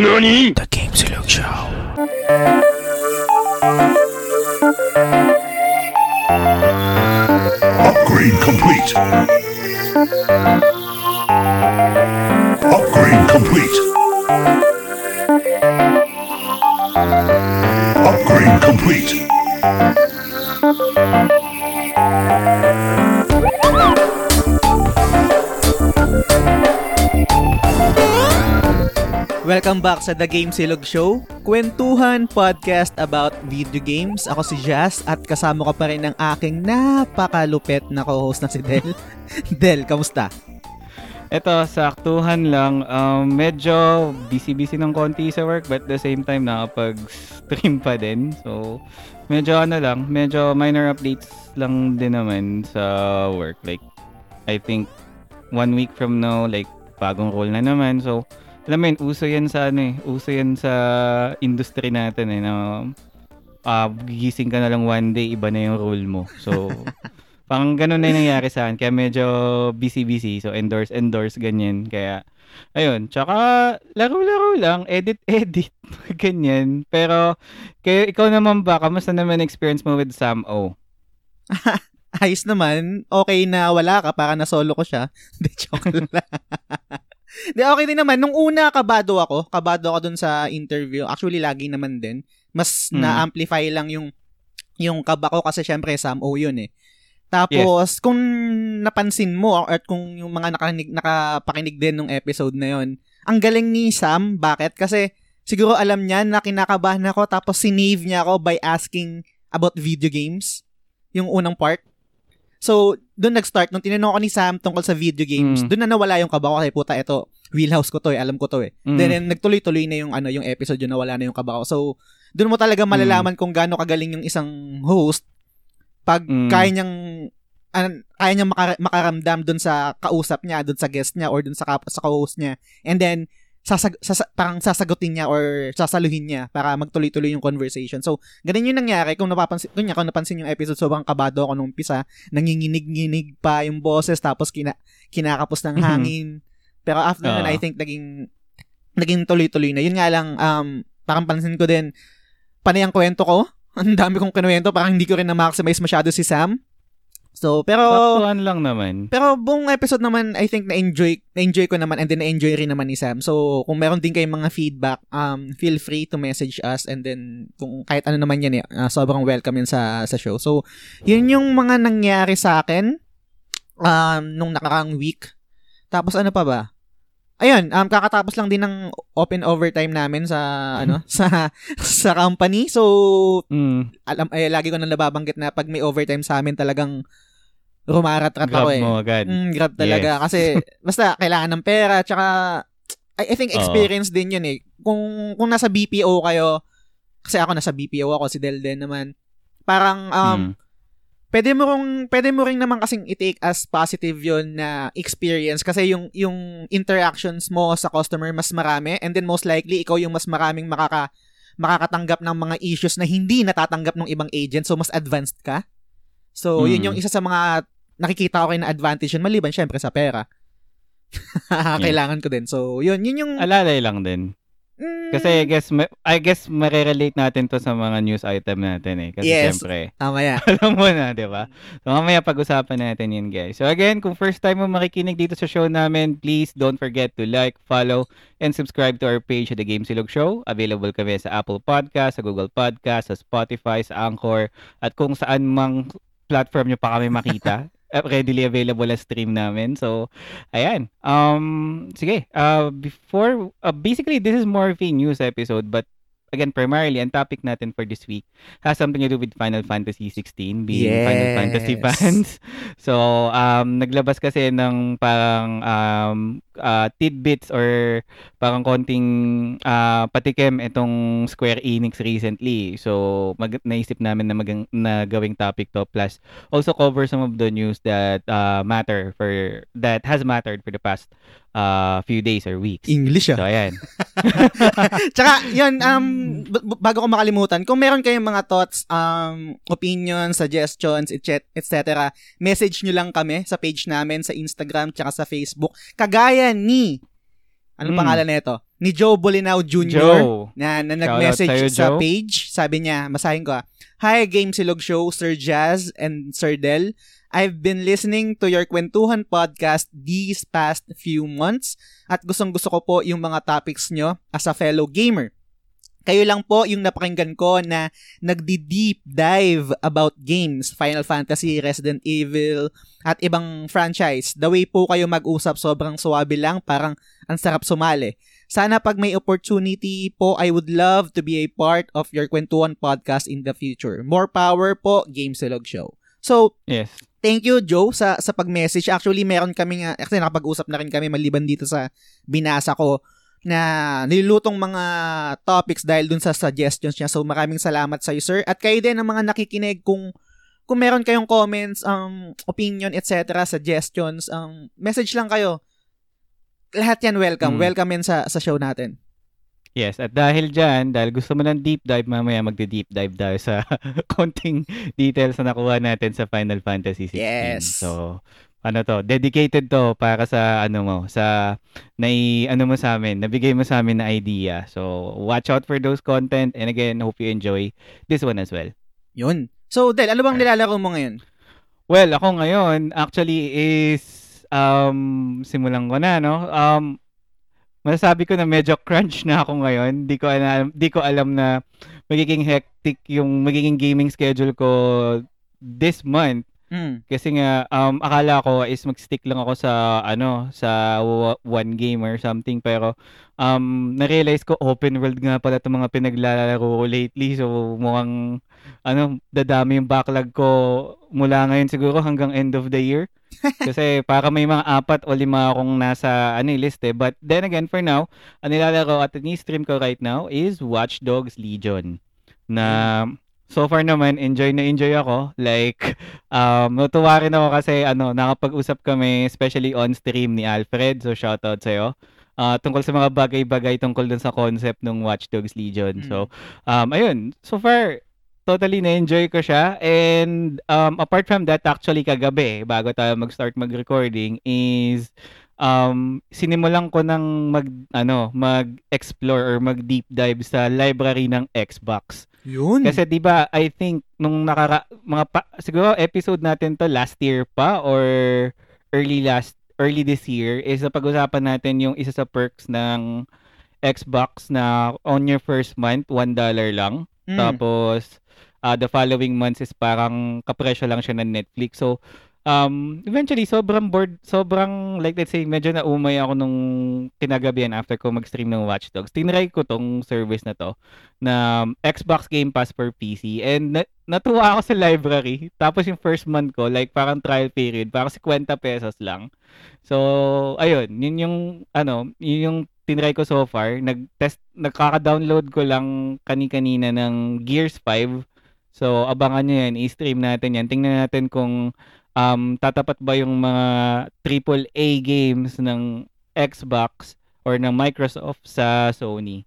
NANI? The Game Silog Show. Upgrade complete. Upgrade complete. Upgrade complete. Welcome back sa The Game Silog Show, kwentuhan podcast about video games. Ako si Jazz at kasama ko pa rin ang aking napakalupet na co-host na si Del. Del, kamusta? Ito, saktuhan lang. Um, medyo busy-busy ng konti sa work but the same time nakapag-stream pa din. So, medyo ano lang, medyo minor updates lang din naman sa work. Like, I think one week from now, like, bagong role na naman. So, alam mo yun, uso yan sa ano eh, uso yan sa industry natin eh, na uh, gigising ka na lang one day, iba na yung role mo. So, Parang ganun na yung nangyari sa akin. Kaya medyo busy-busy. So, endorse, endorse, ganyan. Kaya, ayun. Tsaka, laro-laro lang. Edit-edit. ganyan. Pero, kayo, ikaw naman ba? Kamusta naman experience mo with Sam O? Ayos naman. Okay na wala ka para na solo ko siya. Hindi, joke lang. Di, okay din naman. Nung una, kabado ako. Kabado ako dun sa interview. Actually, lagi naman din. Mas Mm. na-amplify lang yung yung kaba ko kasi syempre Sam O yun eh. Tapos, kung napansin mo at kung yung mga nakanig, nakapakinig din nung episode na yon ang galing ni Sam. Bakit? Kasi siguro alam niya na kinakabahan ako tapos sinave niya ako by asking about video games. Yung unang part. So, doon nag-start. Nung tinanong ko ni Sam tungkol sa video games, Mm. doon na nawala yung kaba ko. Kasi puta, ito, wheelhouse ko to eh. Alam ko to eh. Mm. Then, nagtuloy-tuloy na yung, ano, yung episode yun, nawala na yung kaba ko. So, doon mo talaga Mm. malalaman kung gaano kagaling yung isang host pag Mm. kaya niyang an, kaya niyang makara- makaramdam doon sa kausap niya, doon sa guest niya, or doon sa, kap- sa co-host niya. And then, sasag- sasa- parang sasagutin niya or sasaluhin niya para magtuloy-tuloy yung conversation. So, ganun yung nangyari. Kung napapansin, kung, kung napansin yung episode, sobrang kabado ako nung umpisa. Nanginginig-nginig pa yung boses, tapos kina, kinakapos ng Mhm. hangin. Pero after nun, Oo. I think naging, naging tuloy-tuloy na. Yun nga lang, um, parang pansin ko din, panay ang kwento ko. Ang dami kong kinuwento, parang hindi ko rin na-maximize masyado si Sam. So, pero... Saktuhan lang naman. Pero buong episode naman, I think na-enjoy, na-enjoy ko naman and then na-enjoy rin naman ni Sam. So, kung meron din kayong mga feedback, um, feel free to message us and then kung kahit ano naman yan, eh, ah, sobrang welcome yan sa, sa show. So, yun yung mga nangyari sa akin um, nung nakaraang week. Tapos ano pa ba? Ayun, um, kakatapos lang din ng open overtime namin sa, ano, sa, sa company. So, Mm. alam, eh, lagi ko nang nababanggit na pag may overtime sa amin talagang rumarat-rat Grab ako eh. mo agad. Mm, grab talaga. Kasi, basta, kailangan ng pera. Tsaka, I, I think Oo. experience din yun eh. Kung, kung nasa BPO kayo, kasi ako nasa BPO ako, si Del din naman, parang, um, Mm. pwede mo ring, pwede mo ring naman kasing i-take as positive yon na experience kasi yung, yung interactions mo sa customer mas marami and then most likely, ikaw yung mas maraming makaka, makakatanggap ng mga issues na hindi natatanggap ng ibang agent so mas advanced ka. So, yun Mm. yung isa sa mga nakikita ko kayo na advantage yun, maliban syempre sa pera. Kailangan ko din. So, yun, yun yung... Alalay lang din. Mm, Kasi I guess, I guess marirelate natin to sa mga news item natin eh. Kasi Yes. syempre, tama yan. alam mo na, di ba? So mamaya pag-usapan natin yun guys. So again, kung first time mo makikinig dito sa show namin, please don't forget to like, follow, and subscribe to our page at The Game Silog Show. Available kami sa Apple Podcast, sa Google Podcast, sa Spotify, sa Anchor, at kung saan mang platform nyo pa kami makita. uh, readily available na stream namin. So, ayan. Um, sige. Uh, before, uh, basically, this is more of a news episode, but again, primarily, ang topic natin for this week has something to do with Final Fantasy 16, being Final Fantasy Yes. fans. So, um, naglabas kasi ng parang um, uh, tidbits or parang konting uh, patikim itong Square Enix recently. So, mag- naisip namin na, magang- na gawing topic to. Plus, also cover some of the news that uh, matter for, that has mattered for the past uh, few days or weeks. English So, ah. ayan. Tsaka, yun, um, b- b- bago ko makalimutan, kung meron kayong mga thoughts, um, opinions, suggestions, etc., etc., message nyo lang kami sa page namin sa Instagram tsaka sa Facebook. Kagaya ni Anong Mm. pangalan nito? Ni Joe Bolinao Jr. Joe. na, na nag-message sa'yo, sa Joe. page. Sabi niya, masahin ko ah, Hi, Game Silog Show, Sir Jazz and Sir Del. I've been listening to your Kwentuhan podcast these past few months at gustong gusto ko po yung mga topics nyo as a fellow gamer. Kayo lang po yung napakinggan ko na nagdi-deep dive about games, Final Fantasy, Resident Evil, at ibang franchise. The way po kayo mag-usap sobrang suwabe lang, parang ang sarap sumali. Sana pag may opportunity po, I would love to be a part of your Kwentuhan podcast in the future. More power po, Game Silog Show. So, Yes. thank you Joe sa sa pag-message. Actually, meron kami nga, actually nakapag-usap na rin kami maliban dito sa binasa ko na nilulutong mga topics dahil dun sa suggestions niya. So, maraming salamat sa iyo, sir. At kayo din ang mga nakikinig kung kung meron kayong comments, um, opinion, etc., suggestions, um, message lang kayo. Lahat yan welcome. Mm. Welcome yan sa, sa show natin. Yes, at dahil dyan, dahil gusto mo ng deep dive, mamaya magde-deep dive tayo sa konting details na nakuha natin sa Final Fantasy 16. Yes. So, ano to, dedicated to para sa ano mo, sa nai ano mo sa amin, nabigay mo sa amin na idea. So, watch out for those content and again, hope you enjoy this one as well. Yun. So, Del, ano bang nilalaro mo ngayon? Well, ako ngayon actually is um simulan ko na no. Um masasabi ko na medyo crunch na ako ngayon. Di ko alam, di ko alam na magiging hectic yung magiging gaming schedule ko this month Mm. kasi nga um akala ko is mag-stick lang ako sa ano sa one game or something pero um na-realize ko open world nga pala itong mga pinaglalaro ko lately so mukhang ano dadami yung backlog ko mula ngayon siguro hanggang end of the year. Kasi para may mga apat o lima akong nasa ano eh, list eh. But then again for now ang nilalaro at ni-stream ko right now is Watch Dogs Legion. Na so far naman enjoy na enjoy ako. Like um natuwa rin ako kasi ano nakapag-usap kami especially on stream ni Alfred. So shoutout sa iyo tungkol sa mga bagay-bagay tungkol dun sa concept ng Watch Dogs Legion. Mm. so um ayun. So far totally na-enjoy ko siya and um apart from that actually kagabi bago tayo mag-start mag-recording is um sinimulan ko ng mag ano mag-explore or mag-deep dive sa library ng Xbox Yun. kasi 'di ba I think nung nakara mga pa, siguro episode natin to last year pa or early last early this year is napag-usapan natin yung isa sa perks ng Xbox na on your first month $1 lang Mm. tapos uh, the following months is parang kapresyo lang siya ng Netflix. So um eventually sobrang bored sobrang like let's say medyo naumay ako nung kinagabihan after ko mag-stream ng Watch Dogs. Tinry ko tong service na to na um, Xbox Game Pass for PC and na- natuwa ako sa library. Tapos yung first month ko like parang trial period parang 50 pesos lang. So ayun yun yung ano yun yung tinry ko so far. Nag-test nagkaka-download ko lang kani-kanina ng Gears 5 so abangan nyo yan i-stream natin yan tingnan natin kung um, tatapat ba yung mga triple A games ng Xbox or ng Microsoft sa Sony.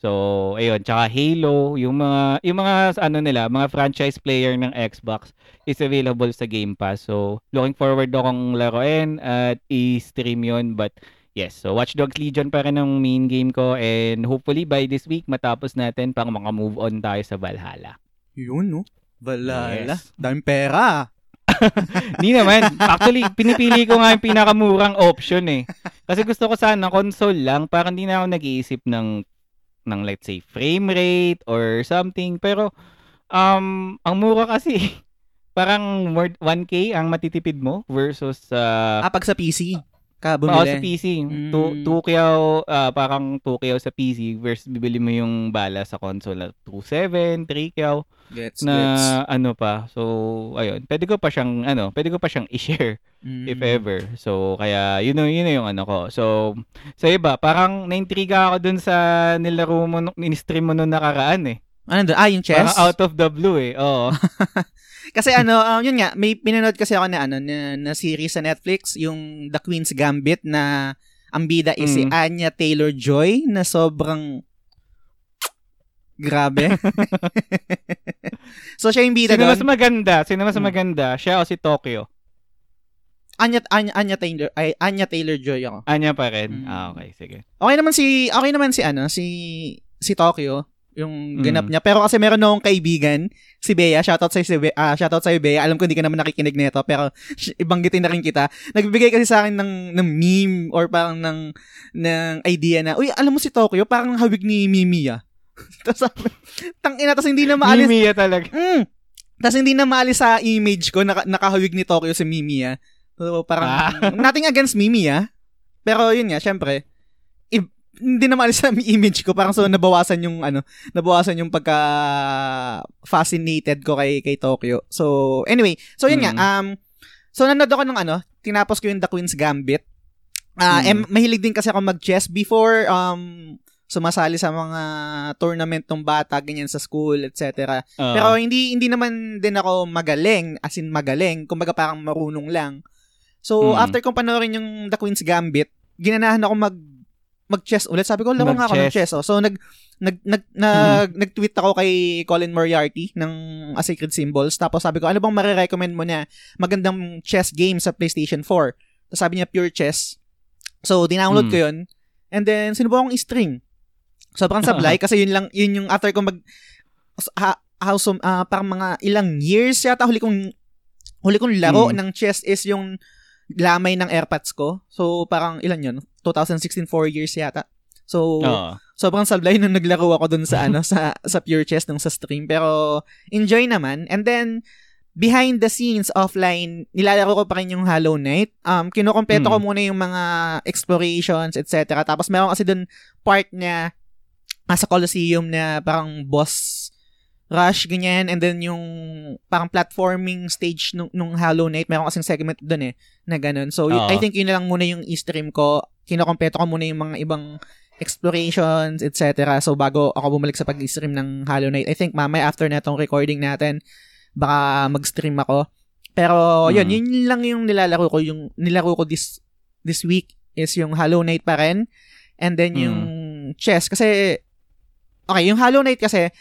So, ayun, tsaka Halo, yung mga yung mga ano nila, mga franchise player ng Xbox is available sa Game Pass. So, looking forward akong laruin at i-stream 'yon but yes, so Watch Dogs Legion pa rin ang main game ko and hopefully by this week matapos natin pang maka-move on tayo sa Valhalla. Yun, no? Valhalla. Yes. Daming pera. Hindi naman. Actually, pinipili ko nga yung pinakamurang option eh. Kasi gusto ko sana console lang para hindi na ako nag-iisip ng ng let's say frame rate or something. Pero um ang mura kasi parang more 1k ang matitipid mo versus sa Ah, pag sa PC ka Oo, sa bumili. PC. Mm. 2 kyaw, ah, parang 2 kyaw sa PC versus bibili mo yung bala sa console. 2.7, 3 kyaw Gets, na gets. ano pa. So, ayun. Pwede ko pa siyang, ano, pwede ko pa siyang i-share Mm. if ever. So, kaya, yun, na- yun na yung ano ko. So, sa iba, parang naintriga ako dun sa nilaro mo, in-stream mo nung nakaraan eh. Ano doon? Ah, yung chess? Parang out of the blue eh. Oo. Kasi ano, um, yun nga, may pinanood kasi ako na ano na, na series sa Netflix, yung The Queen's Gambit na ang bida is si Mm. Anya Taylor-Joy na sobrang grabe. so siya yung bida Sino mas doon. maganda? Sino mas Hmm. maganda? Siya o si Tokyo? Anya, Anya, Anya Taylor, ay, Anya Taylor-Joy ako. Anya pa rin. Mm. Ah, okay. Sige. Okay naman si, okay naman si, ano, si, si Tokyo, yung ganap Mm. niya. Pero kasi meron akong kaibigan, si Bea, shoutout sa si Bea, ah, shoutout sa Bea. Alam ko hindi ka naman nakikinig nito, pero sh- ibanggitin na rin kita. Nagbibigay kasi sa akin ng, ng meme or parang ng, ng idea na, uy, alam mo si Tokyo, parang hawig ni Mimi ah. tapos sabi, tang ina, tapos hindi na maalis. Mimiya talaga. Mm. Tapos hindi na maalis sa image ko, naka, nakahawig ni Tokyo si Mimi ah. So parang, Ah. nothing against Mimi ah. Pero yun nga, syempre, hindi na maalis sa image ko. Parang so nabawasan yung ano, nabawasan yung pagka fascinated ko kay kay Tokyo. So anyway, so yun nga, Mm. um so nanood ako ng ano, tinapos ko yung The Queen's Gambit. Ah, Mm. em, mahilig din kasi ako mag-chess before um sumasali sa mga tournament ng bata ganyan sa school, etc. Oo. Pero hindi hindi naman din ako magaling, as in magaling, kumbaga parang marunong lang. So, Mm. after kong panoorin yung The Queen's Gambit, ginanahan ako mag mag-chess ulit. Sabi ko, laro nga ako ng chess. Oh. So, nag, nag, nag, nag, nag-tweet ako kay Colin Moriarty ng A Sacred Symbols. Tapos sabi ko, ano bang marirecommend mo na magandang chess game sa PlayStation 4? Tapos sabi niya, Pure Chess. So, dinownload Mm. ko yun. And then, sinubukan kong i-stream. Sobrang sablay kasi yun lang, yun yung after ko mag, ha, how some, ah, parang mga ilang years yata huli kong, huli kong laro Mm. ng chess is yung lamay ng airpads ko. So, parang ilan yun? 2016, 4 years yata. So, Oo. sobrang sablay nung naglaro ako dun sa ano sa sa Pure Chess nung sa stream pero enjoy naman and then behind the scenes offline nilalaro ko pa rin yung Hollow Knight um kinukumpleto Mm. ko muna yung mga explorations etc tapos meron kasi dun part na nasa Colosseum na parang boss rush ganyan and then yung parang platforming stage nung, nung Hollow Knight meron kasing segment dun eh na ganun so y- Oo. I think yun na lang muna yung i-stream ko kinukumpleto ko muna yung mga ibang explorations, etc. So, bago ako bumalik sa pag-stream ng Hollow Knight, I think mamaya after na itong recording natin, baka mag-stream ako. Pero, yun, Mm. yun lang yung nilalaro ko. Yung nilaro ko this this week is yung Hollow Knight pa rin. And then, yung chess. Kasi, okay, yung Hollow Knight kasi,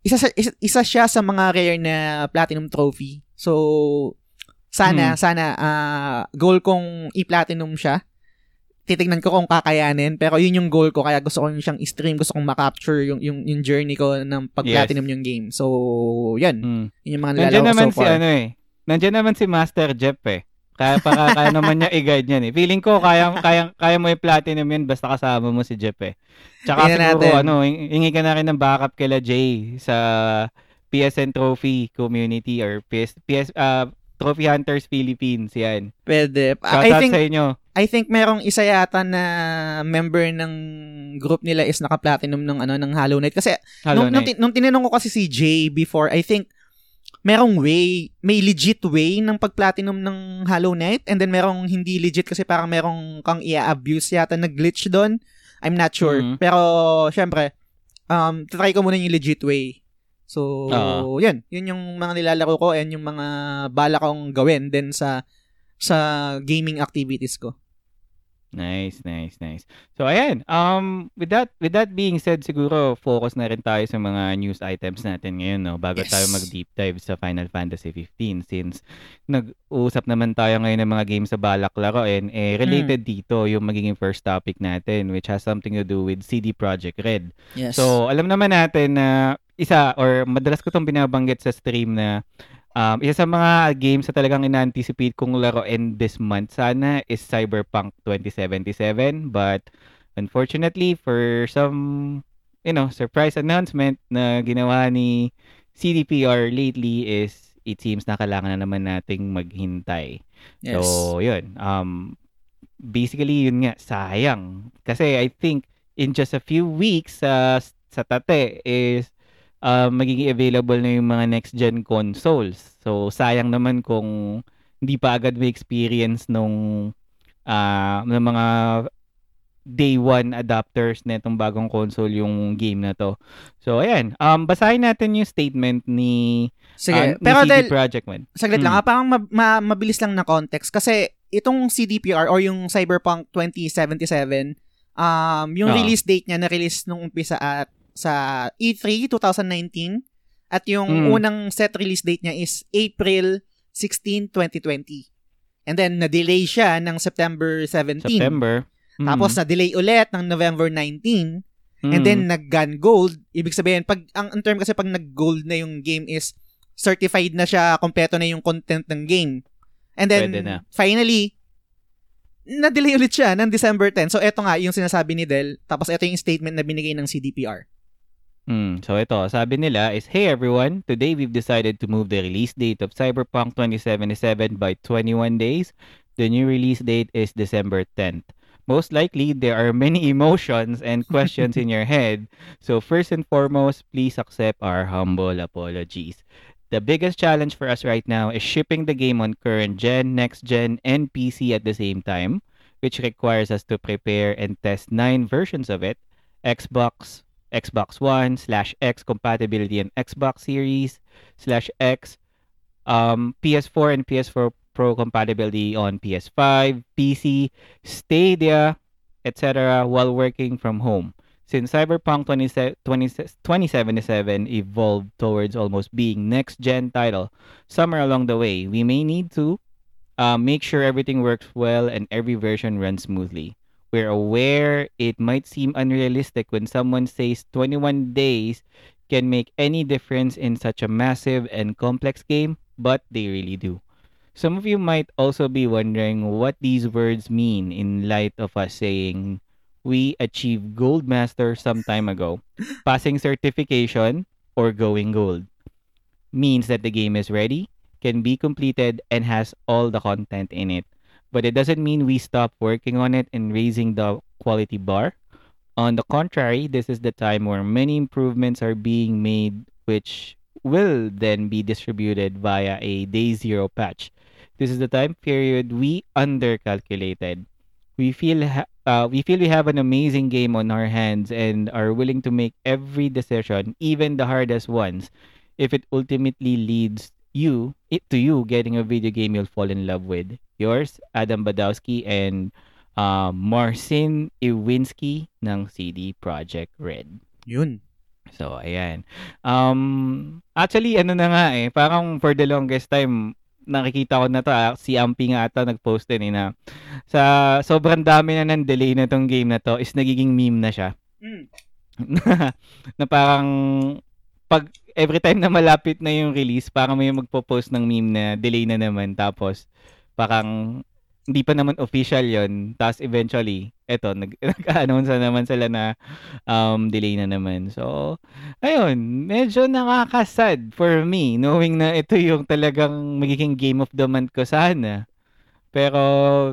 isa, sa- isa, isa siya sa mga rare na platinum trophy. So, sana, Mm. sana, ah, goal kong i-platinum siya titignan ko kung kakayanin pero yun yung goal ko kaya gusto ko yung siyang i-stream gusto kong ma-capture yung, yung, yung journey ko ng pag-platinum yung game so yun Mm. yun yung mga nilalaro ko naman so si far ano eh. Nandiyan naman si Master Jeff eh. Kaya pa kaya naman niya i-guide yan eh. Feeling ko kaya kaya kaya mo i-platinum yan basta kasama mo si Jeff eh. Tsaka Tingnan siguro natin. ano, hing- hingi ka na rin ng backup kila Jay sa PSN Trophy community or PS PS uh, Trophy Hunters Philippines yan. pwede Shout I think sa inyo. I think merong isa yata na member ng group nila is naka-platinum ng ano ng Hollow Knight kasi Hello, nung, nung, tin- nung tinanong ko kasi si Jay before I think merong way, may legit way ng pag-platinum ng Hollow Knight and then merong hindi legit kasi parang merong kang i-abuse yata na glitch doon. I'm not sure. Mhm. Pero, syempre, um, try ko muna yung legit way. So, Oo. yun. Yun yung mga nilalaro ko and yung mga bala kong gawin din sa sa gaming activities ko. Nice, nice, nice. So ayan, um with that with that being said, siguro focus na rin tayo sa mga news items natin ngayon, no, bago Yes. tayo mag-deep dive sa Final Fantasy 15 since nag-usap naman tayo ngayon ng mga games sa balak laruin, eh related dito yung magiging first topic natin which has something to do with CD Projekt Red. Yes. So, alam naman natin na isa or madalas ko tong binabanggit sa stream na um, isa sa mga games na talagang ina-anticipate kong laruin this month sana is Cyberpunk 2077 but unfortunately for some you know surprise announcement na ginawa ni CDPR lately is it seems na kailangan na naman nating maghintay. yes. So, yun. Um, basically, yun nga, sayang. Kasi I think in just a few weeks sa sa tate is uh, magiging available na yung mga next-gen consoles. So, sayang naman kung hindi pa agad may experience nung uh, ng mga day one adapters na itong bagong console yung game na to. So, ayan. Um, basahin natin yung statement ni, Sige. uh, ni Pero CD dahil, Projekt Man. saglit lang, Hmm. ah, parang ma- ma- mabilis lang na context. Kasi itong CDPR or yung Cyberpunk 2077, um, yung Ah. release date niya na-release nung umpisa at sa E E3 2019 at yung Mm. unang set release date niya is April 16, 2020. And then, na-delay siya ng September 17. September. Mm. Tapos, na-delay ulit ng November 19. Mm. And then, nag-gun gold. Ibig sabihin, pag, ang, ang term kasi pag nag-gold na yung game is certified na siya, kompleto na yung content ng game. And then, na. finally, na-delay ulit siya ng December 10. So, eto nga yung sinasabi ni Del. Tapos, eto yung statement na binigay ng CDPR. Mm, so ito, sabi nila is, Hey everyone, today we've decided to move the release date of Cyberpunk 2077 by 21 days. The new release date is December 10th. Most likely, there are many emotions and questions in your head. So first and foremost, please accept our humble apologies. The biggest challenge for us right now is shipping the game on current gen, next gen, and PC at the same time, which requires us to prepare and test nine versions of it. Xbox, Xbox One slash X compatibility and Xbox Series slash X, um, PS4 and PS4 Pro compatibility on PS5, PC, Stadia, etc. while working from home. Since Cyberpunk 20, 20, 2077 evolved towards almost being next gen title, somewhere along the way, we may need to uh, make sure everything works well and every version runs smoothly. We're aware it might seem unrealistic when someone says 21 days can make any difference in such a massive and complex game, but they really do. Some of you might also be wondering what these words mean in light of us saying we achieved Gold Master some time ago. Passing certification or going gold means that the game is ready, can be completed, and has all the content in it but it doesn't mean we stop working on it and raising the quality bar. On the contrary, this is the time where many improvements are being made, which will then be distributed via a day zero patch. This is the time period we undercalculated. We feel ha- uh, we feel we have an amazing game on our hands and are willing to make every decision, even the hardest ones, if it ultimately leads you it to you getting a video game you'll fall in love with. Yours, Adam Badowski and uh, Marcin Iwinski ng CD Projekt Red. Yun. So, ayan. Um, actually, ano na nga eh, parang for the longest time, nakikita ko na to, ah, si Ampi nga ata nag-post din eh, na sa sobrang dami na ng delay na tong game na to is nagiging meme na siya. Mm. na parang pag every time na malapit na yung release, parang may magpo-post ng meme na delay na naman tapos parang hindi pa naman official yon tapos eventually eto nag nag-announce na naman sila na um delay na naman. So ayun medyo nakakasad for me knowing na ito yung talagang magiging game of the month ko sana. Pero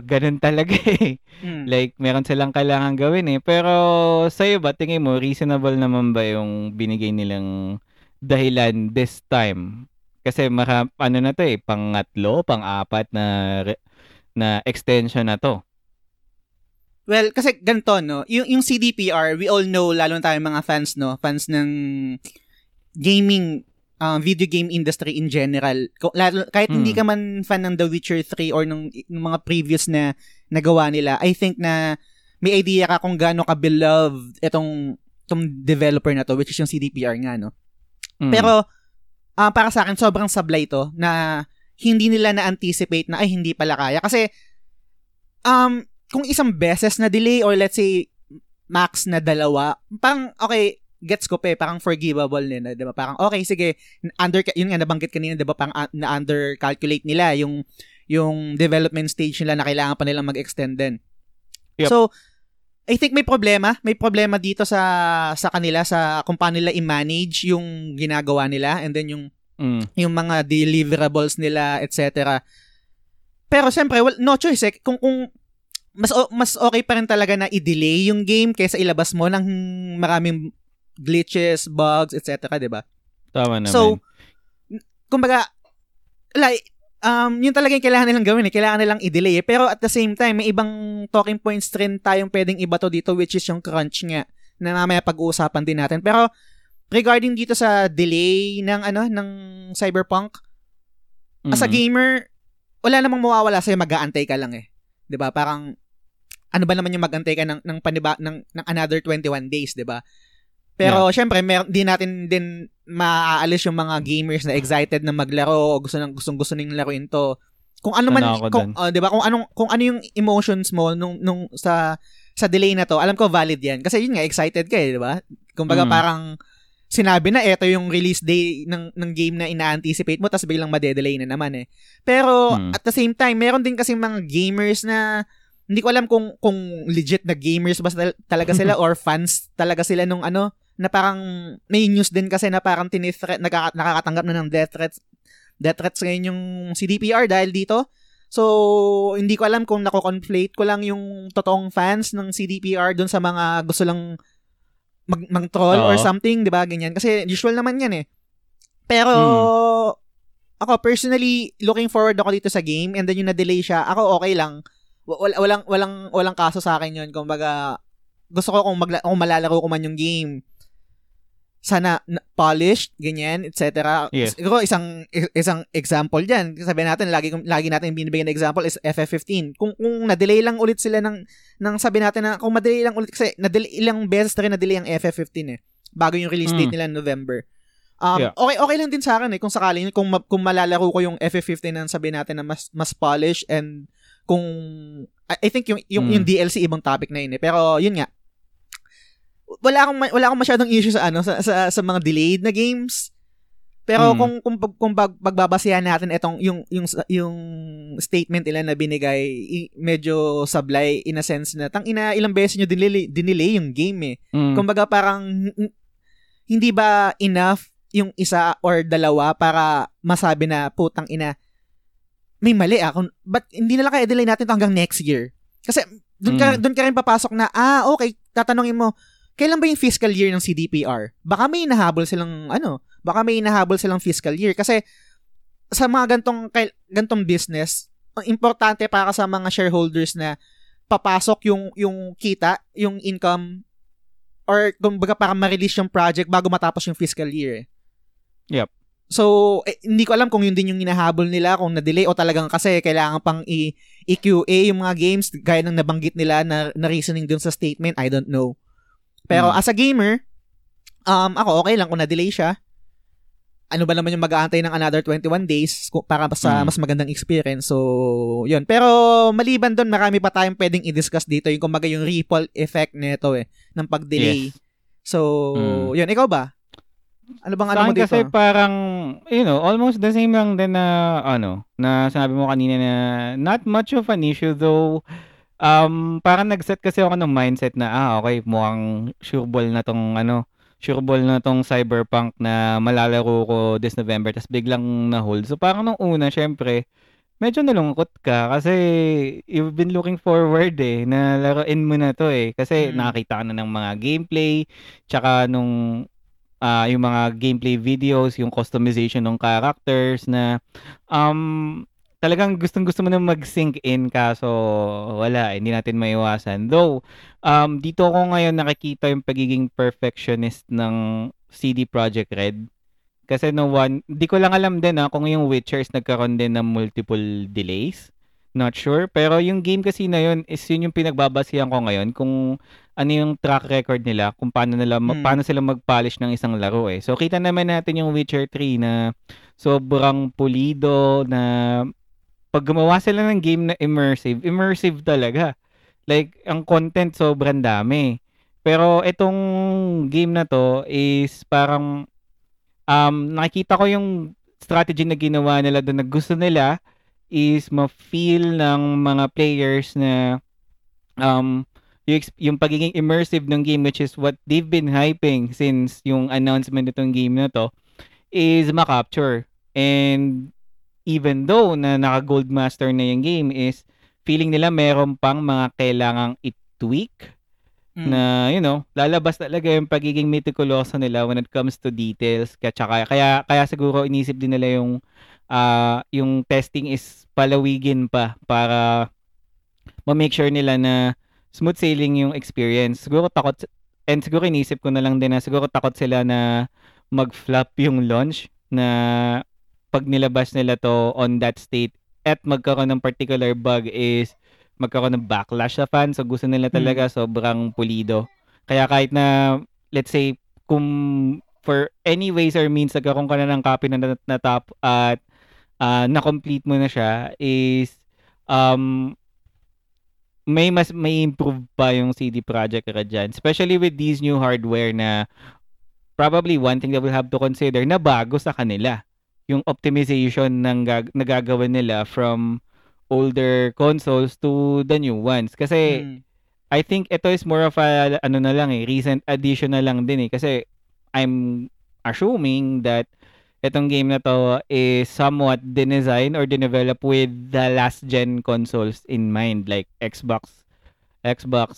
ganun talaga eh. Mm. like meron silang kailangan gawin eh. Pero sa'yo ba tingin mo reasonable naman ba yung binigay nilang dahilan this time kasi mara, ano na to eh pangatlo pang-apat na na extension na to Well, kasi ganito, no? Yung, yung CDPR, we all know, lalo na tayo mga fans, no? Fans ng gaming, uh, video game industry in general. Lalo, kahit Hmm. hindi ka man fan ng The Witcher 3 or ng, ng mga previous na nagawa nila, I think na may idea ka kung gaano ka-beloved itong, itong developer na to, which is yung CDPR nga, no? Mm. Pero, ah, para sa akin, sobrang sablay to na hindi nila na-anticipate na, ay, hindi pala kaya. Kasi, um, kung isang beses na delay or let's say, max na dalawa, parang, okay, gets ko pa eh, parang forgivable nila, 'di ba? Parang okay, sige, under yun nga nabanggit kanina, 'di ba? Parang uh, na under calculate nila yung yung development stage nila na kailangan pa nilang mag-extend din. Yep. So, I think may problema, may problema dito sa sa kanila sa kung paano nila i-manage yung ginagawa nila and then yung Mm. yung mga deliverables nila, etc. Pero siyempre, well, no choice eh. Kung, kung mas mas okay pa rin talaga na i-delay yung game kaysa ilabas mo ng maraming glitches, bugs, etc. 'di ba? Tama naman. So, kumbaga, like, um, yun talaga yung kailangan nilang gawin eh. Kailangan nilang i-delay eh. Pero at the same time, may ibang talking points rin tayong pwedeng ibato dito which is yung crunch nga na mamaya pag-uusapan din natin. Pero regarding dito sa delay ng ano ng Cyberpunk, as a Mhm. gamer, wala namang mawawala sa'yo, mag-aantay ka lang eh. 'Di ba Parang, ano ba naman yung mag-antay ka ng, ng, paniba, ng, ng another 21 days, 'di ba Pero, syempre, mer- di natin din maaalis yung mga gamers na excited na maglaro o gusto nang gustong gusto ning laruin to Kung ano man ako kung oh, 'di ba? Kung anong kung ano yung emotions mo nung nung sa sa delay na to, alam ko valid 'yan. Kasi yun nga excited ka eh, 'di ba? Kumbaga Mm. parang sinabi na eto yung release day ng ng game na ina-anticipate mo tapos biglang madedelay na naman eh. Pero Mm. at the same time, meron din kasi mga gamers na hindi ko alam kung kung legit na gamers ba tal- talaga sila or fans talaga sila nung ano na parang may news din kasi na parang tinithreat nakaka- nakakatanggap na ng death threats death threats ngayon yung CDPR dahil dito. So, hindi ko alam kung nako-conflate ko lang yung totoong fans ng CDPR doon sa mga gusto lang mag mang-troll or Oo. something, 'di ba? Ganyan kasi usual naman 'yan eh. Pero ako personally looking forward ako dito sa game and then yung na-delay siya, ako okay lang. Wa- Wala, walang walang walang kaso sa akin 'yun. Kumbaga gusto ko kung magla- kung malalaro ko man yung game sana na- polished, ganyan, etc. Yes. Siguro isang isang example diyan. Sabi natin lagi lagi natin binibigyan ng example is FF15. Kung kung na-delay lang ulit sila ng ng sabi natin na kung ma-delay lang ulit kasi na-delay ilang beses na rin na-delay ang FF15 eh bago yung release date Mm. nila November. Um, Yeah. okay okay lang din sa akin eh kung sakaling kung ma- kung malalaro ko yung FF15 na sabi natin na mas mas polished and kung I, I think yung yung, Mm. yung DLC ibang topic na yun eh. Pero yun nga. Wala akong wala akong masyadong issue sa ano sa sa, sa mga delayed na games. Pero Mm. kung kung pag- kung bag, pagbabasihan natin itong yung yung yung statement nila na binigay i- medyo sablay in a sense na tang ina ilang beses nyo dinelay, dinelay yung game eh. Mm. Kumbaga parang hindi ba enough yung isa or dalawa para masabi na putang ina may mali ah. Kung, but hindi na lang kaya delay natin to hanggang next year. Kasi doon ka, Mm. doon ka rin papasok na, ah, okay, tatanungin mo, kailan ba yung fiscal year ng CDPR? Baka may nahabol silang, ano, baka may nahabol silang fiscal year. Kasi sa mga gantong, gantong business, importante para sa mga shareholders na papasok yung yung kita, yung income or kumbaga para ma-release yung project bago matapos yung fiscal year. eh. Yep. So, eh, hindi ko alam kung yun din yung hinahabol nila, kung na-delay o talagang kasi kailangan pang i- i-QA yung mga games gaya ng nabanggit nila na, na reasoning dun sa statement, I don't know. Pero Hmm. as a gamer, um, ako okay lang kung na-delay siya. Ano ba naman yung mag-aantay ng another 21 days para sa Hmm. mas magandang experience. So, yun. Pero maliban doon, marami pa tayong pwedeng i-discuss dito yung kumbaga yung ripple effect nito eh, ng pag-delay. Yes. So, Hmm. yun. Ikaw ba? Ano bang ano mo dito? kasi parang, you know, almost the same lang din na, ano, na sinabi mo kanina na not much of an issue though. Um, parang nag-set kasi ako ng mindset na, ah, okay, mukhang sure ball na tong, ano, sure ball na tong cyberpunk na malalaro ko this November, tapos biglang na-hold. So parang nung una, syempre, medyo nalungkot ka kasi you've been looking forward eh, na laruin mo na to eh. Kasi Mm. nakakita ka na ng mga gameplay, tsaka nung ah, yung mga gameplay videos, yung customization ng characters na um, talagang gustong-gusto mo na mag-sync in kaso wala, eh, hindi natin maiwasan. Though, um, dito ko ngayon nakikita yung pagiging perfectionist ng CD Projekt Red. Kasi no one, di ko lang alam din ah, kung yung Witcher is nagkaroon din ng multiple delays. Not sure. Pero yung game kasi na yun is yun yung pinagbabasihan ko ngayon kung ano yung track record nila, kung paano nila ma- Mm. paano sila mag-polish ng isang laro eh. So kita naman natin yung Witcher 3 na sobrang pulido na pag gumawa sila ng game na immersive, immersive talaga. Like ang content sobrang dami. Pero itong game na to is parang um nakikita ko yung strategy na ginawa nila doon na gusto nila is ma-feel ng mga players na um yung, yung pagiging immersive ng game which is what they've been hyping since yung announcement nitong game na to is ma-capture. And even though na naka-gold master na yung game is feeling nila meron pang mga kailangang i-tweak Mm. na you know lalabas talaga yung pagiging meticuloso nila when it comes to details kaya tsaka- kaya kaya siguro inisip din nila yung ah yung testing is palawigin pa para ma-make sure nila na smooth sailing yung experience siguro takot and siguro inisip ko na lang din na siguro takot sila na mag-flop yung launch na pag nilabas nila to on that state at magkaroon ng particular bug is magkaroon ng backlash sa fans. So gusto nila talaga sobrang pulido. Kaya kahit na, let's say, kung for any ways or means nagkaroon ka na ng copy na, na top at ah, na-complete mo na siya is um may mas may improve pa yung CD Projekt Red dyan. Especially with these new hardware na probably one thing that we'll have to consider na bago sa kanila. Yung optimization ng gag- nagagawa nila from older consoles to the new ones. Kasi Mm. I think ito is more of a ano na lang eh, recent addition na lang din eh kasi I'm assuming that itong game na to is somewhat dinesign or dinevelop with the last gen consoles in mind like Xbox Xbox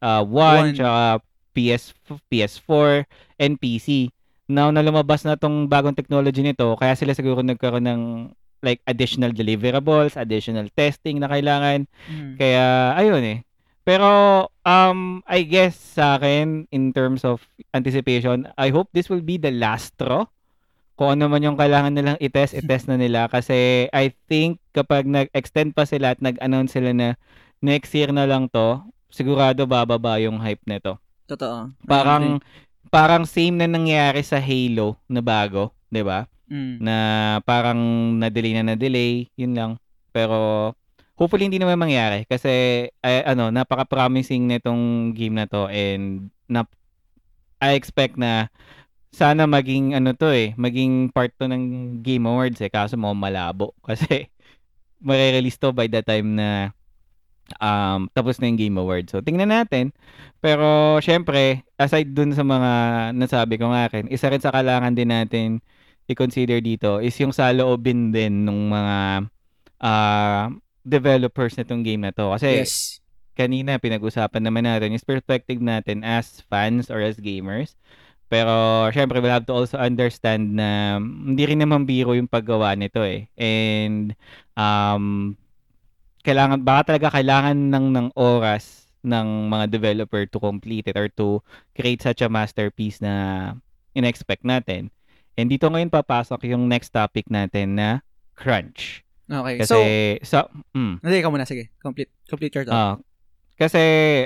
uh, One, One. tsaka PS PS4 and PC. Now na lumabas na tong bagong technology nito, kaya sila siguro nagkaroon ng like additional deliverables, additional testing na kailangan. Mm. Kaya, ayun eh. Pero, um, I guess sa akin, in terms of anticipation, I hope this will be the last straw. Kung ano man yung kailangan nilang itest, itest na nila. Kasi I think kapag nag-extend pa sila at nag-announce sila na next year na lang to, sigurado bababa yung hype nito. Totoo. Parang, parang same na nangyari sa Halo na bago, 'di ba? Mm. na parang na-delay na na-delay, yun lang. Pero hopefully hindi naman mangyari kasi ay, ano, napaka-promising nitong game na to and na I expect na sana maging ano to eh, maging part to ng Game Awards eh, kaso mo malabo kasi mare-release to by the time na um, tapos na yung Game Awards. So, tingnan natin. Pero, syempre, aside dun sa mga nasabi ko nga akin, isa rin sa kailangan din natin i-consider dito is yung saloobin din ng mga ah, developers nitong game na to. Kasi, Yes. kanina pinag-usapan naman natin is perspective natin as fans or as gamers. Pero syempre we'll have to also understand na hindi rin naman biro yung paggawa nito eh. And um kailangan baka talaga kailangan ng ng oras ng mga developer to complete it or to create such a masterpiece na in-expect natin. And dito ngayon papasok yung next topic natin na crunch. Okay. Kasi so, so mm, hindi ka muna. Sige. Complete, complete your thought. Ah, kasi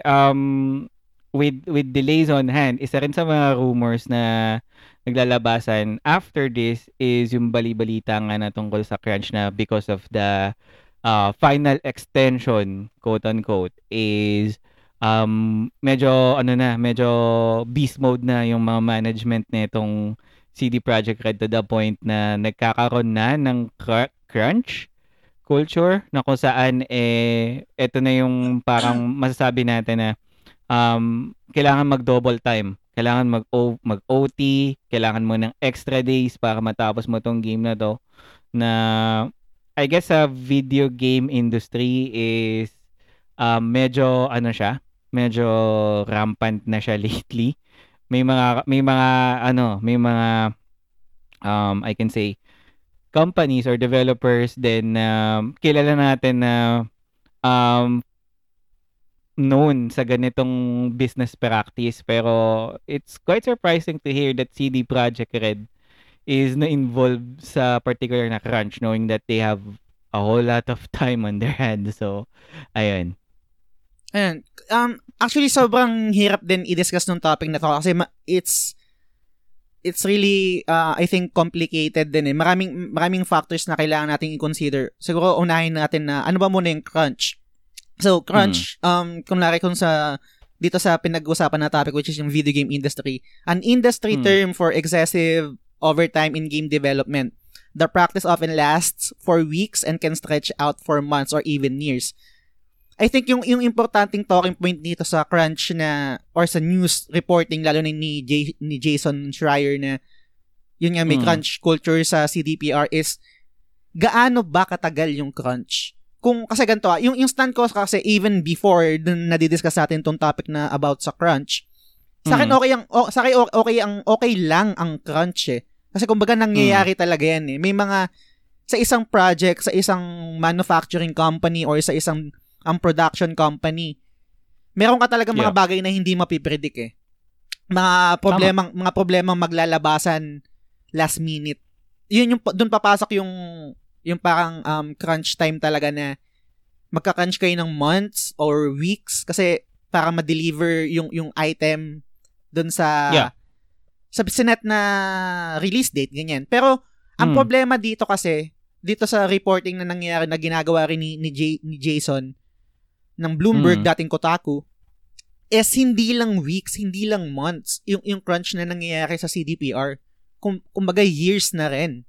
um with with delays on hand, isa rin sa mga rumors na naglalabasan after this is yung bali-balita nga na tungkol sa crunch na because of the uh, final extension, quote unquote, is um medyo ano na, medyo beast mode na yung mga management nitong CD Projekt Red to the point na nagkakaroon na ng cr- crunch culture na kung saan eh ito na yung parang masasabi natin na um kailangan mag-double time. Kailangan mag mag OT, kailangan mo ng extra days para matapos mo tong game na to na I guess sa video game industry is um, medyo ano siya, medyo rampant na siya lately. May mga may mga ano, may mga um I can say companies or developers din na kilala natin na um known sa ganitong business practice pero it's quite surprising to hear that CD Projekt Red is na involved sa particular na crunch knowing that they have a whole lot of time on their hands so ayun Ayan. Um, actually, sobrang hirap din i-discuss nung topic na to kasi ma- it's it's really, uh, I think, complicated din eh. Maraming, maraming factors na kailangan nating i-consider. Siguro, unahin natin na ano ba muna yung crunch. So, crunch, um, kung lari kung sa, dito sa pinag-usapan na topic which is yung video game industry, an industry Hmm. term for excessive overtime in game development. The practice often lasts for weeks and can stretch out for months or even years. I think yung yung importanting talking point dito sa crunch na or sa news reporting lalo na ni J, ni Jason Schreier na yun nga may Mm. crunch culture sa CDPR is gaano ba katagal yung crunch? Kung kasi ganito ah, yung yung stand ko kasi even before dun nadidiscuss natin tong topic na about sa crunch. Sa akin Mm. okay ang o, sa akin okay ang okay lang ang crunch eh. Kasi kumbaga nangyayari talaga yan eh. May mga sa isang project, sa isang manufacturing company or sa isang ang production company, meron ka talaga mga Yeah. bagay na hindi mapipredict eh. Mga problemang mga problemang maglalabasan last minute. Yun yung doon papasok yung yung parang um, crunch time talaga na magka-crunch kayo ng months or weeks kasi para ma-deliver yung yung item doon sa Yeah. Sa sinet na release date ganyan. Pero ang Mm. problema dito kasi dito sa reporting na nangyayari na ginagawa rin ni, ni, J- ni Jason ng Bloomberg, Mm. dating Kotaku, is hindi lang weeks, hindi lang months yung, yung crunch na nangyayari sa CDPR. Kum, kumbaga years na rin.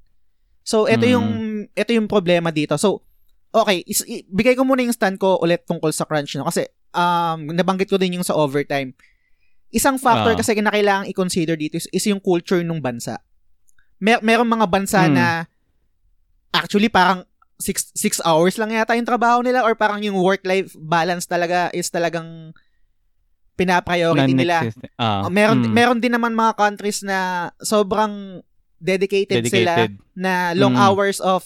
So, ito Mm. yung ito yung problema dito. So, okay, is, bigay ko muna yung stand ko ulit tungkol sa crunch no kasi um nabanggit ko din yung sa overtime. Isang factor Ah. kasi na kailangang i-consider dito is, is yung culture ng bansa. Mer merong mga bansa Mm. na actually parang six, six hours lang yata yung trabaho nila or parang yung work-life balance talaga is talagang pinapriority nila. Uh, meron mm. meron din naman mga countries na sobrang dedicated, sila dedicated. na long Mm. hours of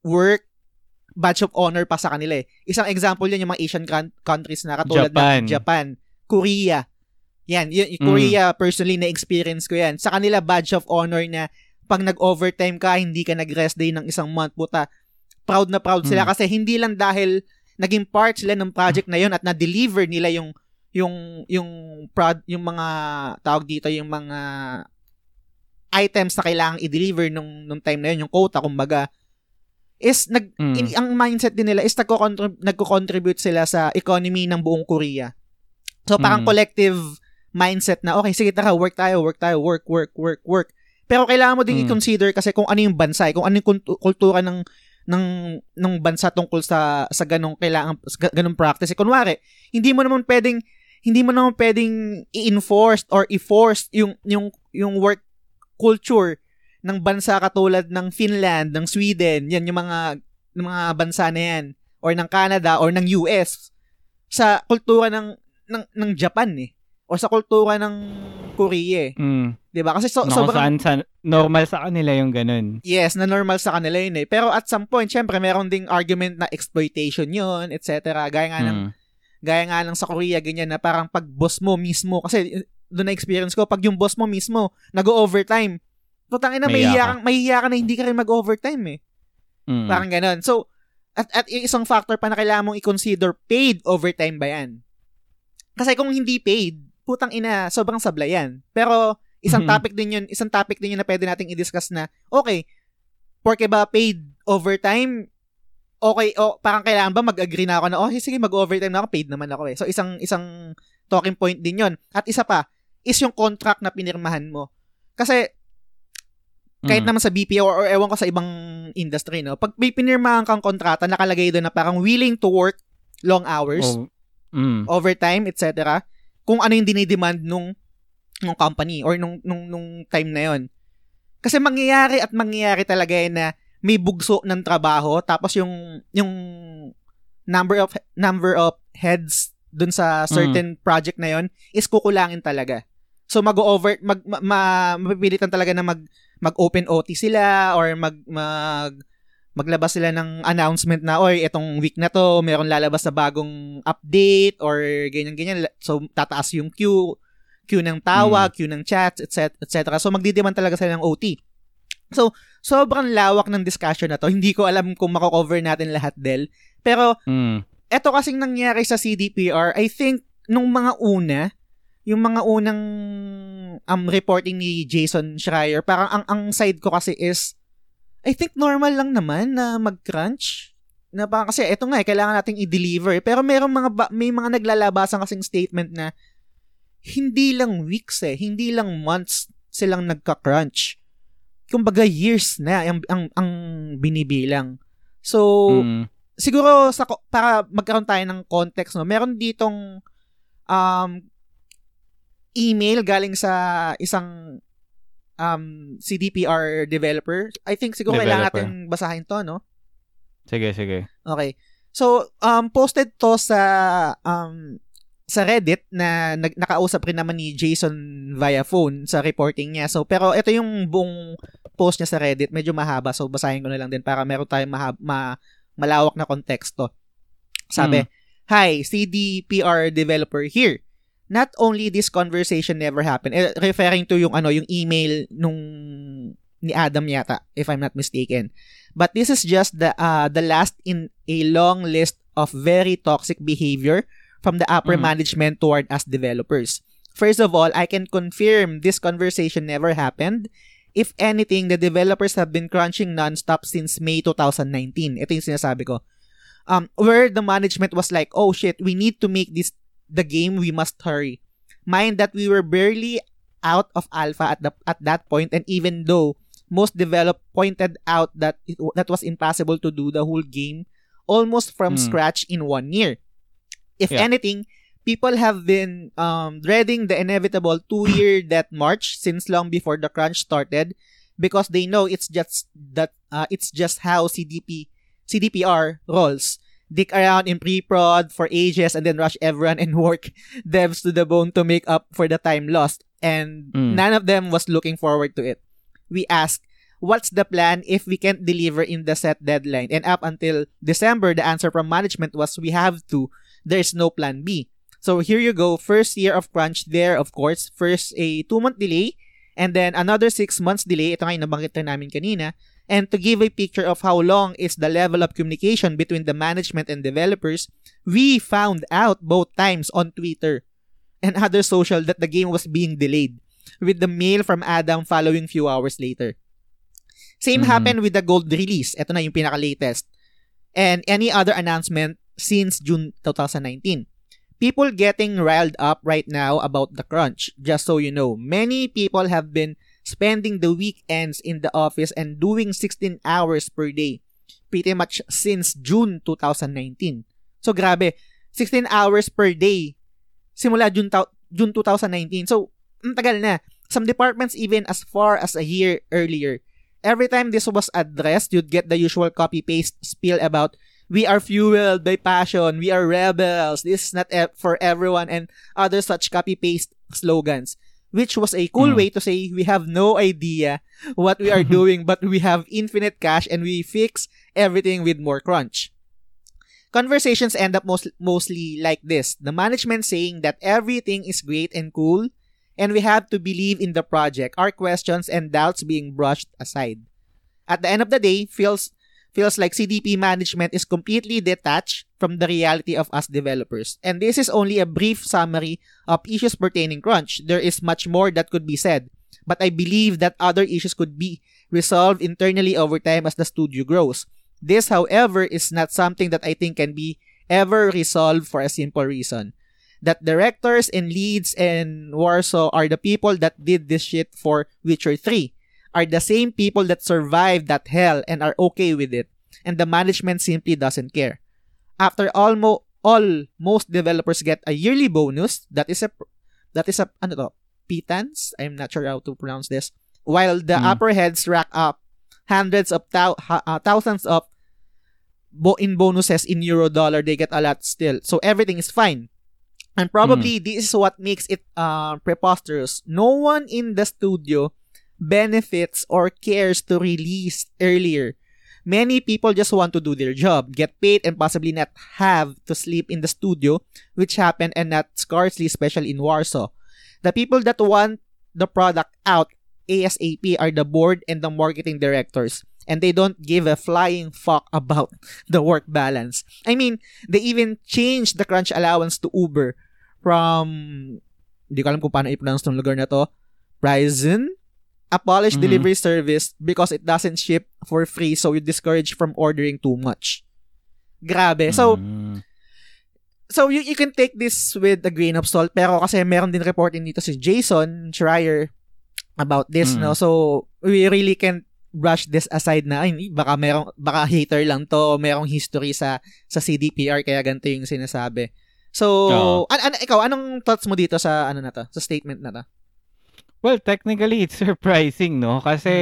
work badge of honor pa sa kanila eh. Isang example yan yung mga Asian countries na katulad Japan. ng Japan, Korea. Yan, y- y- Mm. Korea personally na experience ko yan. Sa kanila badge of honor na pag nag-overtime ka, hindi ka nag-rest day ng isang month, puta. Proud na proud sila Mm. kasi hindi lang dahil naging part sila ng project na yon at na-deliver nila yung yung yung prod yung mga tawag dito yung mga items na kailangang i-deliver nung nung time na yun, yung quota kumbaga is nag Mm. in- ang mindset din nila is nagko-contrib- nagko-contribute sila sa economy ng buong Korea. So parang Mm. collective mindset na okay sige tara work tayo, work tayo, work work work work. Pero kailangan mo din Mm. i-consider kasi kung ano yung bansa, eh, kung ano yung kultu- kultura ng ng ng bansa tungkol sa sa ganong kailangan sa ganong practice. Eh, kunwari, hindi mo naman pwedeng hindi mo naman pwedeng i-enforce or i-force yung yung yung work culture ng bansa katulad ng Finland, ng Sweden, yan yung mga ng mga bansa na yan or ng Canada or ng US sa kultura ng ng ng Japan eh o sa kultura ng Korea eh. Mm. 'Di ba? Kasi so, No, sobrang saan, saan, normal sa kanila yung ganun. Yes, na normal sa kanila yun eh. Pero at some point, syempre, meron ding argument na exploitation yun, etc. Gaya nga ng, Mm. gaya nga lang sa Korea, ganyan na parang pag boss mo mismo, kasi eh, doon na experience ko, pag yung boss mo mismo, nag-overtime, putang ina, Mahiya mahiya ka. ka, na hindi ka rin mag-overtime eh. Mm. Parang ganun. So, at, at isang factor pa na kailangan mong i-consider, paid overtime ba yan? Kasi kung hindi paid, putang ina, sobrang sablay yan. Pero, isang Mhm. topic din yun, isang topic din yun na pwede nating i-discuss na, okay, porke ba paid overtime, okay, o parang kailangan ba mag-agree na ako na, oh, sige, mag-overtime na ako, paid naman ako eh. So, isang, isang talking point din yun. At isa pa, is yung contract na pinirmahan mo. Kasi, kahit Mm. naman sa BPO or, or ewan ko sa ibang industry, no? Pag may pinirmahan kang kontrata, nakalagay doon na parang willing to work long hours, Oh, mm. overtime, etc. Kung ano yung dinidemand nung nung company or nung nung nung time na yon. Kasi mangyayari at mangyayari talaga eh na may bugso ng trabaho tapos yung yung number of number of heads dun sa certain project na yon is kukulangin talaga. So mag-over mag ma, ma- mapipilitan talaga na mag mag-open OT sila or mag mag maglabas sila ng announcement na oy etong week na to meron lalabas na bagong update or ganyan ganyan so tataas yung queue queue ng tawag, queue ng chats, etc. etc. So magdidiman talaga sila ng OT. So sobrang lawak ng discussion na to. Hindi ko alam kung mako-cover natin lahat del. Pero Mm. eto kasing nangyari sa CDPR, I think nung mga una, yung mga unang um, reporting ni Jason Schreier, parang ang ang side ko kasi is I think normal lang naman na mag-crunch. Na parang kasi eto nga eh, kailangan nating i-deliver. Pero merong mga ba- may mga naglalabasan kasing statement na hindi lang weeks eh, hindi lang months silang nagka-crunch. Kumbaga years na ang ang, ang binibilang. So, Mm. siguro sa para magkaroon tayo ng context no meron ditong um email galing sa isang um CDPR developer I think siguro kailangan Developer. natin basahin to no Sige, sige. okay so um posted to sa um sa Reddit na nag, nakausap rin naman ni Jason via phone sa reporting niya. So, pero ito yung buong post niya sa Reddit. Medyo mahaba. So, basahin ko na lang din para meron tayong mahab- ma- malawak na konteksto. Sabi, Hi, CDPR developer here. Not only this conversation never happened, eh, referring to yung ano, yung email nung ni Adam yata, if I'm not mistaken. But this is just the uh, the last in a long list of very toxic behavior from the upper Mm. management toward us developers. First of all, I can confirm this conversation never happened If anything, the developers have been crunching non-stop since May 2019. Ito yung sinasabi ko. Um, where the management was like, oh shit, we need to make this the game, we must hurry. Mind that we were barely out of alpha at the at that point, and even though most develop pointed out that it, that was impossible to do the whole game almost from Hmm. scratch in one year. If Yeah. anything, people have been um, dreading the inevitable two-year death march since long before the crunch started because they know it's just that uh, it's just how CDP CDPR rolls. Dick around in pre-prod for ages and then rush everyone and work devs to the bone to make up for the time lost. And Mm. none of them was looking forward to it. We asked, what's the plan if we can't deliver in the set deadline? And up until December, the answer from management was we have to. There's no plan B. So here you go. First year of crunch there, of course. First a two-month delay and then another six months delay. Ito nga yung nabanggit na namin kanina. And to give a picture of how long is the level of communication between the management and developers, we found out both times on Twitter and other social that the game was being delayed with the mail from Adam following few hours later. Same Mhm. happened with the gold release. Ito na yung pinaka-latest. And any other announcement since June 2019. People getting riled up right now about the crunch. Just so you know, many people have been spending the weekends in the office and doing 16 hours per day pretty much since June 2019. So grabe, 16 hours per day simula June, tau- June 2019. So, ang tagal na. Some departments even as far as a year earlier. Every time this was addressed, you'd get the usual copy-paste spiel about we are fueled by passion, we are rebels, this is not e- for everyone, and other such copy-paste slogans. Which was a cool Mm. way to say we have no idea what we are doing, but we have infinite cash and we fix everything with more crunch. Conversations end up most, mostly like this. The management saying that everything is great and cool and we have to believe in the project. Our questions and doubts being brushed aside. At the end of the day, feels feels like CDP management is completely detached from the reality of us developers. And this is only a brief summary of issues pertaining crunch. There is much more that could be said, but I believe that other issues could be resolved internally over time as the studio grows. This, however, is not something that I think can be ever resolved for a simple reason. That directors and leads in Warsaw are the people that did this shit for Witcher 3, are the same people that survived that hell and are okay with it, and the management simply doesn't care. After almo all most developers get a yearly bonus that is a that is a ano to pittance I'm not sure how to pronounce this. While the Hmm. upper heads rack up hundreds of thou- uh, thousands of bo- in bonuses in euro dollar they get a lot still. So everything is fine. And probably this is what makes it uh, preposterous. No one in the studio benefits or cares to release earlier many people just want to do their job get paid and possibly not have to sleep in the studio which happened and not scarcely special in warsaw the people that want the product out ASAP are the board and the marketing directors and they don't give a flying fuck about the work balance. I mean, they even changed the crunch allowance to Uber from hindi ko alam kung paano i-pronounce tong lugar na to. Ryzen, a polished Mhm. delivery service because it doesn't ship for free so you discourage from ordering too much. Grabe. So, Mm. so you, you can take this with a grain of salt pero kasi meron din reporting dito si Jason Schreier about this Mm. no so we really can't brush this aside na ay baka merong baka hater lang to merong history sa sa CDPR kaya ganito yung sinasabi so Oo. an, an, ikaw anong thoughts mo dito sa ano na to sa statement na to Well, technically, it's surprising, no? Kasi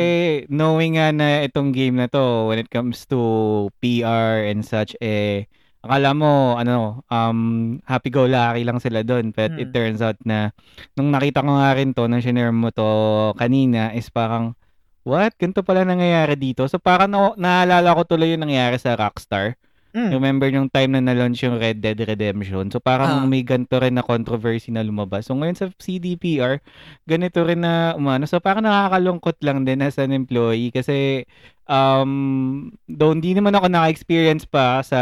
knowing nga na itong game na to, when it comes to PR and such, eh, akala mo, ano, um, happy-go-lucky lang sila doon. But Hmm. it turns out na, nung nakita ko nga rin to, nung shinare mo to kanina, is parang, what? Ganito pala nangyayari dito? So, parang na- naalala ko tuloy yung nangyari sa Rockstar. Mm. Remember yung time na na-launch yung Red Dead Redemption. So parang may ganito rin na controversy na lumabas. So ngayon sa CDPR, ganito rin na umano. So parang nakakalungkot lang din as an employee kasi um, though hindi naman ako naka-experience pa sa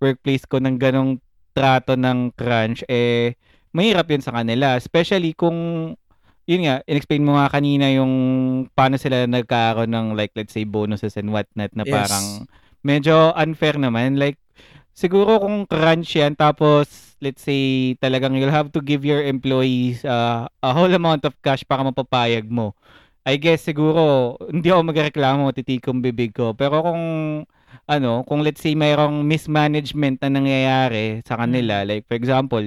workplace ko ng ganong trato ng crunch, eh mahirap yun sa kanila. Especially kung yun nga, inexplain mo nga kanina yung paano sila nagkaroon ng like let's say bonuses and whatnot na Yes. parang medyo unfair naman. Like siguro kung crunch yan tapos let's say talagang you'll have to give your employees uh, a whole amount of cash para mapapayag mo. I guess siguro hindi ako magreklamo titikong bibig ko. Pero kung ano, kung let's say mayroong mismanagement na nangyayari sa kanila, like for example,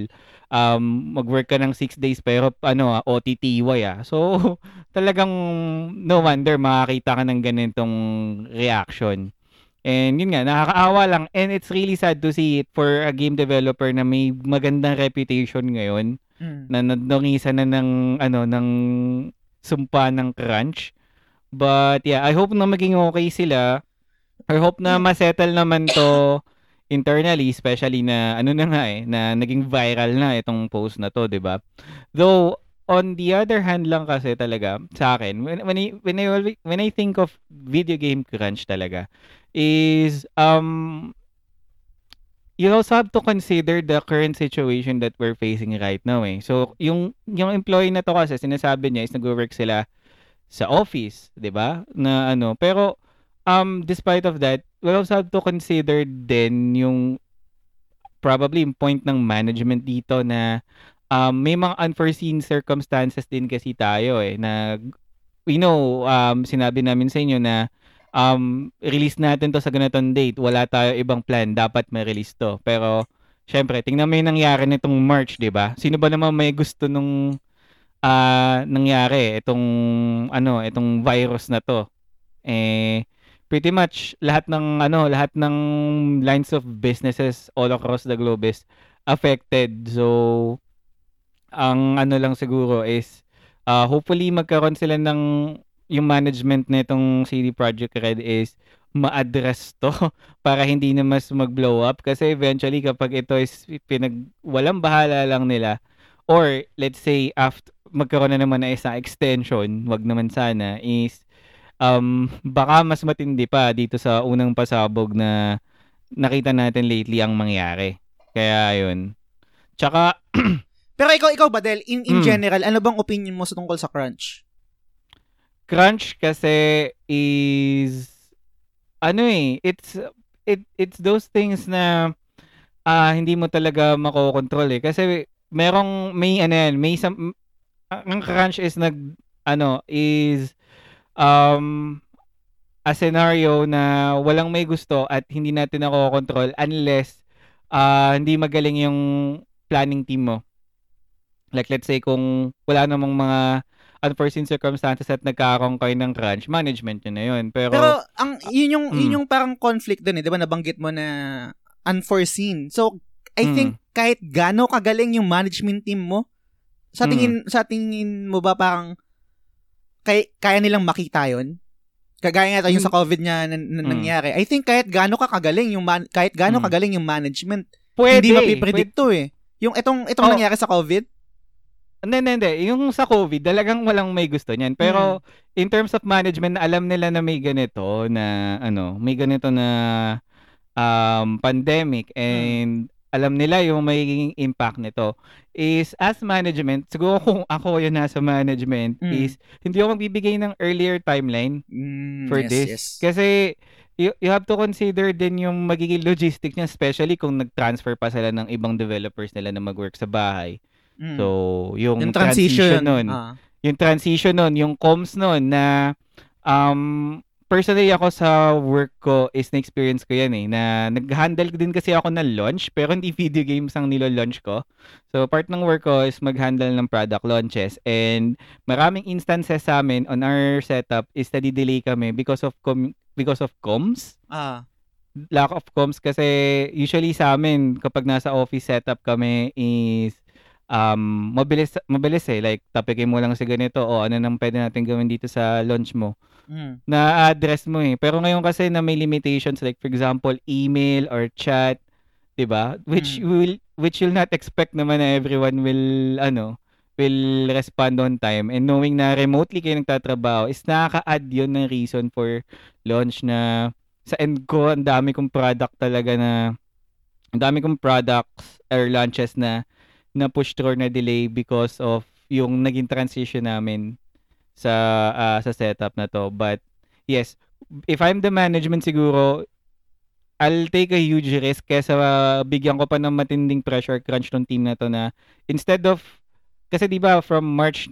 um, mag-work ka ng 6 days pero ano, ah, OTTY ah. So, talagang no wonder makakita ka ng ganitong reaction. And yun nga, nakakaawa lang. And it's really sad to see it for a game developer na may magandang reputation ngayon Mm. na nadungisan na ng ano ng sumpa ng crunch. But yeah, I hope na maging okay sila. I hope na masettle naman to internally, especially na ano na nga eh, na naging viral na itong post na to, 'di ba? Though on the other hand lang kasi talaga sa akin, when when I, when I when I think of video game crunch talaga is um you also have to consider the current situation that we're facing right now eh. So, yung yung employee na to kasi sinasabi niya is nagwo-work sila sa office, 'di ba? Na ano, pero um despite of that, we also have to consider din yung probably yung point ng management dito na um, may mga unforeseen circumstances din kasi tayo eh na we know um sinabi namin sa inyo na um release natin to sa ganitong date. Wala tayo ibang plan. Dapat may release to. Pero syempre tingnan mo yung nangyari nitong March 'di ba? Sino ba naman may gusto nung ah nangyari? Itong ano itong virus na to. Eh pretty much lahat ng ano lahat ng lines of businesses all across the globe is affected. So ang ano lang siguro is uh, hopefully magkaroon sila ng yung management nitong CD Projekt Red is ma-address to para hindi na mas mag-blow up. Kasi eventually kapag ito is pinag walang bahala lang nila or let's say after magkaroon na naman na isang extension wag naman sana is um baka mas matindi pa dito sa unang pasabog na nakita natin lately ang mangyari. Kaya ayun. Tsaka Pero ikaw, ikaw ba, Del, in, in Mm. general, ano bang opinion mo sa tungkol sa crunch? crunch kasi is ano eh it's it it's those things na ah hindi mo talaga makokontrol eh kasi merong may ano yan may some, ang crunch is nag ano is um a scenario na walang may gusto at hindi natin nakokontrol unless ah hindi magaling yung planning team mo like let's say kung wala namang mga unforeseen circumstances at nagkakaroon kayo ng crunch, management yun na yun. Pero, Pero, ang, yun yung, yun Mm. yung parang conflict dun eh, di ba? Nabanggit mo na unforeseen. So, I Mm. think kahit gaano kagaling yung management team mo, sa Mm. tingin, sa tingin mo ba parang kay, kaya nilang makita yon Kagaya nga yung sa COVID nga na, na- Mm. nangyari. I think kahit gaano ka kagaling yung man, kahit gaano Mm. kagaling yung management, pwede. hindi mapipredict to eh. Yung itong itong Oh. nangyari sa COVID, Hindi, hindi, hindi. Yung sa COVID, talagang walang may gusto niyan. Pero, in terms of management, alam nila na may ganito na, ano, may ganito na um, pandemic and alam nila yung magiging impact nito is as management, siguro kung ako yung nasa management Mm. is hindi ako magbibigay ng earlier timeline mm, for yes, this. yes. Kasi you, you have to consider din yung magiging logistics niya, especially kung nag-transfer pa sila ng ibang developers nila na mag-work sa bahay. Mm. So, yung, yung transition, transition, nun, ah. yung transition nun, yung comms nun na um, personally ako sa work ko is na-experience ko yan eh, na nag-handle din kasi ako ng launch pero hindi video games ang nilo-launch ko. So, part ng work ko is mag-handle ng product launches and maraming instances sa amin on our setup is na-delay kami because of com- because of comms Ah. lack of comms kasi usually sa amin kapag nasa office setup kami is um mabilis mabilis eh. Like topikin mo lang si ganito o ano nang pwede natin gawin dito sa launch mo. Mm. na-address mo eh. Pero ngayon kasi na may limitations like for example email or chat 'di ba? Which Mm. will which you'll not expect naman na everyone will ano will respond on time. And knowing na remotely kayo nagtatrabaho is nakaka-add yun ng reason for launch na sa end ko ang dami kong product talaga na ang dami kong products or launches na na push through na delay because of yung naging transition namin sa ah, sa setup na to. But yes, if I'm the management siguro, I'll take a huge risk kesa uh, bigyan ko pa ng matinding pressure crunch ng team na to na instead of kasi 'di ba from March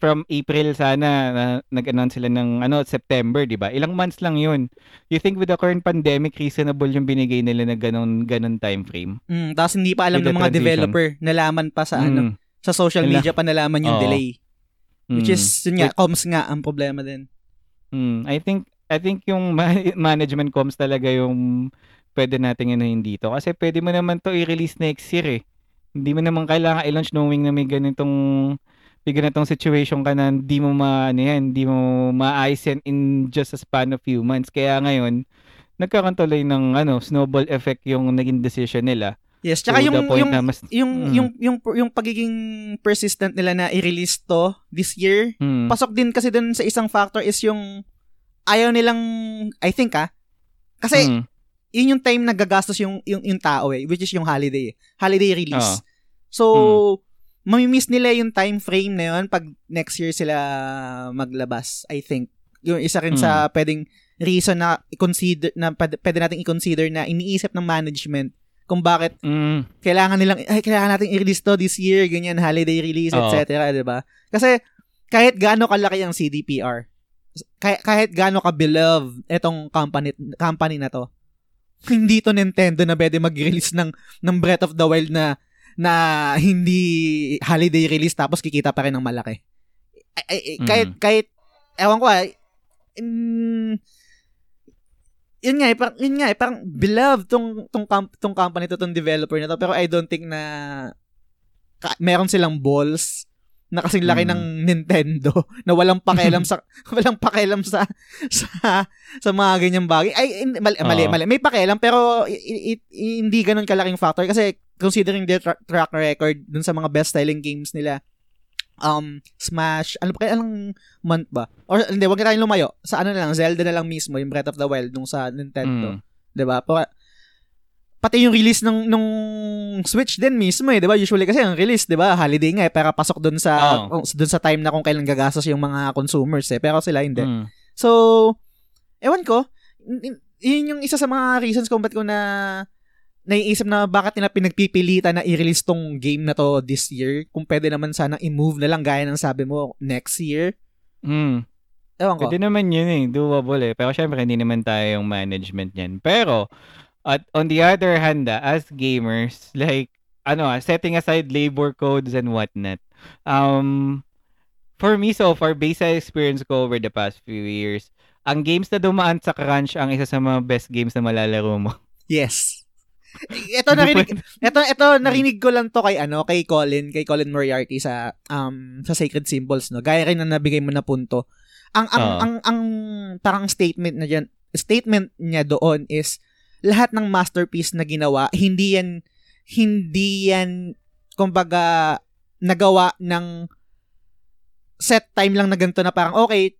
from April sana na, nag-announce sila ng ano September, 'di ba? Ilang months lang 'yun. You think with the current pandemic reasonable yung binigay nila na ganun ganun time frame? Mm, tapos hindi pa alam With ng mga transition. developer, nalaman pa sa ano, Mm, sa social Nala- media pa nalaman yung Oo. delay. Which mm. is, yun nga, comms nga ang problema din. Mm, I think I think yung ma- management comms talaga yung pwede nating inuhin dito kasi pwede mo naman to i-release next year eh. Hindi mo naman kailangan i-launch knowing na may ganitong may ganitong situation ka na hindi mo ma ano yan, hindi mo maayos yan in just a span of few months. Kaya ngayon, nagkaroon tuloy ng ano, snowball effect yung naging decision nila. Yes, tsaka yung, yung, mas, yung, Mm. yung, yung, yung pagiging persistent nila na i-release to this year, mm, pasok din kasi dun sa isang factor is yung ayaw nilang, I think ah, kasi mm, yun yung time na gagastos yung, yung, yung tao eh, which is yung holiday. eh. Holiday release. Oo. So, mamimiss nila yung time frame na yun pag next year sila maglabas, I think. Yung isa rin sa pwedeng reason na i-consider, na pwede, pwede natin i-consider na iniisip ng management kung bakit mm, kailangan nilang, ay, kailangan natin i-release to this year, ganyan, holiday release, etc. di ba? Kasi, kahit gaano kalaki ang CDPR, kahit, kahit gaano ka beloved etong company, company na to, hindi to Nintendo na pwede mag-release ng, ng Breath of the Wild na na hindi holiday release tapos kikita pa rin ng malaki. Ay, ay, ay, kahit, Mm. kahit, ewan ko ah, mm, yun nga, eh, parang, yun nga, eh, parang beloved tong, tong, comp- tong company to, tong developer na to, pero I don't think na ka, meron silang balls na kasing laki Mm. ng Nintendo na walang pakialam sa walang pakialam sa sa sa mga ganyang bagay. Ay in- mali, mali, Oo. mali. May pakialam pero i- i- i- hindi ganun kalaking factor kasi considering their tra- track record dun sa mga best selling games nila um Smash ano pa kaya anong month ba or hindi wag na tayong lumayo sa ano na lang Zelda na lang mismo yung Breath of the Wild nung sa Nintendo mm, 'di ba Pa- pati yung release ng nung Switch din mismo eh 'di ba usually kasi ang release 'di ba holiday nga eh para pasok doon sa Oo. doon sa time na kung kailan gagastos yung mga consumers eh pero sila hindi mm. so ewan ko yun yung isa sa mga reasons kung ba't ko na naiisip na bakit nila pinagpipilitan na i-release tong game na to this year kung pwede naman sana i-move na lang gaya ng sabi mo next year Mm. ewan ko Pwede naman yun eh, doable eh. Pero syempre, hindi naman tayo yung management niyan. Pero, at on the other hand, ah, as gamers, like, ano ah, setting aside labor codes and whatnot, um, for me so far, based sa experience ko over the past few years, ang games na dumaan sa crunch ang isa sa mga best games na malalaro mo. yes. Ito narinig ito ito narinig ko lang to kay ano kay Colin kay Colin Moriarty sa um sa Sacred Symbols no? Gaya rin na nabigay mo na punto. Ang ang Oo. ang ang parang statement na diyan statement niya doon is lahat ng masterpiece na ginawa hindi yan hindi yan kumbaga nagawa ng set time lang na ganito na parang okay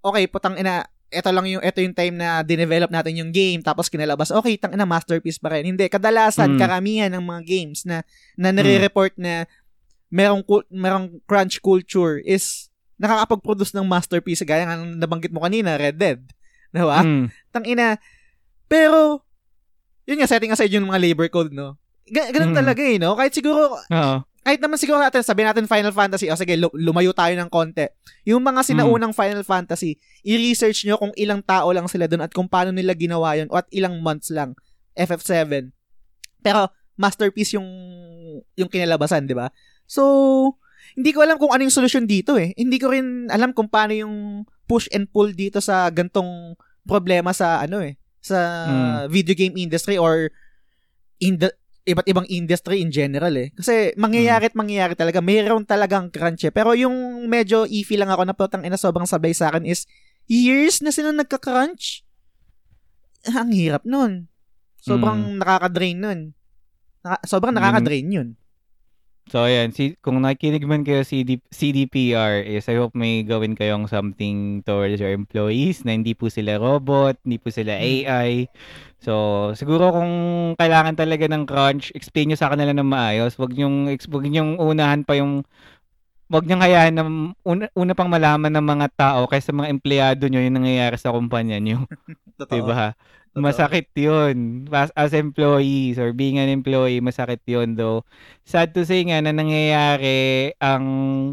okay putang ina ito lang yung ito yung time na dinevelop natin yung game tapos kinalabas okay tang ina masterpiece pa rin hindi kadalasan Mm. karamihan ng mga games na na nare-report na merong merong crunch culture is nakakapag-produce ng masterpiece gaya ng nabanggit mo kanina Red Dead diba Mm. tang ina pero yun nga setting aside yung mga labor code no Ga- ganun Mm. talaga eh no kahit siguro Oo. kahit naman siguro natin, sabi natin Final Fantasy, o sige, lu- lumayo tayo ng konti. Yung mga sinaunang Final Fantasy, i-research nyo kung ilang tao lang sila doon at kung paano nila ginawa yun o at ilang months lang. FF7. Pero, masterpiece yung yung kinalabasan, di ba? So, hindi ko alam kung anong solusyon dito eh. Hindi ko rin alam kung paano yung push and pull dito sa gantong problema sa ano eh, sa Mm. video game industry or in the iba't ibang industry in general eh. Kasi mangyayari at mangyayari talaga. Mayroon talagang crunch eh. Pero yung medyo iffy lang ako na putang ina sobrang sablay sa akin is years na sila nagka-crunch. Ang hirap nun. Sobrang nakaka-drain nun. Naka- sobrang Yun- nakaka-drain yun. So, ayan. Si, kung nakikinig man kayo CD, CDPR is I hope may gawin kayong something towards your employees na hindi po sila robot, hindi po sila AI. So, siguro kung kailangan talaga ng crunch, explain nyo sa kanila ng maayos. Wag nyong, ex- wag nyong unahan pa yung wag niyang hayaan na una, una pang malaman ng mga tao kaysa mga empleyado niyo yung nangyayari sa kumpanya niyo. 'Di ba? Totoo. Masakit 'yun. As, as employees or being an employee, masakit 'yun though. Sad to say nga na nangyayari ang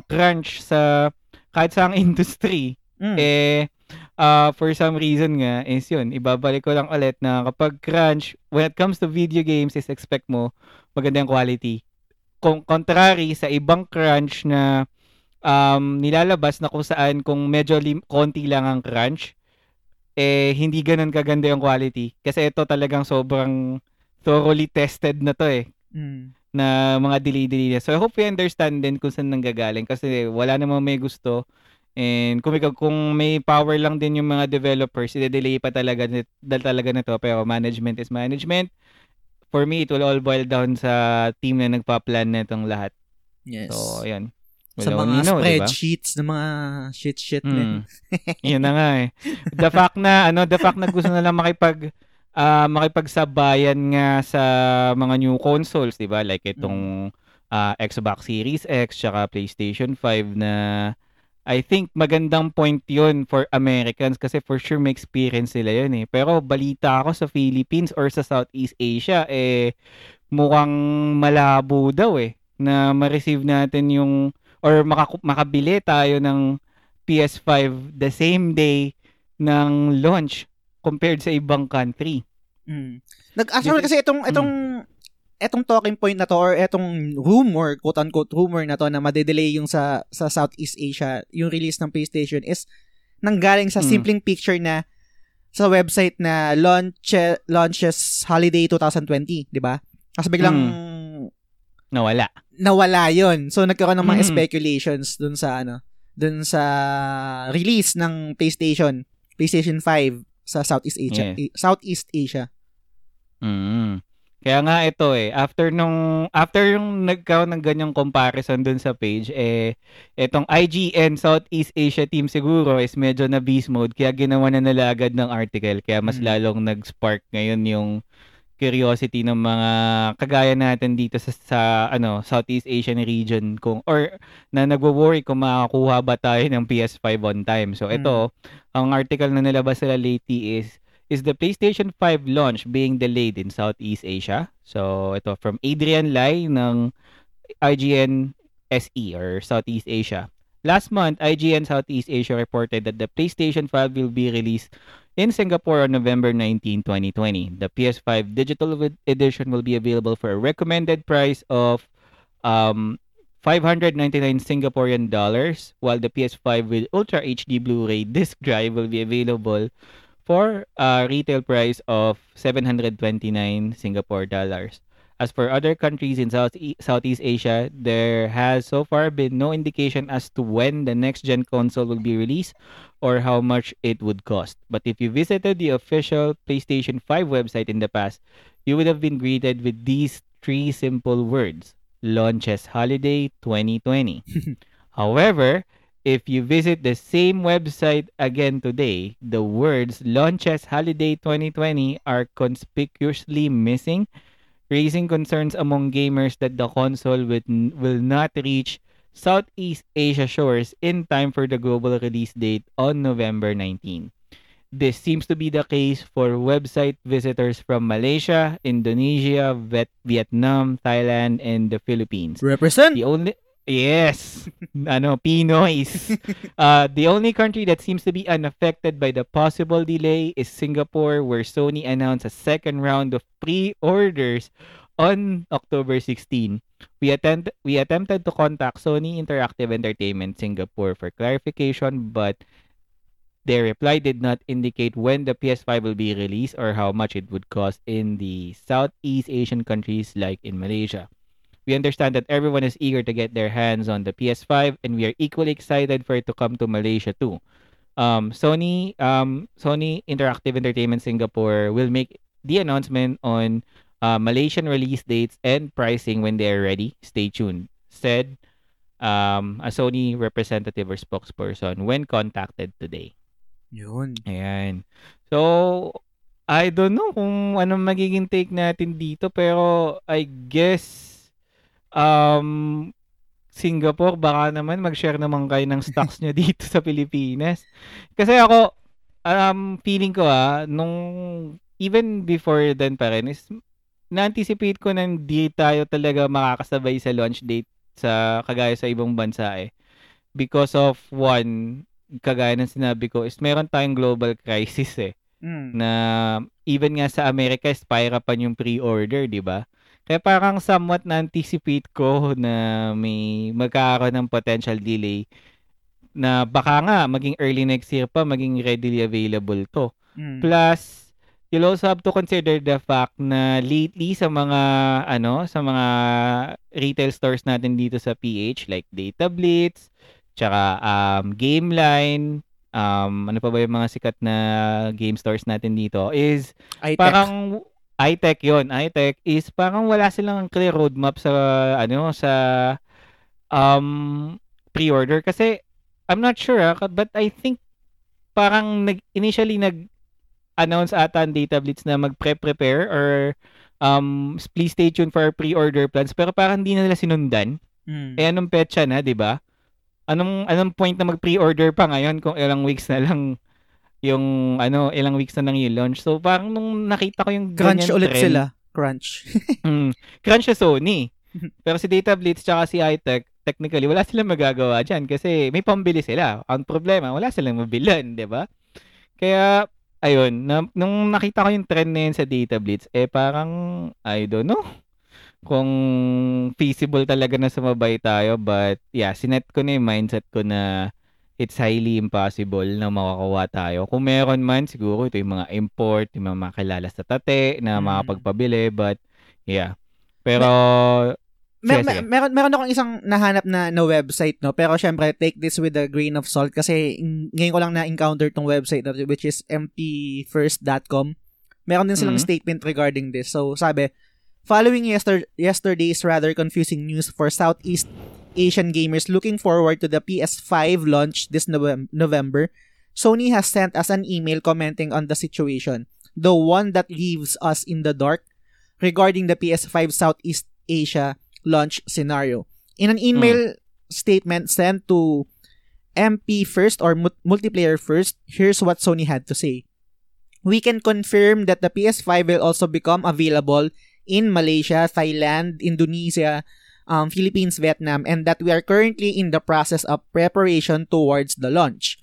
crunch sa kahit sa ang industry Mm. eh uh, for some reason nga is yun ibabalik ko lang ulit na kapag crunch when it comes to video games is expect mo maganda yung quality kung contrary sa ibang crunch na um, nilalabas na kung saan kung medyo lim- konti lang ang crunch eh hindi ganun kaganda yung quality kasi ito talagang sobrang thoroughly tested na to eh Mm. na mga delay-delay niya. So, I hope you understand din kung saan nanggagaling kasi wala namang may gusto. And kung, ikaw- kung may power lang din yung mga developers, i-delay pa talaga, dahil talaga na to. Pero management is management. For me, it will all boil down sa team na nagpa-plan na itong lahat. Yes. So, ayun. Sa We'll mga only know, diba? spreadsheets ng mga shit shit Mm. Yun na nga eh. The fact na, ano, the fact na gusto na lang makipag, ah makipagsabayan nga sa mga new consoles, di ba? Like itong ah, Xbox Series X, tsaka PlayStation 5 na I think magandang point yun for Americans kasi for sure may experience sila yun eh. Pero balita ako sa Philippines or sa Southeast Asia, eh, mukhang malabo daw eh na ma-receive natin yung or makaku- makabili tayo ng PS5 the same day ng launch compared sa ibang country. Mm. Nag actually This kasi itong itong etong talking point na to or etong rumor, quote unquote rumor na to na madedelay yung sa sa Southeast Asia, yung release ng PlayStation is nanggaling sa Mm. simpleng picture na sa website na launch launches holiday 2020, 'di ba? Kasi biglang Nawala. nawala 'yon. So nagkaroon ng mga Mm. speculations dun sa ano, dun sa release ng PlayStation, PlayStation 5 sa Southeast Asia, Yeah. Southeast Asia. Mm. Kaya nga ito eh, after nung after yung nagkaroon ng ganyang comparison dun sa page eh itong IGN Southeast Asia team siguro is medyo na beast mode kaya ginawa na nila agad ng article kaya mas Mm. lalong nag-spark ngayon yung curiosity ng mga kagaya natin dito sa, sa ano Southeast Asian region kung or na nagwo-worry kung makakuha ba tayo ng PS5 on time. So ito, ang article na nilabas sila lately is is the PlayStation 5 launch being delayed in Southeast Asia. So ito from Adrian Lai ng IGN SE or Southeast Asia. Last month, IGN Southeast Asia reported that the PlayStation 5 will be released in Singapore on November 19, 2020. The PS5 digital ed- edition will be available for a recommended price of um 599 Singaporean dollars, while the PS5 with Ultra HD Blu-ray disc drive will be available for a retail price of 729 Singapore dollars. As for other countries in South Southeast Asia, there has so far been no indication as to when the next gen console will be released or how much it would cost. But if you visited the official PlayStation 5 website in the past, you would have been greeted with these three simple words Launches Holiday 2020. However, if you visit the same website again today, the words Launches Holiday 2020 are conspicuously missing, raising concerns among gamers that the console will, will not reach Southeast Asia shores in time for the global release date on November 19. This seems to be the case for website visitors from Malaysia, Indonesia, Viet- Vietnam, Thailand, and the Philippines. Represent. The only Yes. ano, Pinoys. uh, the only country that seems to be unaffected by the possible delay is Singapore, where Sony announced a second round of pre-orders on October 16. We attempt we attempted to contact Sony Interactive Entertainment Singapore for clarification, but their reply did not indicate when the PS5 will be released or how much it would cost in the Southeast Asian countries like in Malaysia. We understand that everyone is eager to get their hands on the PS5 and we are equally excited for it to come to Malaysia too. Um, Sony um, Sony Interactive Entertainment Singapore will make the announcement on uh, Malaysian release dates and pricing when they are ready. Stay tuned, said um, a Sony representative or spokesperson when contacted today. Yun. Ayan. So, I don't know kung ano magiging take natin dito pero I guess um Singapore, baka naman mag-share naman kayo ng stocks nyo dito sa Pilipinas. Kasi ako, um, feeling ko ah, nung even before then pa rin, is na-anticipate ko na hindi tayo talaga makakasabay sa launch date sa kagaya sa ibang bansa eh. Because of one, kagaya ng sinabi ko, is meron tayong global crisis eh. Mm. Na even nga sa Amerika, is pahirapan yung pre-order, di ba? Kaya parang somewhat na-anticipate ko na may magkakaroon ng potential delay na baka nga maging early next year pa maging readily available to. Mm. Plus, you'll also have to consider the fact na lately sa mga ano, sa mga retail stores natin dito sa PH like Data Blitz, tsaka um, Gameline, um, ano pa ba yung mga sikat na game stores natin dito is iTech. parang iTech yon iTech is parang wala silang clear roadmap sa ano sa um pre-order. Kasi I'm not sure ah, but I think parang nag initially nag announce ata ang Data Blitz na mag-prepare or um please stay tuned for our pre-order plans. Pero parang hindi na nila sinundan. Mm. eh anong petsa na 'di ba? Anong anong point na mag-pre-order pa ngayon kung ilang weeks na lang yung ano ilang weeks na yung launch so parang nung nakita ko yung Crunch ulit trend, sila. Crunch. Mm. Crunch sa Sony. Pero si Data Blitz tsaka si iTech, technically, wala silang magagawa dyan kasi may pambili sila. Ang problema, wala silang mabilan, di ba? Kaya, ayun, na, nung nakita ko yung trend na yun sa Data Blitz, eh parang, I don't know, kung feasible talaga na sumabay tayo. But, yeah, sinet ko na yung mindset ko na it's highly impossible na makakuha tayo. Kung meron man, siguro ito yung mga import, yung mga makilala sa tate na Mm. makapagpabili. But, yeah. Pero, Mer- sige. mer- meron meron akong isang nahanap na na website no pero syempre take this with a grain of salt kasi ng- ngayon ko lang na encounter tong website na which is mpfirst.com. Meron din silang Mhm. statement regarding this. So sabi, following yester- yesterday's rather confusing news for Southeast Asian gamers looking forward to the PS5 launch this Novem- November, Sony has sent us an email commenting on the situation, the one that leaves us in the dark regarding the PS5 Southeast Asia launch scenario. In an email hmm. statement sent to MP First or Mul- Multiplayer First, here's what Sony had to say. We can confirm that the PS5 will also become available in Malaysia, Thailand, Indonesia, um, Philippines, Vietnam, and that we are currently in the process of preparation towards the launch.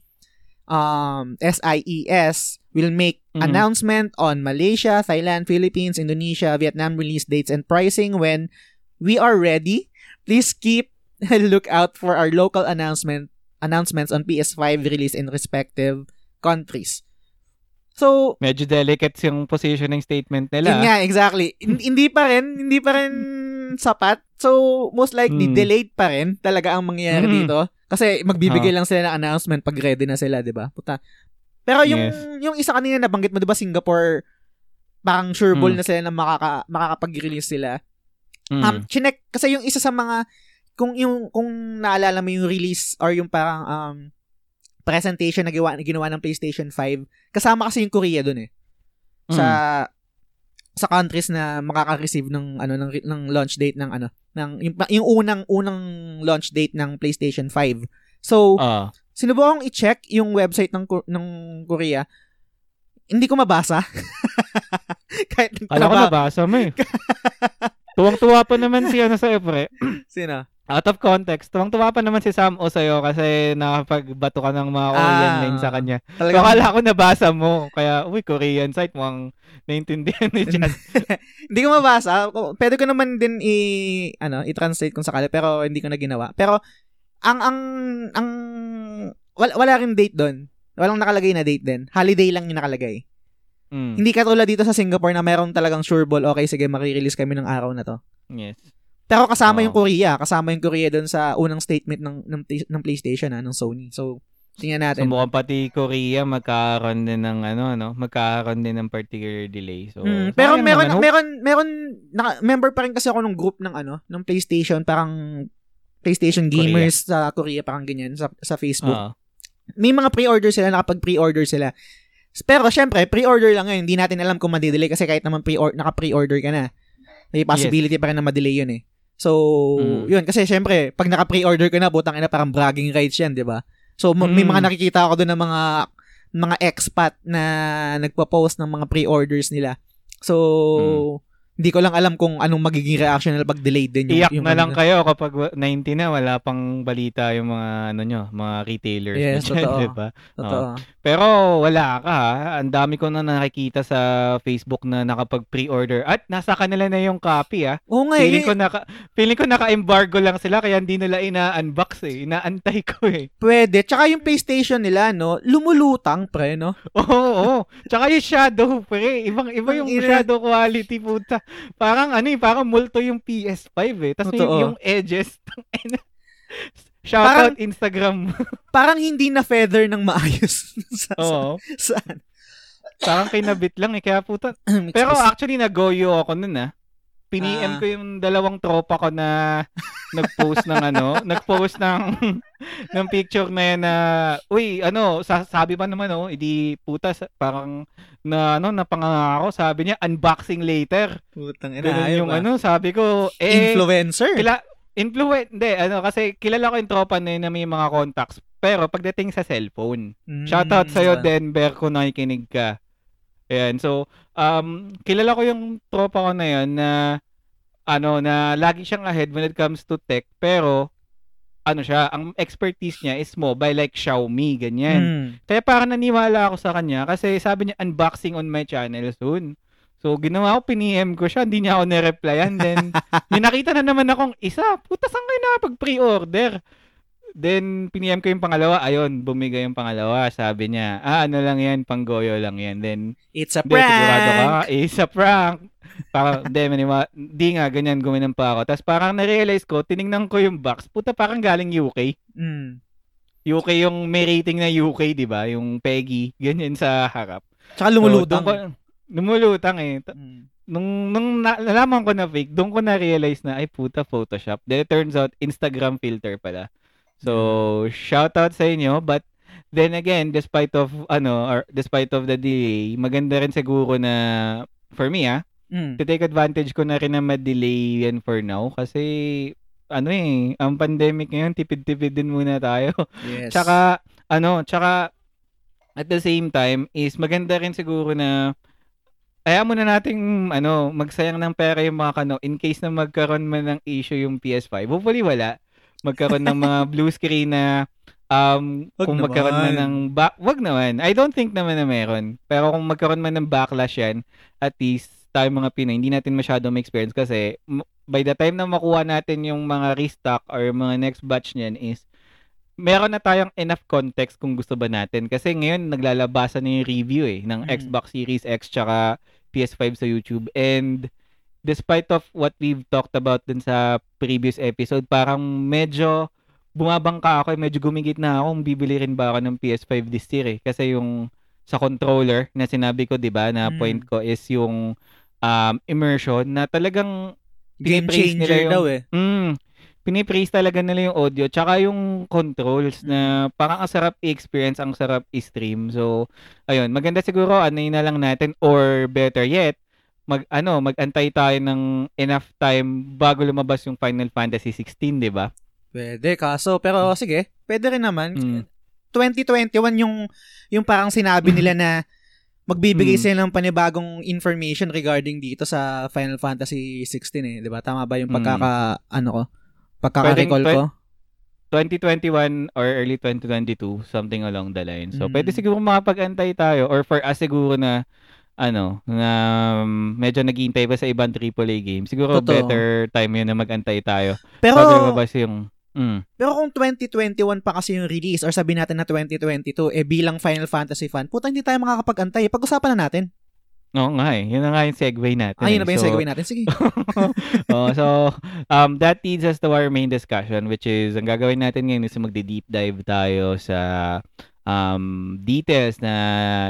Um, SIES will make Mhm. announcement on Malaysia, Thailand, Philippines, Indonesia, Vietnam release dates and pricing when we are ready. Please keep a lookout for our local announcement announcements on PS5 release in respective countries. So, medyo delicate yung positioning statement nila. yun nga, exactly. Hin- hindi pa rin, hindi pa rin sapat. So, most likely, Hmm. delayed pa rin talaga ang mangyayari Mm. dito. Kasi magbibigay Ah. lang sila ng announcement pag ready na sila, di ba? Puta. Pero yung, Yes. yung isa kanina nabanggit mo, di ba, Singapore, parang sureball Hmm. na sila na makaka, makakapag-release sila. Mm. Um, chinek, kasi yung isa sa mga, kung yung, kung naalala mo yung release or yung parang, um, presentation na ginawa, ginawa ng PlayStation 5, kasama kasi yung Korea dun eh. Sa, Mm. sa countries na makaka-receive ng, ano, ng, ng launch date ng, ano, ng, yung, yung unang, unang launch date ng PlayStation 5. So, Ah. sinubukang i-check yung website ng, Ko- ng Korea. Hindi ko mabasa. Kahit Kala ko nagtraba- nabasa mo eh. Tuwang-tuwa pa naman si ano sa Epre. Sino? Out of context, tuwang-tuwa pa naman si Sam O sa'yo kasi nakapagbato ka ng mga Ah. Korean line sa kanya. So, Talagang, akala ko nabasa mo. Kaya, uy, Korean site, mukhang naintindihan ni Jan. hindi ko mabasa. Pwede ko naman din i ano, i-translate kung sakali pero hindi ko na ginawa. Pero ang ang ang wala, wala rin date doon. Walang nakalagay na date din. Holiday lang yung nakalagay. Mm. Hindi katulad dito sa Singapore na meron talagang sure ball, okay, sige, makirelease kami ng araw na to. Yes. Pero kasama Oo. yung Korea. Kasama yung Korea doon sa unang statement ng, ng, ng PlayStation, ah, ng Sony. So, tingnan So, natin. mukhang pati Korea magkakaroon din ng ano, no? Magkakaroon din ng particular delay. So, Mm, pero sayang meron naman, meron meron naka, member pa rin kasi ako ng group ng ano, ng PlayStation, parang PlayStation gamers sa Korea parang ganyan sa sa Facebook. Oo. May mga pre-order sila, nakapag pre-order sila. Pero syempre, pre-order lang ngayon. Hindi natin alam kung ma-delay kasi kahit naman pre naka-pre-order ka na. May possibility pa rin na ma-delay yun eh. So, Mm. yun. Kasi syempre, pag naka-pre-order ka na, butang ina, parang bragging rights yan, di ba? So, ma- may Mm. mga nakikita ako doon ng mga mga expat na nagpo-post ng mga pre-orders nila. So, hindi ko lang alam kung anong magiging reaction nila pag delayed din yung Iyak yung na lang kanila. kayo kapag wa- 90 na, wala pang balita yung mga, ano nyo, mga retailers. Yes, dyan, totoo. diba? Totoo. Pero wala ka. Ang dami ko na nakikita sa Facebook na nakapag-pre-order. At nasa kanila na yung copy ha. Oo nga, Feeling eh, ko naka feeling ko naka-embargo lang sila kaya hindi nila ina-unbox eh. Inaantay ko eh. pwede. Tsaka yung PlayStation nila, no, lumulutang, pre, no? Oo, oo. Tsaka yung shadow pre, ibang iba yung shadow quality puta. Parang ano eh, parang multo yung PS5 eh. Tapos yung, yung edges. Shout Parang- out Instagram. Parang hindi na feather ng maayos. sa, sa, Oo. saan? Parang kinabit lang eh. Kaya puta. Pero actually nag-goyo ako nun ah. Piniem Ah. ko yung dalawang tropa ko na nag-post ng ano, nag-post ng ng picture na yan na uy, ano, sa, sabi pa naman oh, hindi puta parang na ano, napangako, sabi niya unboxing later. Putang Ganun ina, yung ano, sabi ko eh Influencer. kila influent, hindi, ano, kasi kilala ko yung tropa na yun na may mga contacts. Pero pagdating sa cellphone, Mm, Shoutout sa'yo, diba? Denver, kung nakikinig ka. Ayan, so, um, kilala ko yung tropa ko na yun na, ano, na lagi siyang ahead when it comes to tech, pero, ano siya, ang expertise niya is mobile, like Xiaomi, ganyan. Mm. Kaya parang naniwala ako sa kanya, kasi sabi niya, unboxing on my channel soon. So, ginawa ko, piniem ko siya, hindi niya ako nireplyan. Then, may nakita na naman akong isa, puta, saan kayo nakapag-pre-order? Then, piniem ko yung pangalawa, ayun, bumigay yung pangalawa. Sabi niya, ah, ano lang yan, panggoyo lang yan. Then, It's a sigurado ka, prank. eh, sa prank. Parang, hindi, maniwa, hindi nga, ganyan, guminan pa ako. Tapos parang na-realize ko, tiningnan ko yung box, puta, parang galing UK. Mm. UK yung may rating na UK, di ba? Yung Peggy, ganyan sa harap. Tsaka So, lumulutang. ko- lumulutang eh. Ta- Mm. Nung, nung na, nalaman ko na fake, doon ko na-realize na, ay puta, Photoshop. Then it turns out, Instagram filter pala. So, shout out sa inyo. But, then again, despite of, ano, or despite of the delay, maganda rin siguro na, for me ah, Mm. to take advantage ko na rin na ma-delay yan for now. Kasi, ano eh, ang pandemic ngayon, tipid-tipid din muna tayo. Yes. Tsaka, ano, tsaka, at the same time, is maganda rin siguro na, kaya muna nating, ano, magsayang ng pera yung mga kano, in case na magkaroon man ng issue yung PS5. Hopefully, wala. Magkaroon ng mga blue screen na, um, Wag kung magkaroon man naman. ng, ba- wag naman. I don't think naman na meron. Pero kung magkaroon man ng backlash yan, at least, tayo mga Pinoy, hindi natin masyado ma-experience kasi m- by the time na makuha natin yung mga restock or yung mga next batch niyan is meron na tayong enough context kung gusto ba natin. Kasi ngayon, naglalabasan na yung review eh, ng Mm. Xbox Series X tsaka PS5 sa YouTube. And despite of what we've talked about dun sa previous episode, parang medyo bumabangka ako, eh, medyo gumigit na ako kung bibili rin ba ako ng PS5 this year eh. Kasi yung sa controller na sinabi ko, di ba, na Mm. point ko is yung um, immersion na talagang Game nila changer yung- daw eh. Mm, pinipraise talaga nila yung audio tsaka yung controls na parang ang sarap i-experience, ang sarap i-stream. So, ayun, maganda siguro ano na lang natin or better yet, mag ano, magantay tayo ng enough time bago lumabas yung Final Fantasy 16, 'di ba? Pwede, kaso, pero sige, pwede rin naman. Mm. 2021 yung yung parang sinabi nila na magbibigay Mm. sila ng panibagong information regarding dito sa Final Fantasy 16 eh, 'di ba? Tama ba yung Mm. pagkaka ano ko? Pagkaka-recall ko? 2021 or early 2022, something along the line. So, Mm. pwede siguro makapag-antay tayo or for us siguro na ano, na um, medyo naghihintay pa sa ibang AAA game. Siguro Totoo. better time yun na mag-antay tayo. Pero bago lumabas yung mm, pero kung 2021 pa kasi yung release or sabi natin na 2022 eh bilang Final Fantasy fan, puta hindi tayo makakapag-antay. Pag-usapan na natin. Oo nga eh. Yun na nga yung segue natin. Ayun eh. na ba yung So, segue natin? Sige. oh, so, um, that leads us to our main discussion, which is, ang gagawin natin ngayon is magde-deep dive tayo sa um, details na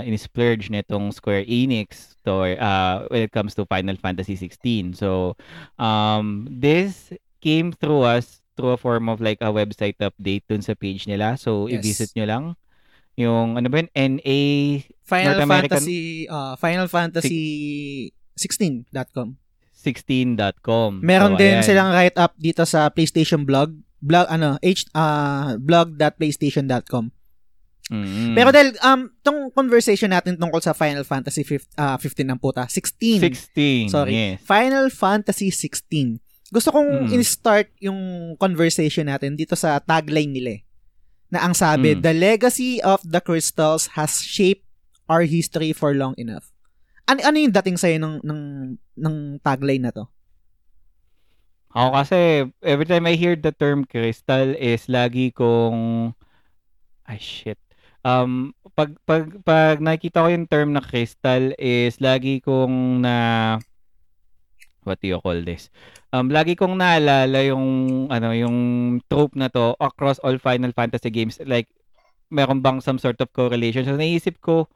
in-splurge nitong Square Enix to, uh, when it comes to Final Fantasy 16. So, um, this came through us through a form of like a website update dun sa page nila. So, Yes. i-visit nyo lang yung, ano ba yun, NA Final North American- Fantasy uh, Final Fantasy 16.com. 16.com. Meron So, din ayan. silang write-up dito sa PlayStation blog. Blog, ano, h, uh, blog.playstation.com. Mm. Pero dahil, um, tong conversation natin tungkol sa Final Fantasy 15, ah, 15 ng puta, 16. 16. Sorry. Yes. Final Fantasy 16. Gusto kong Mm. in-start yung conversation natin dito sa tagline nila eh. Na ang sabi, Mm. The legacy of the crystals has shaped our history for long enough. Ano, ano yung dating sa'yo ng, ng, ng tagline na to? Ako kasi, every time I hear the term crystal is lagi kong, ay shit. Um, pag, pag, pag nakikita ko yung term na crystal is lagi kong na, what do you call this? Um, lagi kong naalala yung, ano, yung trope na to across all Final Fantasy games. Like, meron bang some sort of correlation? So, naisip ko,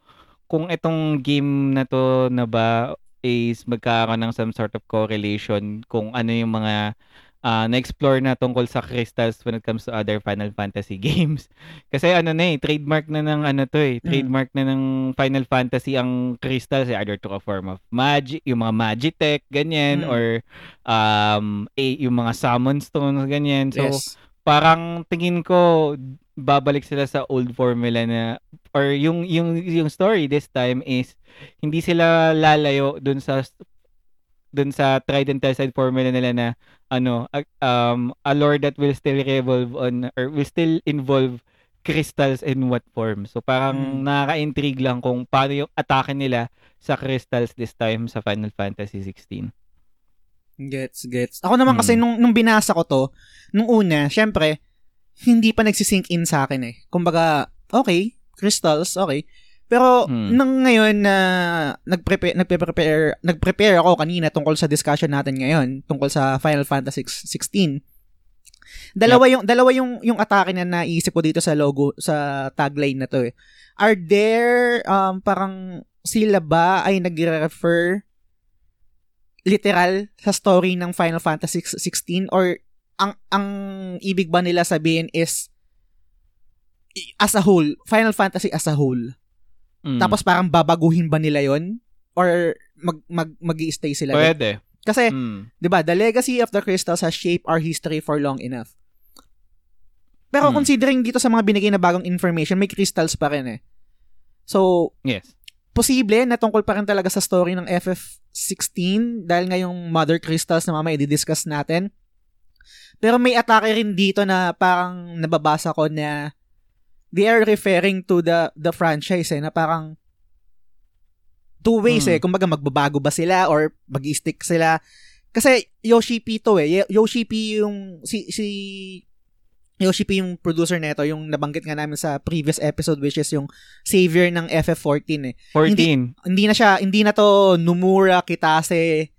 kung itong game na to na ba is magkakaroon ng some sort of correlation kung ano yung mga ah, na-explore na tungkol sa crystals when it comes to other Final Fantasy games. Kasi ano na eh, trademark na ng ano to eh, trademark na ng Final Fantasy ang crystals eh, either to a form of magic, yung mga magitech, ganyan, Mm. or um, eh, yung mga summon stones, ganyan. So, yes. parang tingin ko babalik sila sa old formula na or yung yung yung story this time is hindi sila lalayo dun sa dun sa tried and tested formula nila na ano a- um a lore that will still revolve on or will still involve crystals in what form. So parang Mm. nakaka-intrigue lang kung paano yung atake nila sa crystals this time sa Final Fantasy 16. Gets, gets. Ako naman kasi Mm. nung, nung binasa ko to, nung una, syempre, hindi pa nagsisink in sa akin eh. Kumbaga, okay, crystals, okay. Pero Mm. nang ngayon na nagprepare nagpe-prepare nagprepare ako kanina tungkol sa discussion natin ngayon tungkol sa Final Fantasy 16. Dalawa yung dalawa yung yung atake na naisip ko dito sa logo sa tagline na to eh. Are there um parang sila ba ay nagre-refer literal sa story ng Final Fantasy 16 or ang ang ibig ba nila sabihin is as a whole, Final Fantasy as a whole. Mm. Tapos parang babaguhin ba nila 'yon or mag mag magi-stay sila doon? pwede. Kasi Mm. 'di ba, the legacy of the crystals has shaped our history for long enough. Pero Hmm. considering dito sa mga binigay na bagong information, may crystals pa rin eh. So, Yes. posible na tungkol pa rin talaga sa story ng FF16 dahil nga yung mother crystals na mamaya i-discuss natin. Pero may atake rin dito na parang nababasa ko na they are referring to the the franchise eh, na parang two ways Hmm. eh. Kumbaga magbabago ba sila or mag-stick sila. Kasi Yoshi P to eh. Yoshi P yung si si Yoshi P yung producer nito, yung nabanggit nga namin sa previous episode which is yung savior ng FF14 eh 14. hindi na siya, hindi na to Numura, Kitase,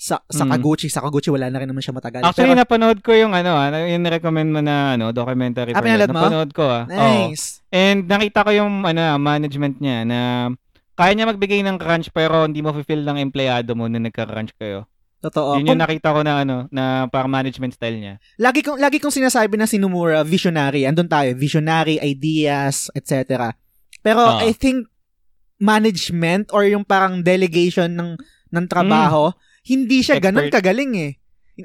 sa Mm. Sakaguchi. Sakaguchi, wala na rin naman siya matagal. Actually, Pero, napanood ko yung ano, ah, yung recommend mo na ano, documentary Ah, pinanood mo? Napanood ko ah. Oo. nice. And nakita ko yung ano, ah, management niya na kaya niya magbigay ng crunch pero hindi mo fulfill ng empleyado mo na nagka-crunch kayo. Totoo. Yun yung Kung- nakita ko na ano, na parang management style niya. lagi kong lagi kong sinasabi na si Numura visionary. Andun tayo, visionary ideas, etc. Pero Ah. I think management or yung parang delegation ng ng trabaho, hindi siya ganun Expert. kagaling eh.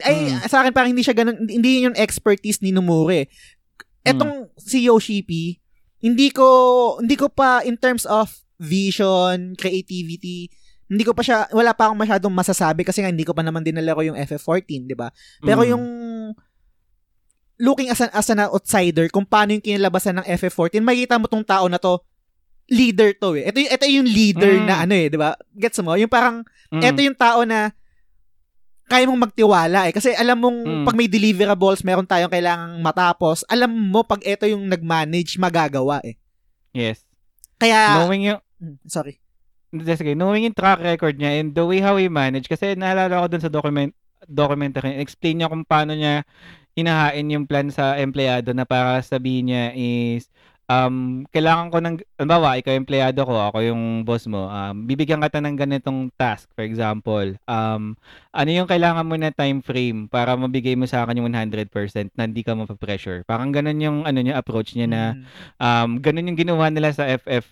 Ay, Mm. sa akin parang hindi siya ganun, hindi yun yung expertise ni Numura eh. Etong si Yoshi P, hindi ko hindi ko pa in terms of vision, creativity, hindi ko pa siya wala pa akong masyadong masasabi kasi nga hindi ko pa naman dinala ko yung FF14, 'di ba? Pero Mm. yung looking as an, as an outsider kung paano yung kinalabasan ng FF14, makikita mo tong tao na to leader to eh. Ito ito yung leader Mm. na ano eh, 'di ba? Gets mo? Yung parang Mm. ito yung tao na kaya mong magtiwala eh. Kasi alam mong Mm. pag may deliverables, meron tayong kailangang matapos, alam mo pag ito yung nag-manage, magagawa eh. Yes. Kaya, Knowing yung Mm, sorry. Hindi, sige, knowing yung track record niya and the way how he manage kasi naalala ko dun sa document documentary explain niya kung paano niya hinahain yung plan sa empleyado na para sabihin niya is um kailangan ko ng halimbawa ikaw yung empleyado ko ako yung boss mo um bibigyan kita ng ganitong task for example um ano yung kailangan mo na time frame para mabigay mo sa akin yung 100% na hindi ka mapapressure parang ganun yung ano niya approach niya na Mm. um, ganun yung ginawa nila sa FF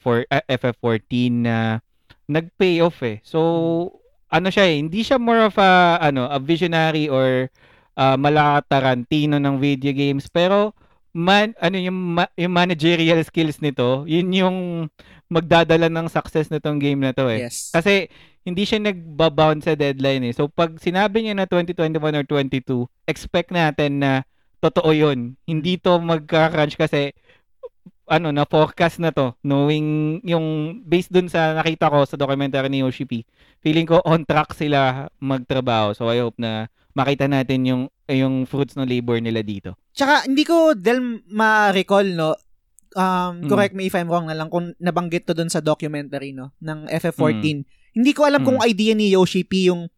for FF14 na nag-pay off eh. So ano siya eh, hindi siya more of a ano, a visionary or uh, Tarantino ng video games pero man ano yung ma- yung managerial skills nito, yun yung magdadala ng success nitong game na to eh. Yes. Kasi hindi siya nagbabound sa deadline eh. So pag sinabi niya na 2021 or 22, expect natin na totoo 'yun. Hindi to magka-crunch kasi ano na forecast na to knowing yung based dun sa nakita ko sa documentary ni Yoshi P. Feeling ko on track sila magtrabaho. So I hope na makita natin yung yung fruits ng labor nila dito. Tsaka hindi ko del ma-recall no um, mm. correct me if I'm wrong na lang kung nabanggit to dun sa documentary no ng FF14. Mm. Hindi ko alam mm. kung idea ni Yoshi P yung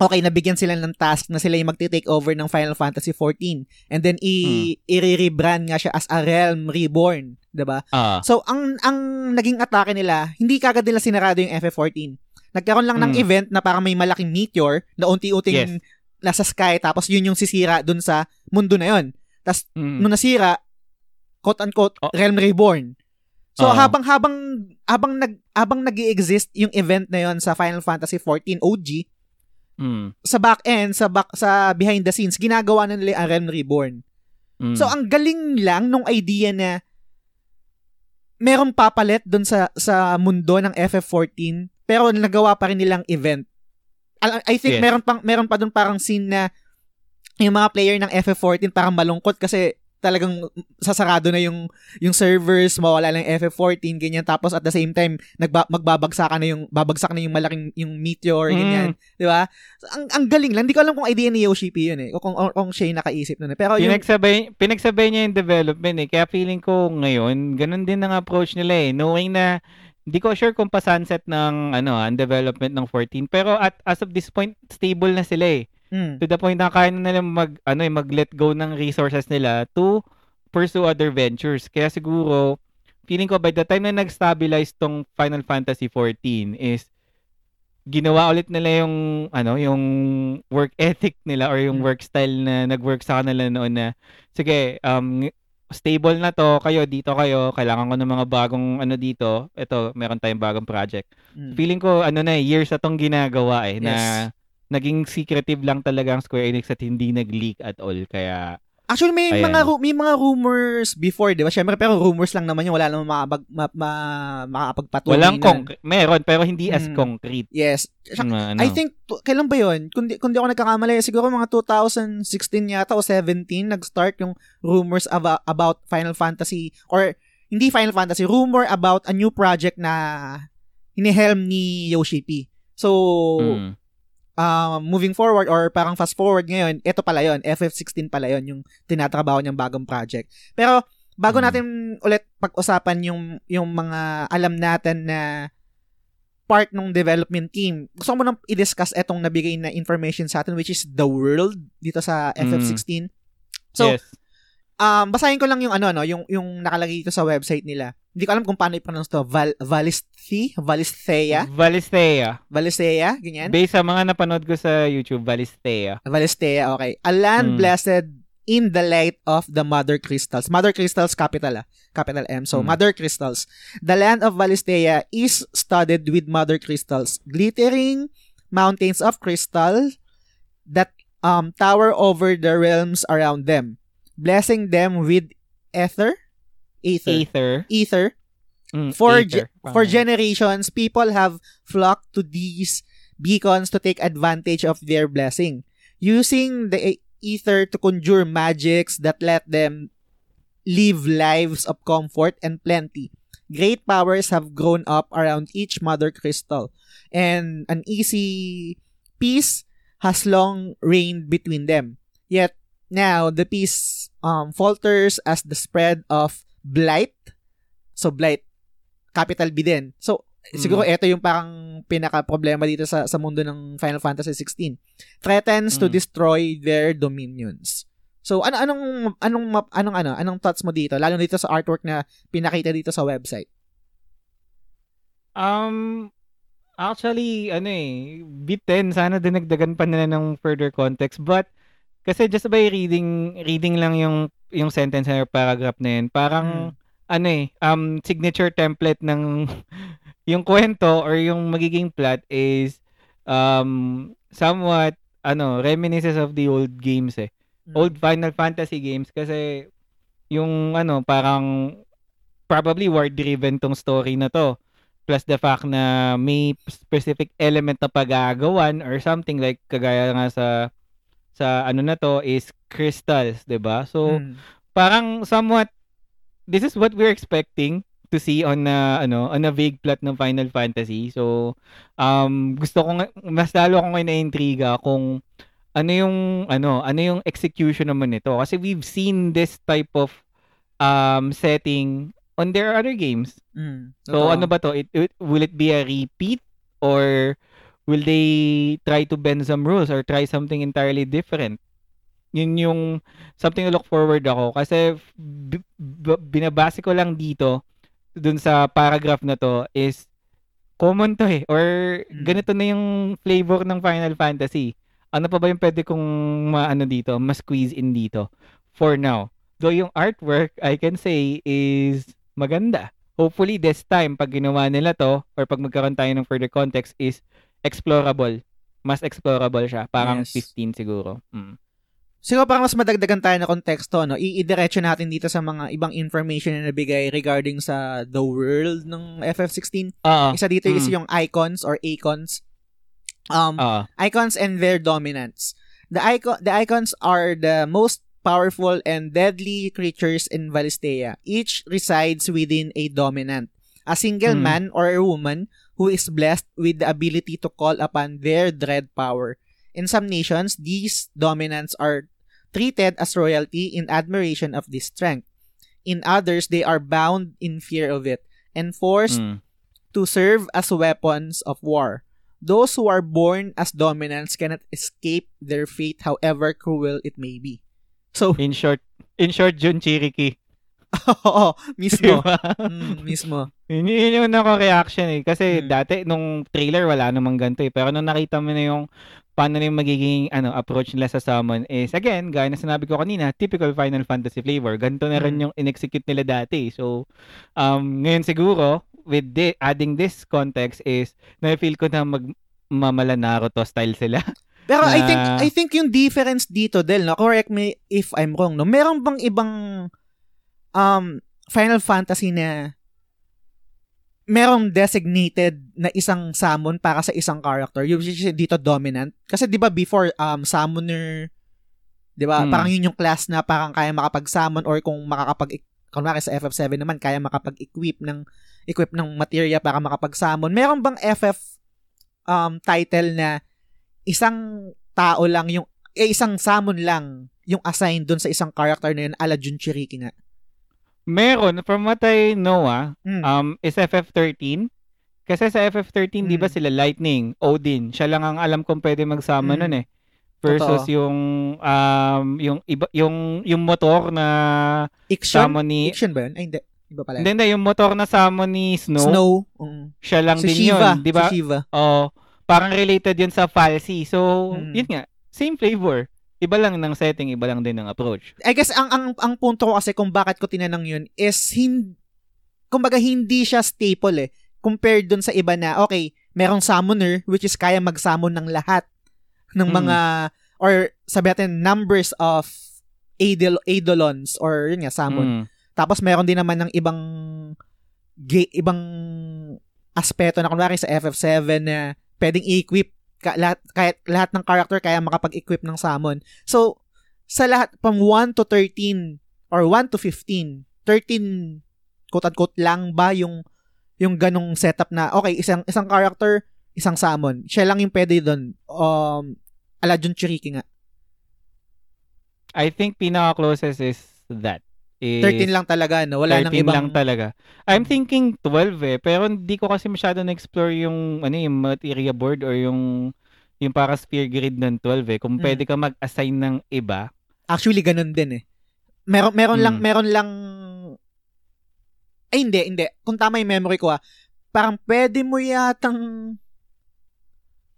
okay, nabigyan sila ng task na sila yung magte-take over ng Final Fantasy 14 and then i mm. i-rebrand nga siya as a Realm Reborn, 'di ba? Uh. So ang ang naging atake nila, hindi kagad nila sinarado yung FF14. Nagkaroon lang mm. ng event na parang may malaking meteor na unti-unting yes. nasa sky tapos yun yung sisira dun sa mundo na yon. Tapos mm. nung nasira, quote unquote oh. Realm Reborn. So uh habang habang habang nag habang nag-exist yung event na yon sa Final Fantasy 14 OG, Mm. Sa back end, sa back sa behind the scenes, ginagawa na nila ang Realm Reborn. Mm. So ang galing lang nung idea na merong papalit doon sa sa mundo ng FF14 pero nagawa pa rin nilang event. I think yes. meron pang meron pa doon parang scene na yung mga player ng FF14 parang malungkot kasi talagang sasarado na yung yung servers, mawala lang FF14 ganyan tapos at the same time nagba, magbabagsak na yung babagsak na yung malaking yung meteor mm. ganyan, 'di ba? Ang ang galing lang. Hindi ko alam kung idea ni Yoshi P yun eh. O kung o, kung siya yung nakaisip noon. Eh. Pero yung pinagsabay pinagsabay niya yung development eh. Kaya feeling ko ngayon, ganun din ang approach nila eh. Knowing na hindi ko sure kung pa sunset ng ano, ang development ng 14 pero at as of this point stable na sila eh. Mm. To the point na kaya na nila mag, ano, eh, mag-let go ng resources nila to pursue other ventures. Kaya siguro, feeling ko by the time na nag-stabilize tong Final Fantasy 14 is ginawa ulit nila yung ano yung work ethic nila or yung mm. work style na nag-work sa kanila noon na sige um stable na to kayo dito kayo kailangan ko ng mga bagong ano dito ito meron tayong bagong project mm. feeling ko ano na years na tong ginagawa eh yes. na naging secretive lang talaga ang Square Enix at hindi nag-leak at all. Kaya Actually may Ayan. mga may mga rumors before, 'di ba? Syempre pero rumors lang naman 'yung wala namang makapag ma, ma, makakapagpatuloy. Walang concrete. Meron pero hindi as mm. concrete. Yes. ano. I think kailan ba 'yon? Kung di, kung di ako nagkakamali, siguro mga 2016 yata o 17 nag-start yung rumors about, about Final Fantasy or hindi Final Fantasy, rumor about a new project na hinihelm ni Yoshi P. So, mm uh, moving forward or parang fast forward ngayon, ito pala yon FF16 pala yon yung tinatrabaho niyang bagong project. Pero bago hmm. natin ulit pag-usapan yung yung mga alam natin na part ng development team, gusto mo nang i-discuss etong nabigay na information sa atin which is the world dito sa FF16. Hmm. So, yes. um, basahin ko lang yung ano, no, yung, yung nakalagay dito sa website nila. Hindi ko alam kung paano i-pronounce to. Val, Valisthi? Valisthea? Valisthea. Valisthea, ganyan? Based sa mga napanood ko sa YouTube, Valisthea. Valisthea, okay. A land hmm. blessed in the light of the mother crystals. Mother crystals, capital ah. Capital M. So, hmm. mother crystals. The land of Valisthea is studded with mother crystals. Glittering mountains of crystal that um, tower over the realms around them. Blessing them with ether, Ether. Ether. Ether. Mm, for. Ge- for generations, people have flocked to these beacons to take advantage of their blessing, using the ether to conjure magics that let them live lives of comfort and plenty. Great powers have grown up around each mother crystal, and an easy peace has long reigned between them. Yet now the peace um, falters as the spread of Blight. So, Blight, capital B din. So, mm. siguro ito yung parang pinaka-problema dito sa, sa mundo ng Final Fantasy 16. Threatens mm. to destroy their dominions. So, ano anong anong anong ano, anong thoughts mo dito lalo dito sa artwork na pinakita dito sa website? Um actually ano eh bit 10 sana dinagdagan pa nila ng further context but kasi just by reading reading lang yung yung sentence or paragraph na yun, parang, hmm. ano eh, um, signature template ng, yung kwento or yung magiging plot is, um, somewhat, ano, reminiscences of the old games eh. Mm. Old Final Fantasy games kasi yung ano, parang probably war-driven tong story na to. Plus the fact na may specific element na pagagawan or something like kagaya nga sa sa ano na to is crystals, 'di ba? So Mm. parang somewhat this is what we're expecting to see on a ano on a vague plot ng Final Fantasy. So um gusto ko mas lalo ako ngayon na-intriga kung ano yung ano ano yung execution naman nito kasi we've seen this type of um setting on their other games. Mm. So ano ba to? It, it- will it be a repeat or will they try to bend some rules or try something entirely different? Yun yung something to look forward ako kasi b- b- binabase ko lang dito dun sa paragraph na to is common to eh or Mm. ganito na yung flavor ng Final Fantasy. Ano pa ba yung pwede kong maano dito, ma-squeeze in dito for now. Though yung artwork, I can say is maganda. Hopefully this time pag ginawa nila to or pag magkaroon tayo ng further context is explorable. Mas explorable siya. Parang Yes. 15 siguro. Mm. Siguro parang mas madagdagan tayo na konteksto, no? I-diretso natin dito sa mga ibang information na nabigay regarding sa the world ng FF16. Oo. Isa dito is Mm. yung icons or icons. Um, icons and their dominance. The icon the icons are the most powerful and deadly creatures in Valistea. Each resides within a dominant. A single Hmm. man or a woman who is blessed with the ability to call upon their dread power. In some nations, these dominants are treated as royalty in admiration of this strength. In others, they are bound in fear of it and forced Mm. to serve as weapons of war. Those who are born as dominants cannot escape their fate however cruel it may be. So, In short, in short, Jun Chiriki. oo, mismo. Diba? Mm, mismo. Yun, yun yung nako reaction eh. Kasi Mm. dati, nung trailer, wala namang ganito eh. Pero nung nakita mo na yung paano na yung magiging ano, approach nila sa summon is, again, gaya na sinabi ko kanina, typical Final Fantasy flavor. Ganito na rin Mm. yung in-execute nila dati. So, um, ngayon siguro, with thi- adding this context is, na-feel ko na mag mamala Naruto style sila. Pero I Na- think I think yung difference dito Del, no, correct me if I'm wrong, no. Meron bang ibang um Final Fantasy na merong designated na isang summon para sa isang character. Is dito dominant. Kasi 'di ba before um summoner 'di ba? Hmm. Parang yun yung class na parang kaya makapag-summon or kung makakapag kunwari sa FF7 naman kaya makapag-equip ng equip ng materia para makapag-summon. Meron bang FF um title na isang tao lang yung eh, isang summon lang yung assign dun sa isang character na yun ala Junchiriki nga. Meron, from what I know ah, Mm. um, is FF13. Kasi sa FF13, di ba Mm. sila Lightning, Odin, siya lang ang alam kong pwede magsama Mm. nun eh. Versus Totoo. yung um yung iba yung yung motor na Iction? summon ni Iction ba yun? Ay, hindi. Iba pala. Hindi, hindi, yung motor na summon ni Snow, Snow. Mm. siya lang Si din Shiva. yun, di ba? Si Shiva. Oh, parang related yun sa Falsi. So, Mm. yun nga, same flavor. Iba lang ng setting, iba lang din ng approach. I guess ang ang ang punto ko kasi kung bakit ko tinanong yun is hin kumbaga hindi siya staple eh compared dun sa iba na okay, merong summoner which is kaya mag-summon ng lahat ng Mm. mga or sabi natin numbers of idol eidolons or yun nga summon. Mm. Tapos meron din naman ng ibang ga- ibang aspeto na kunwari sa FF7 na pwedeng i-equip lahat, kahit lahat ng character kaya makapag-equip ng summon. So, sa lahat, from 1 to 13, or 1 to 15, 13, quote-unquote, lang ba yung yung ganong setup na, okay, isang isang character, isang summon. Siya lang yung pwede doon. Um, ala Jun Chiriki nga. I think pinaka-closest is that. Is 13 lang talaga, no? Wala nang 13 ibang... lang talaga. I'm thinking 12 eh, pero hindi ko kasi masyado na-explore yung ano yung materia board or yung yung para sphere grid ng 12 eh. Kung Mm. pwede ka mag-assign ng iba. Actually, ganun din eh. Meron, meron lang, Mm. meron lang... Ay, hindi, hindi. Kung tama yung memory ko ah, parang pwede mo yatang...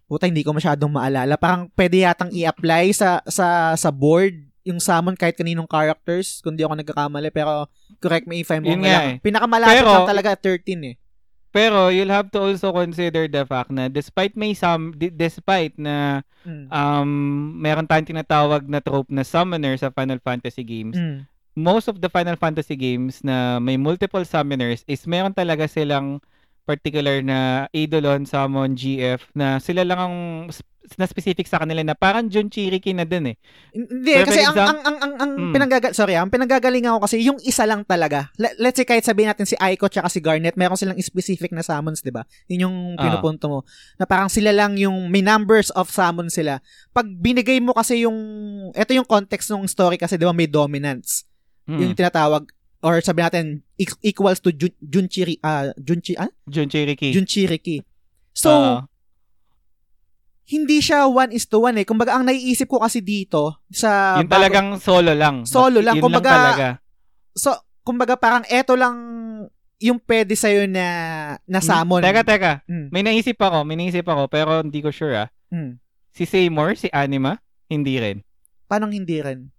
Puta, hindi ko masyadong maalala. Parang pwede yatang i-apply sa, sa, sa board yung summon kahit kaninong characters, kung di ako nagkakamali. Pero, correct me if I'm wrong. eh. Pinakamalapit Pero- lang talaga 13 eh. Pero you'll have to also consider the fact na despite may some di- despite na Mm. um meron tayong tinatawag na trope na summoner sa Final Fantasy games, Mm. most of the Final Fantasy games na may multiple summoners is meron talaga silang particular na Eidolon, Summon, GF na sila lang ang na specific sa kanila na parang Junchiriki na din eh. Hindi, For kasi ang, exam- ang, ang, ang, ang Mm. pinanggagal, sorry, ah, ang pinanggagalingan ko kasi yung isa lang talaga. Le- let's say kahit sabihin natin si Aiko tsaka si Garnet, meron silang specific na summons, di ba? Yun yung Ah. pinupunto mo. Na parang sila lang yung, may numbers of summon sila. Pag binigay mo kasi yung, ito yung context ng story kasi, di ba, may dominance. Mm. Yung tinatawag, or sabi natin, eq- equals to Jun, Junchiri, ah, Junchi, ah? Junchiriki. Junchiriki. So, Oo. Hindi siya one is to one eh. Kumbaga, ang naiisip ko kasi dito, sa yung bago- talagang solo lang. Solo lang. Yun Kumbaga, talaga. So, kumbaga parang eto lang yung pwede sa'yo na, na summon. Hmm. Teka, teka. Mm. May naisip ako, may naisip ako, pero hindi ko sure ah. Mm. Si Seymour, si Anima, hindi rin. Paano hindi rin?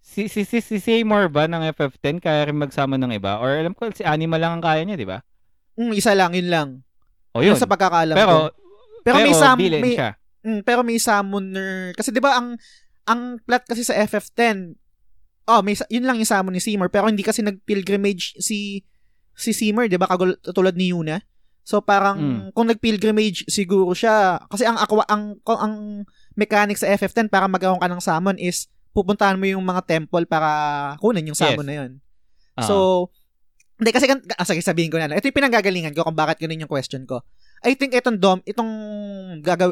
Si, si, si, si Seymour ba ng FF10 kaya rin magsama ng iba? Or alam ko si Anima lang ang kaya niya, di ba? Mm, isa lang, yun lang. O yun. Yun sa pagkakaalam pero, ko. Pero, may sum, villain may, siya. mm, pero may summoner. Kasi 'di ba ang ang plot kasi sa FF10, oh, may yun lang yung summon ni Seymour, pero hindi kasi nag-pilgrimage si si Seymour, 'di ba? Kagul- tulad ni Yuna. So parang Mm. kung nag-pilgrimage siguro siya kasi ang aqua ang ang, ang mechanics sa FF10 para magkaroon ka ng summon is pupuntahan mo yung mga temple para kunin yung summon Yes. na yun. Ah. So, hindi kasi, ah, sige, sabihin ko na. Ito yung pinanggagalingan ko kung bakit ganun yung question ko. I think itong dom, itong gagaw,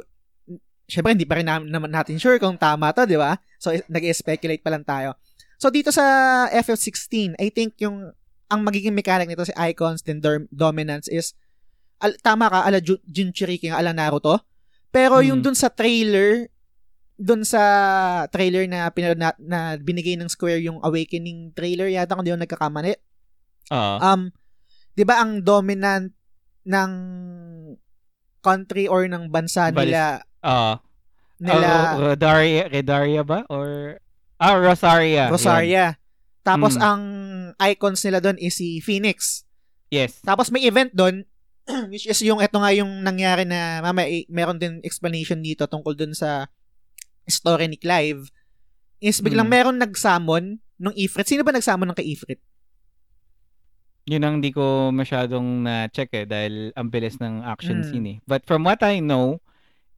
syempre hindi pa rin na- naman natin sure kung tama to, di ba? So, nag-speculate pa lang tayo. So, dito sa FF16, I think yung, ang magiging mechanic nito si icons dom- dominance is, al- tama ka, ala Jun- Junchiriki, ala Naruto. Pero yung Hmm. dun sa trailer, dun sa trailer na pinanood na, na binigay ng Square yung Awakening trailer yata kung di ako nagkakamali. Oo. Um, 'di ba ang dominant ng country or ng bansa Balis- nila Oo. nila Ah, Redaria, Redaria ba? Or, ah, Rosaria. Rosaria. Tapos Mm. ang icons nila doon is si Phoenix. Yes. Tapos may event doon which is yung eto nga yung nangyari na mama eh, meron din explanation dito tungkol dun sa story ni Clive is biglang Mm. meron nag-summon nung Ifrit. Sino ba nag-summon ng kay Ifrit? Yun ang di ko masyadong na-check eh dahil ang bilis ng action Mm. scene eh. But from what I know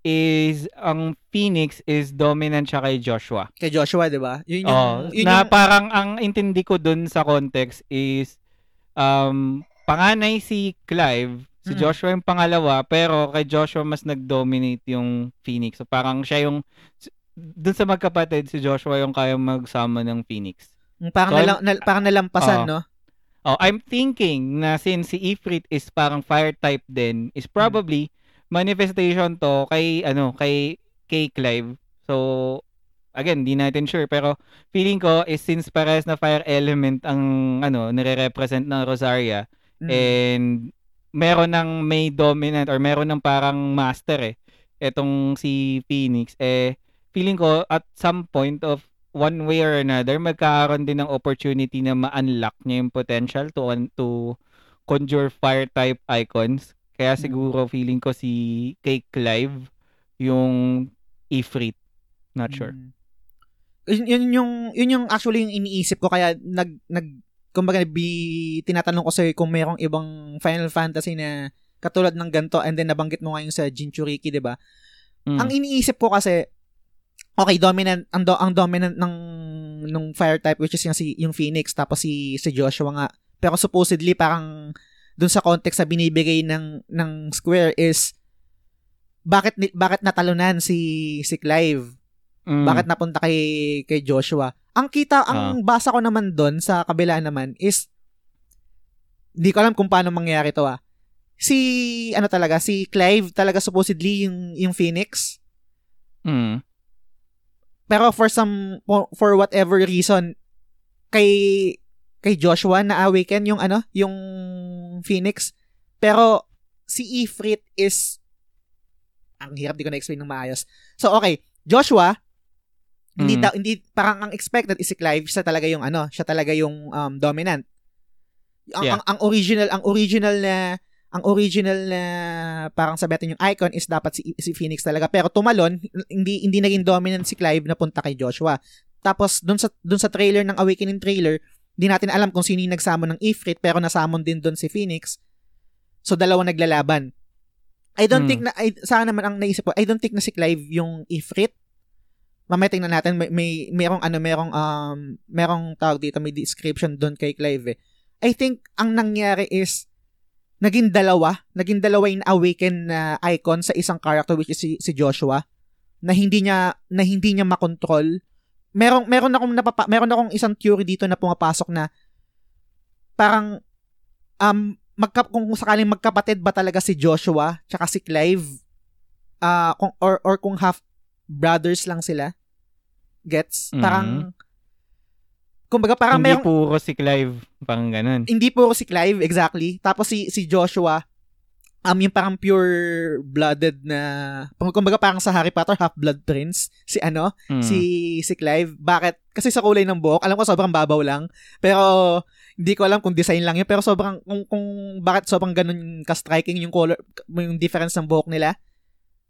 is ang Phoenix is dominant siya kay Joshua. Kay Joshua, di ba? Yun yung, Oh, yun na yung- parang ang intindi ko dun sa context is um panganay si Clive, si Mm. Joshua yung pangalawa, pero kay Joshua mas nag-dominate yung Phoenix. So parang siya yung dun sa magkapatid si Joshua yung kaya magsama ng Phoenix. parang, So, nala- na- parang nalampasan, Oo. no? Oh, I'm thinking na since si Ifrit is parang fire type din, is probably manifestation to kay ano, kay kay Clive. So again, di natin sure pero feeling ko is since parehas na fire element ang ano, nire-represent ng Rosaria Mm. and meron ng may dominant or meron ng parang master eh. Etong si Phoenix eh feeling ko at some point of one way or another magkakaroon din ng opportunity na ma-unlock niya yung potential to to conjure fire type icons. Kaya siguro feeling ko si kay Clive yung Ifrit. Not sure. Mm. Yun, yun yung yun yung actually yung iniisip ko kaya nag nag kumbaga bi tinatanong ko sa kung merong ibang Final Fantasy na katulad ng ganto and then nabanggit mo ngayon sa Jinchuriki, 'di ba? Mm. Ang iniisip ko kasi okay, dominant ang do, ang dominant ng nung fire type which is yung si yung Phoenix tapos si si Joshua nga. Pero supposedly parang dun sa context sa binibigay ng ng Square is bakit bakit natalunan si si Clive? Mm. Bakit napunta kay kay Joshua? Ang kita, ang basa ko naman doon sa kabila naman is hindi ko alam kung paano mangyari to ah. Si ano talaga, si Clive talaga supposedly yung yung Phoenix. Mm. Pero for some for, whatever reason kay kay Joshua na awaken yung ano, yung Phoenix. Pero si Ifrit is ang hirap di ko na-explain ng maayos. So okay, Joshua hindi Mm. daw hindi parang ang expected is si Clive siya talaga yung ano, siya talaga yung um, dominant. Ang, Yeah. ang, ang original ang original na ang original na parang sabi natin yung icon is dapat si, si Phoenix talaga. Pero tumalon, hindi hindi naging dominant si Clive na punta kay Joshua. Tapos doon sa doon sa trailer ng Awakening trailer, hindi natin alam kung sino yung nagsamon ng Ifrit pero nasamon din doon si Phoenix. So dalawa naglalaban. I don't Hmm. think na I, sana naman ang naisip ko, I don't think na si Clive yung Ifrit. Mamaya tingnan natin may, may merong ano merong um merong tawag dito may description doon kay Clive eh. I think ang nangyari is naging dalawa, naging dalawa yung awaken na icon sa isang character which is si, si Joshua na hindi niya na hindi niya makontrol. Merong meron akong napapa, meron akong isang theory dito na pumapasok na parang um magka, kung sakaling magkapatid ba talaga si Joshua tsaka si Clive ah kung or or kung half brothers lang sila. Gets? Parang kumbaga parang Hindi puro si Clive, parang ganun. hindi puro si Clive, exactly. Tapos si si Joshua, um, yung parang pure-blooded na, pang- kumbaga parang sa Harry Potter, half-blood prince, si ano, Mm. si si Clive. Bakit? Kasi sa kulay ng buhok, alam ko sobrang babaw lang, pero hindi ko alam kung design lang yun, pero sobrang, kung, kung bakit sobrang ganun ka-striking yung color, yung difference ng buhok nila.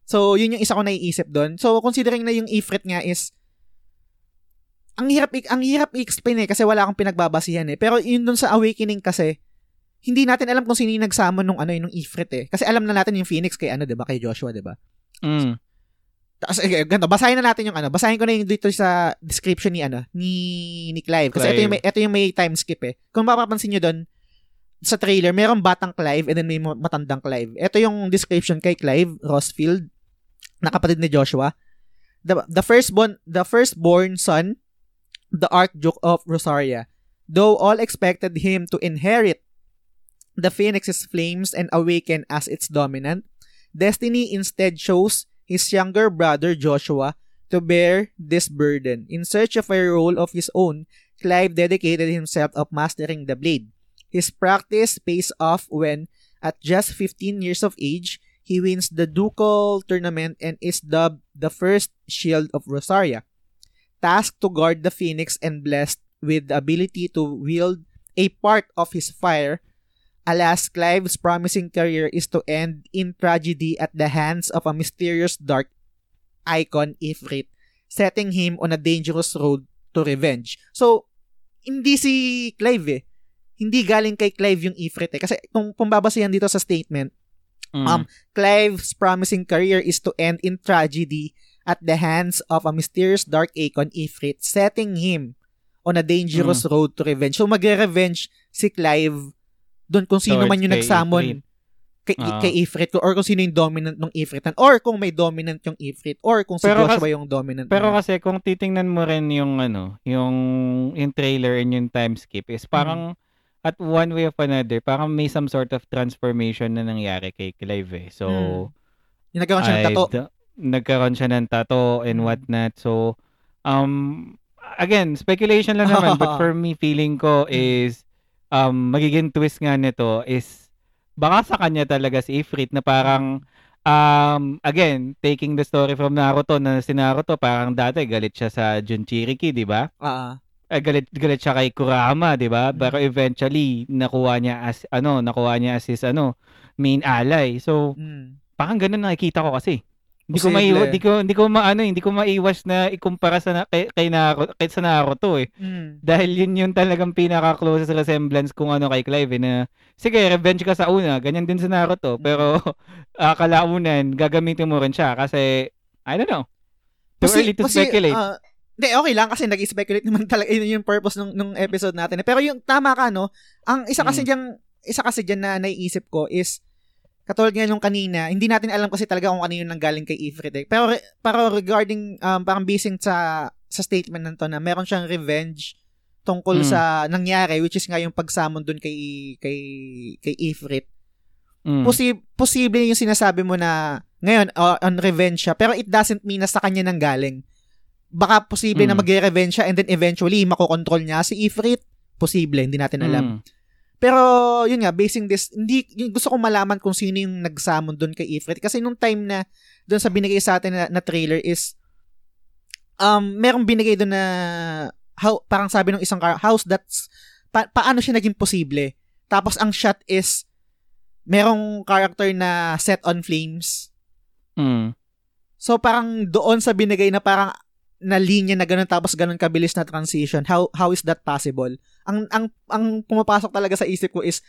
So, yun yung isa ko naiisip doon. So, considering na yung Ifrit nga is, ang hirap ang hirap i-explain eh kasi wala akong pinagbabasihan eh. Pero yun dun sa Awakening kasi hindi natin alam kung sino yung nagsama nung ano yung Ifrit eh. Kasi alam na natin yung Phoenix kay ano, 'di ba? Kay Joshua, 'di ba? Mm. Tapos eh, ganito, basahin na natin yung ano. Basahin ko na yung dito sa description ni ano, ni ni Clive kasi ito Clive. yung may ito yung may time skip eh. Kung mapapansin niyo doon sa trailer, merong batang Clive and then may ma- matandang Clive. Ito yung description kay Clive Rossfield, na kapatid ni Joshua. The, the firstborn the firstborn son, the Archduke of Rosaria. Though all expected him to inherit the Phoenix's flames and awaken as its dominant, Destiny instead chose his younger brother Joshua to bear this burden. In search of a role of his own, Clive dedicated himself of mastering the blade. His practice pays off when, at just 15 years of age, he wins the ducal tournament and is dubbed the first Shield of Rosaria. Tasked to guard the Phoenix and blessed with the ability to wield a part of his fire, alas, Clive's promising career is to end in tragedy at the hands of a mysterious dark icon Ifrit, setting him on a dangerous road to revenge. So, hindi si Clive eh. Hindi galing kay Clive yung Ifrit eh. Kasi kung, babasihan dito sa statement, Mm. Um, Clive's promising career is to end in tragedy at the hands of a mysterious dark icon Ifrit, setting him on a dangerous road to revenge. So, magre-revenge si Clive doon kung sino Towards man yung nagsamon Ifrit. kay, Ah. kay Ifrit or kung sino yung dominant ng Ifritan or kung may dominant yung Ifrit or kung si Pero Joshua kas- yung dominant. Pero ng- kasi kung titingnan mo rin yung ano, yung yung trailer and yung time skip is parang at one way of another, parang may some sort of transformation na nangyari kay Clive eh. So, Mm. yung nagkaroon siya ng tato. Nagkaroon siya ng tato and Mm. whatnot. So, um, again, speculation lang naman. but for me, feeling ko Mm. is, um, magiging twist nga nito is, baka sa kanya talaga si Ifrit na parang, um, again, taking the story from Naruto na si Naruto, parang dati galit siya sa Junchiriki, di ba? Ah, Eh, galit galit siya kay Kurama, 'di ba? Mm. Pero eventually nakuha niya as ano, nakuha niya as his ano, main ally. So, mm. parang ganun nakikita ko kasi. Hindi ko maiwa, hindi ko hindi ko maano, hindi ko maiwas na ikumpara sa na, kay, kay Naruto, kay sa Naruto eh. Mm. Dahil yun yung talagang pinaka closest resemblance kung ano kay Clive eh, na sige, revenge ka sa una, ganyan din sa Naruto, Mm. pero ah, kalaunan gagamitin mo rin siya kasi I don't know. Too Posi- early to posi- speculate. ah, Hindi, okay lang kasi nag-speculate naman talaga yun yung purpose ng, ng episode natin. eh. Pero yung tama ka, no? Ang isa kasi Mm. dyan, isa kasi dyan na naiisip ko is, katulad nga nung kanina, hindi natin alam kasi talaga kung kanino nang galing kay Ifrit. Eh. Pero, pero regarding, um, parang basing sa, sa statement nito na meron siyang revenge tungkol Mm. sa nangyari, which is nga yung pagsamon dun kay, kay, kay Ifrit. Mm. Posi- posible yung sinasabi mo na ngayon uh, on revenge siya pero it doesn't mean na sa kanya nang galing. Baka posible na Mm. magre-revenge siya and then eventually makokontrol niya si Ifrit. Posible, hindi natin alam. Mm. Pero yun nga, basing this, hindi yung gusto kong malaman kung sino yung nagsamon doon kay Ifrit kasi nung time na doon sa binigay sa atin na, na trailer is um merong binigay doon na how, parang sabi ng isang car, house that's pa, paano siya naging posible. Tapos ang shot is merong character na set on flames. Mm. So parang doon sa binigay na parang na linya na ganun tapos ganun kabilis na transition. How how is that possible? Ang ang ang pumapasok talaga sa isip ko is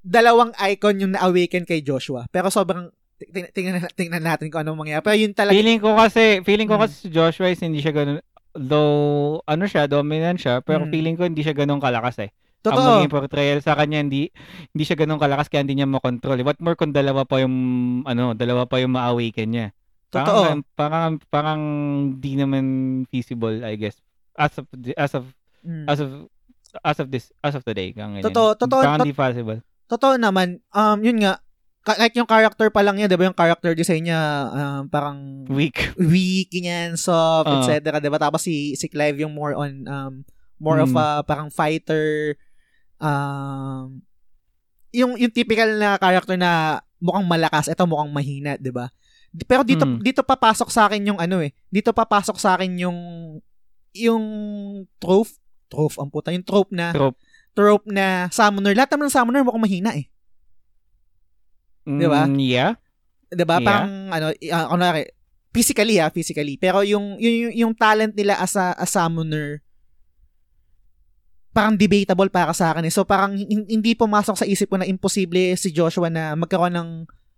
dalawang icon yung na-awaken kay Joshua. Pero sobrang ting- tingnan, tingnan natin kung anong mangyayari. Pero yun talaga Feeling ko kasi, feeling ko Mm. kasi si Joshua is hindi siya ganun, though, ano siya, dominant siya, pero Mm. feeling ko hindi siya ganun kalakas eh. Ang totoo. maging portrayal sa kanya, hindi, hindi siya ganun kalakas kaya hindi niya makontrol. What more kung dalawa pa yung, ano, dalawa pa yung ma-awaken niya. Totoo. Parang, parang, parang di naman feasible, I guess. As of, as of, Mm. as of, as of this, as of today. Kang. Totoo, totoo, Parang tot- di possible. totoo naman, um, yun nga, ka- kahit yung character pa lang niya, di ba yung character design niya, um, parang Weak. weak, ganyan, soft, Oo. etc. Di ba? Tapos si, si Clive yung more on, um, more of Mm. a parang fighter, um, yung, yung typical na character na mukhang malakas, ito mukhang mahina, di ba? Pero dito, Mm. dito papasok sa akin yung ano eh, dito papasok sa akin yung, yung trope, trope, ang puta, yung trope na, Trope. trope na summoner. Lahat naman ng summoner mukhang mahina eh. Di ba? Mm, yeah. 'Di ba? Yeah. Parang ano, uh, kunwari, physically ah, physically. Pero yung yung yung, yung talent nila as a, as summoner parang debatable para sa akin eh. So parang hin- hindi pumasok sa isip ko na imposible si Joshua na magkaroon ng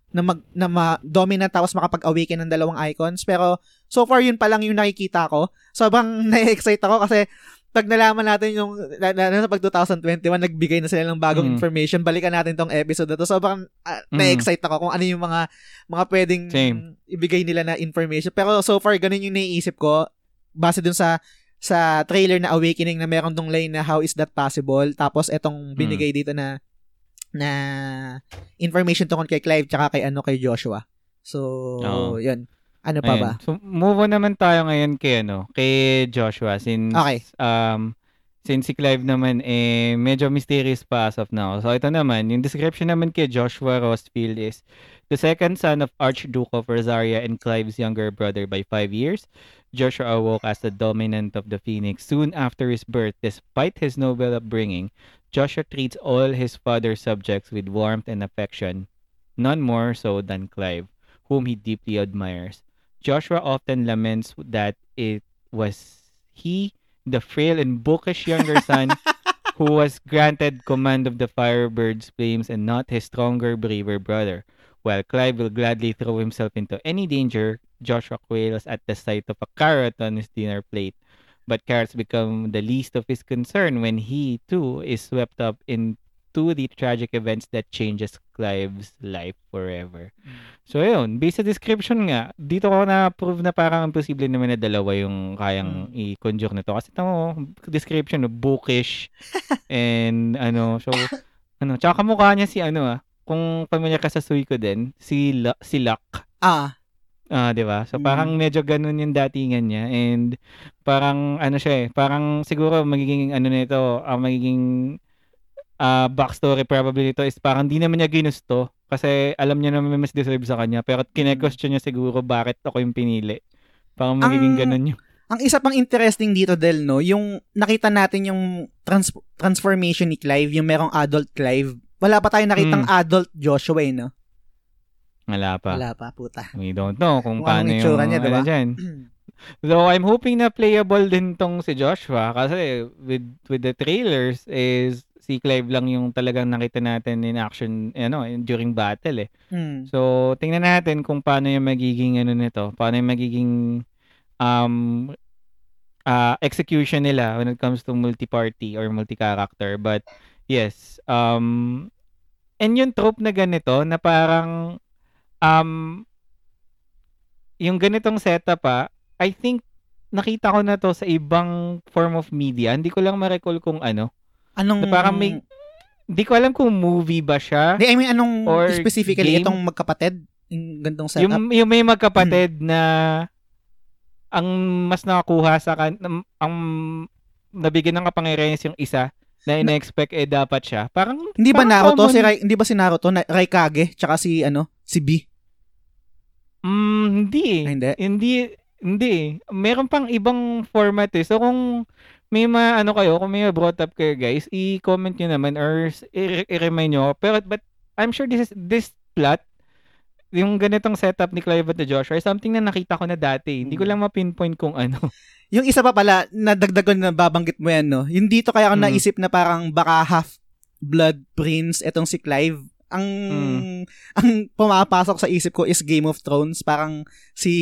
na mag na ma-dominant tapos makapag-awaken ng dalawang icons. Pero so far yun pa lang yung nakikita ko. Sobrang na-excite ako kasi pag nalaman natin yung na, na, pag 2021 nagbigay na sila ng bagong Mm. information balikan natin tong episode na to sobrang ah, Mm. na-excite ako kung ano yung mga mga pwedeng Same. ibigay nila na information pero so far ganun yung naiisip ko base dun sa sa trailer na Awakening na meron tong line na how is that possible tapos etong binigay dito na na information tungkol kay Clive tsaka kay ano kay Joshua so Oo. yun ano pa Ayan. ba So, move on naman tayo ngayon kay, ano, kay Joshua. Since, Okay. um, since si Clive naman, eh, medyo mysterious pa as of now. So, ito naman, yung description naman kay Joshua Rostfield is, the second son of Archduke of Rosaria and Clive's younger brother by five years, Joshua awoke as the dominant of the Phoenix soon after his birth. Despite his noble upbringing, Joshua treats all his father's subjects with warmth and affection, none more so than Clive, whom he deeply admires. Joshua often laments that it was he, the frail and bookish younger son, who was granted command of the Firebird's flames and not his stronger, braver brother. While Clive will gladly throw himself into any danger, Joshua quails at the sight of a carrot on his dinner plate. But carrots become the least of his concern when he, too, is swept up into the tragic events that changes Clive's life forever. So, yun. Based sa description nga, dito ko na-prove na parang imposible naman na dalawa yung kayang i-conjure nito. Kasi ito mo, description, bookish, and ano, so, ano, tsaka kamukha niya si ano ah, kung familiar ka sa Suiko din, si, La- si Luck. ah Ah, 'di ba? So Mm. parang medyo ganun yung datingan niya and parang ano siya eh, parang siguro magiging ano nito, ang magiging ah backstory probably nito is parang di naman niya ginusto kasi alam niya naman may mas deserve sa kanya pero kine-question niya siguro bakit ako yung pinili. Parang magiging Ang- ganun yung ang isa pang interesting dito Del no yung nakita natin yung trans- transformation ni Clive yung merong adult Clive wala pa tayong nakitang Mm. adult Joshua eh, no wala pa. wala pa puta We don't know kung, Kung paano yung niya, ano diba? dyan. Though I'm hoping na playable din tong si Joshua kasi with with the trailers is si Clive lang yung talagang nakita natin in action ano during battle eh. Hmm. So tingnan natin kung paano yung magiging ano nito, paano yung magiging um uh, execution nila when it comes to multi-party or multi-character. But yes, um and yung trope na ganito na parang um yung ganitong setup pa, I think nakita ko na to sa ibang form of media. Hindi ko lang ma-recall kung ano. anong Na parang may hindi ko alam kung movie ba siya. Di, I mean, anong Or specifically game? itong magkapatid? Yung gantong setup? Yung, yung may magkapatid na ang mas nakakuha sa kan ang nabigyan ng kapangyarihan yung isa na ina-expect eh dapat siya. Parang hindi ba parang Naruto? common. Si Rai, hindi ba si Naruto? Na, Raikage? Tsaka si, ano, si B? Mm, hindi. eh. Ah, hindi? Hindi hindi. eh. Meron pang ibang format eh. So kung may ma ano kayo, kung may brought up kayo guys, i-comment nyo naman or i-remind nyo. Pero but I'm sure this is this plot yung ganitong setup ni Clive at Joshua is something na nakita ko na dati. Hindi ko Mm. lang ma-pinpoint kung ano. Yung isa pa pala, nadagdagan na babanggit mo yan, no? Yung dito kaya ako Mm. naisip na parang baka half-blood prince etong si Clive. Ang Mm. ang pumapasok sa isip ko is Game of Thrones. Parang si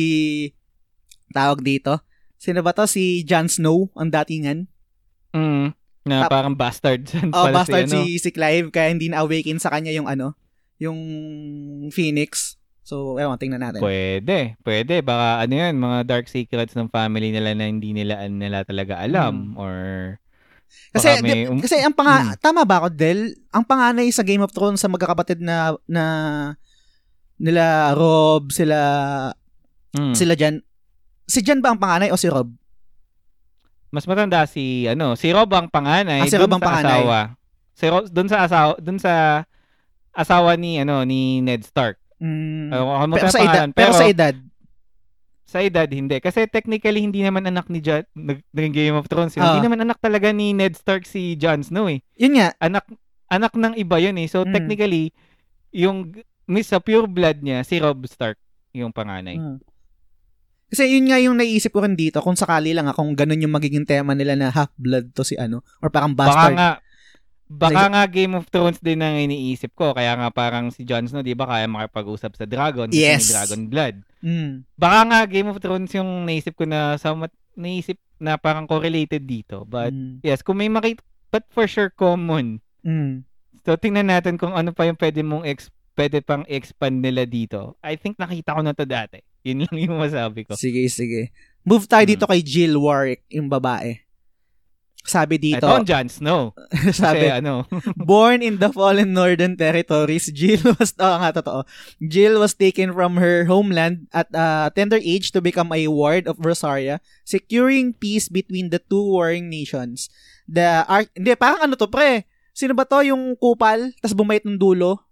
tawag dito. Sino ba to? Si Jon Snow, ang datingan. Mm, na Tap- parang bastard. Oh, pala bastard si, ano. si, si Clive kaya hindi na-awaken sa kanya yung ano, yung Phoenix. So, ewan, tingnan natin. Pwede, pwede. Baka ano yan, mga dark secrets ng family nila na hindi nila nila talaga alam. Or Kasi may um- kasi ang panga Hmm. tama ba ako Del? Ang panganay sa Game of Thrones sa magkakapatid na na nila Rob, sila mm, sila Jan. Si Jan ba ang panganay o si Rob? mas matanda si ano, si Rob ang panganay, Ah, si Rob ang sa panganay. asawa. Si Rob, dun sa asawa, dun sa asawa ni ano ni Ned Stark. Mm, kung pero sa edad, pangalan, pero sa edad. Sa edad hindi kasi technically hindi naman anak ni Jon nag, naging Game of Thrones yun. Ah. Hindi naman anak talaga ni Ned Stark si Jon Snow eh. Yun nga. Anak anak ng iba yun eh. So Mm. technically yung miss sa pure blood niya si Rob Stark yung panganay. Mm. Kasi yun nga yung naisip ko rin dito kung sakali lang ah, kung ganun yung magiging tema nila na half-blood to si ano or parang Baka bastard. nga baka nga Game of Thrones din ang iniisip ko. Kaya nga parang si Jon Snow, di ba, kaya makipag-usap sa dragon Yes. may dragon blood. Mm. Baka nga Game of Thrones yung naisip ko na somewhat naisip na parang correlated dito. But Mm. yes, kung may makita, but for sure common. Mm. So tingnan natin kung ano pa yung pwede mong ex, pwede pang expand nila dito. I think nakita ko na to dati. Yun lang yung masabi ko. Sige, sige. Move tayo Mm. dito kay Jill Warwick, yung babae. Sabi dito, Ito ang Jon Snow. sabi, Kasi ano, Born in the fallen northern territories, Jill was, oh nga, totoo. Jill was taken from her homeland at a tender age to become a ward of Rosaria, securing peace between the two warring nations. The arch, hindi, parang ano to, pre? Sino ba to? Yung kupal, tas bumait ng dulo?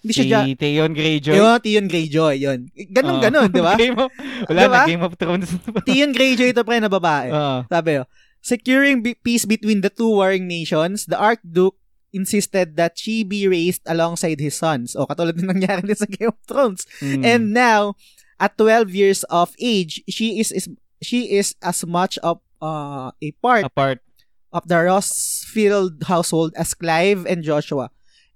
Hindi si siya dyan. Theon Greyjoy. Yun, Tion Greyjoy, yun. Ganon, Oo. ganon, di ba? Game of, wala Diba? na Game of Thrones. Tion Greyjoy ito, pre, na babae. Oo. Sabi, oh, securing be- peace between the two warring nations, the Archduke insisted that she be raised alongside his sons. O, katulad din nangyari din sa Game of Thrones. Mm. And now, at 12 years of age, she is, is she is as much of uh, a part apart. of the Rossfield household as Clive and Joshua.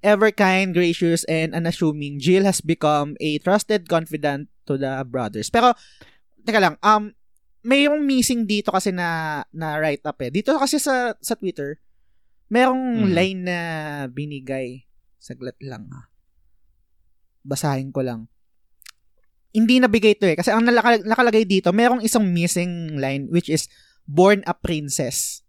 Ever kind, gracious, and unassuming, Jill has become a trusted confidant to the brothers. Pero, teka lang, um, mayroong missing dito kasi na, na write up eh. Dito kasi sa, sa Twitter, merong Mm. line na binigay. Saglit lang ha. Basahin ko lang. Hindi nabigay to eh. Kasi ang nalaka- nakalagay dito, merong isang missing line which is born a princess.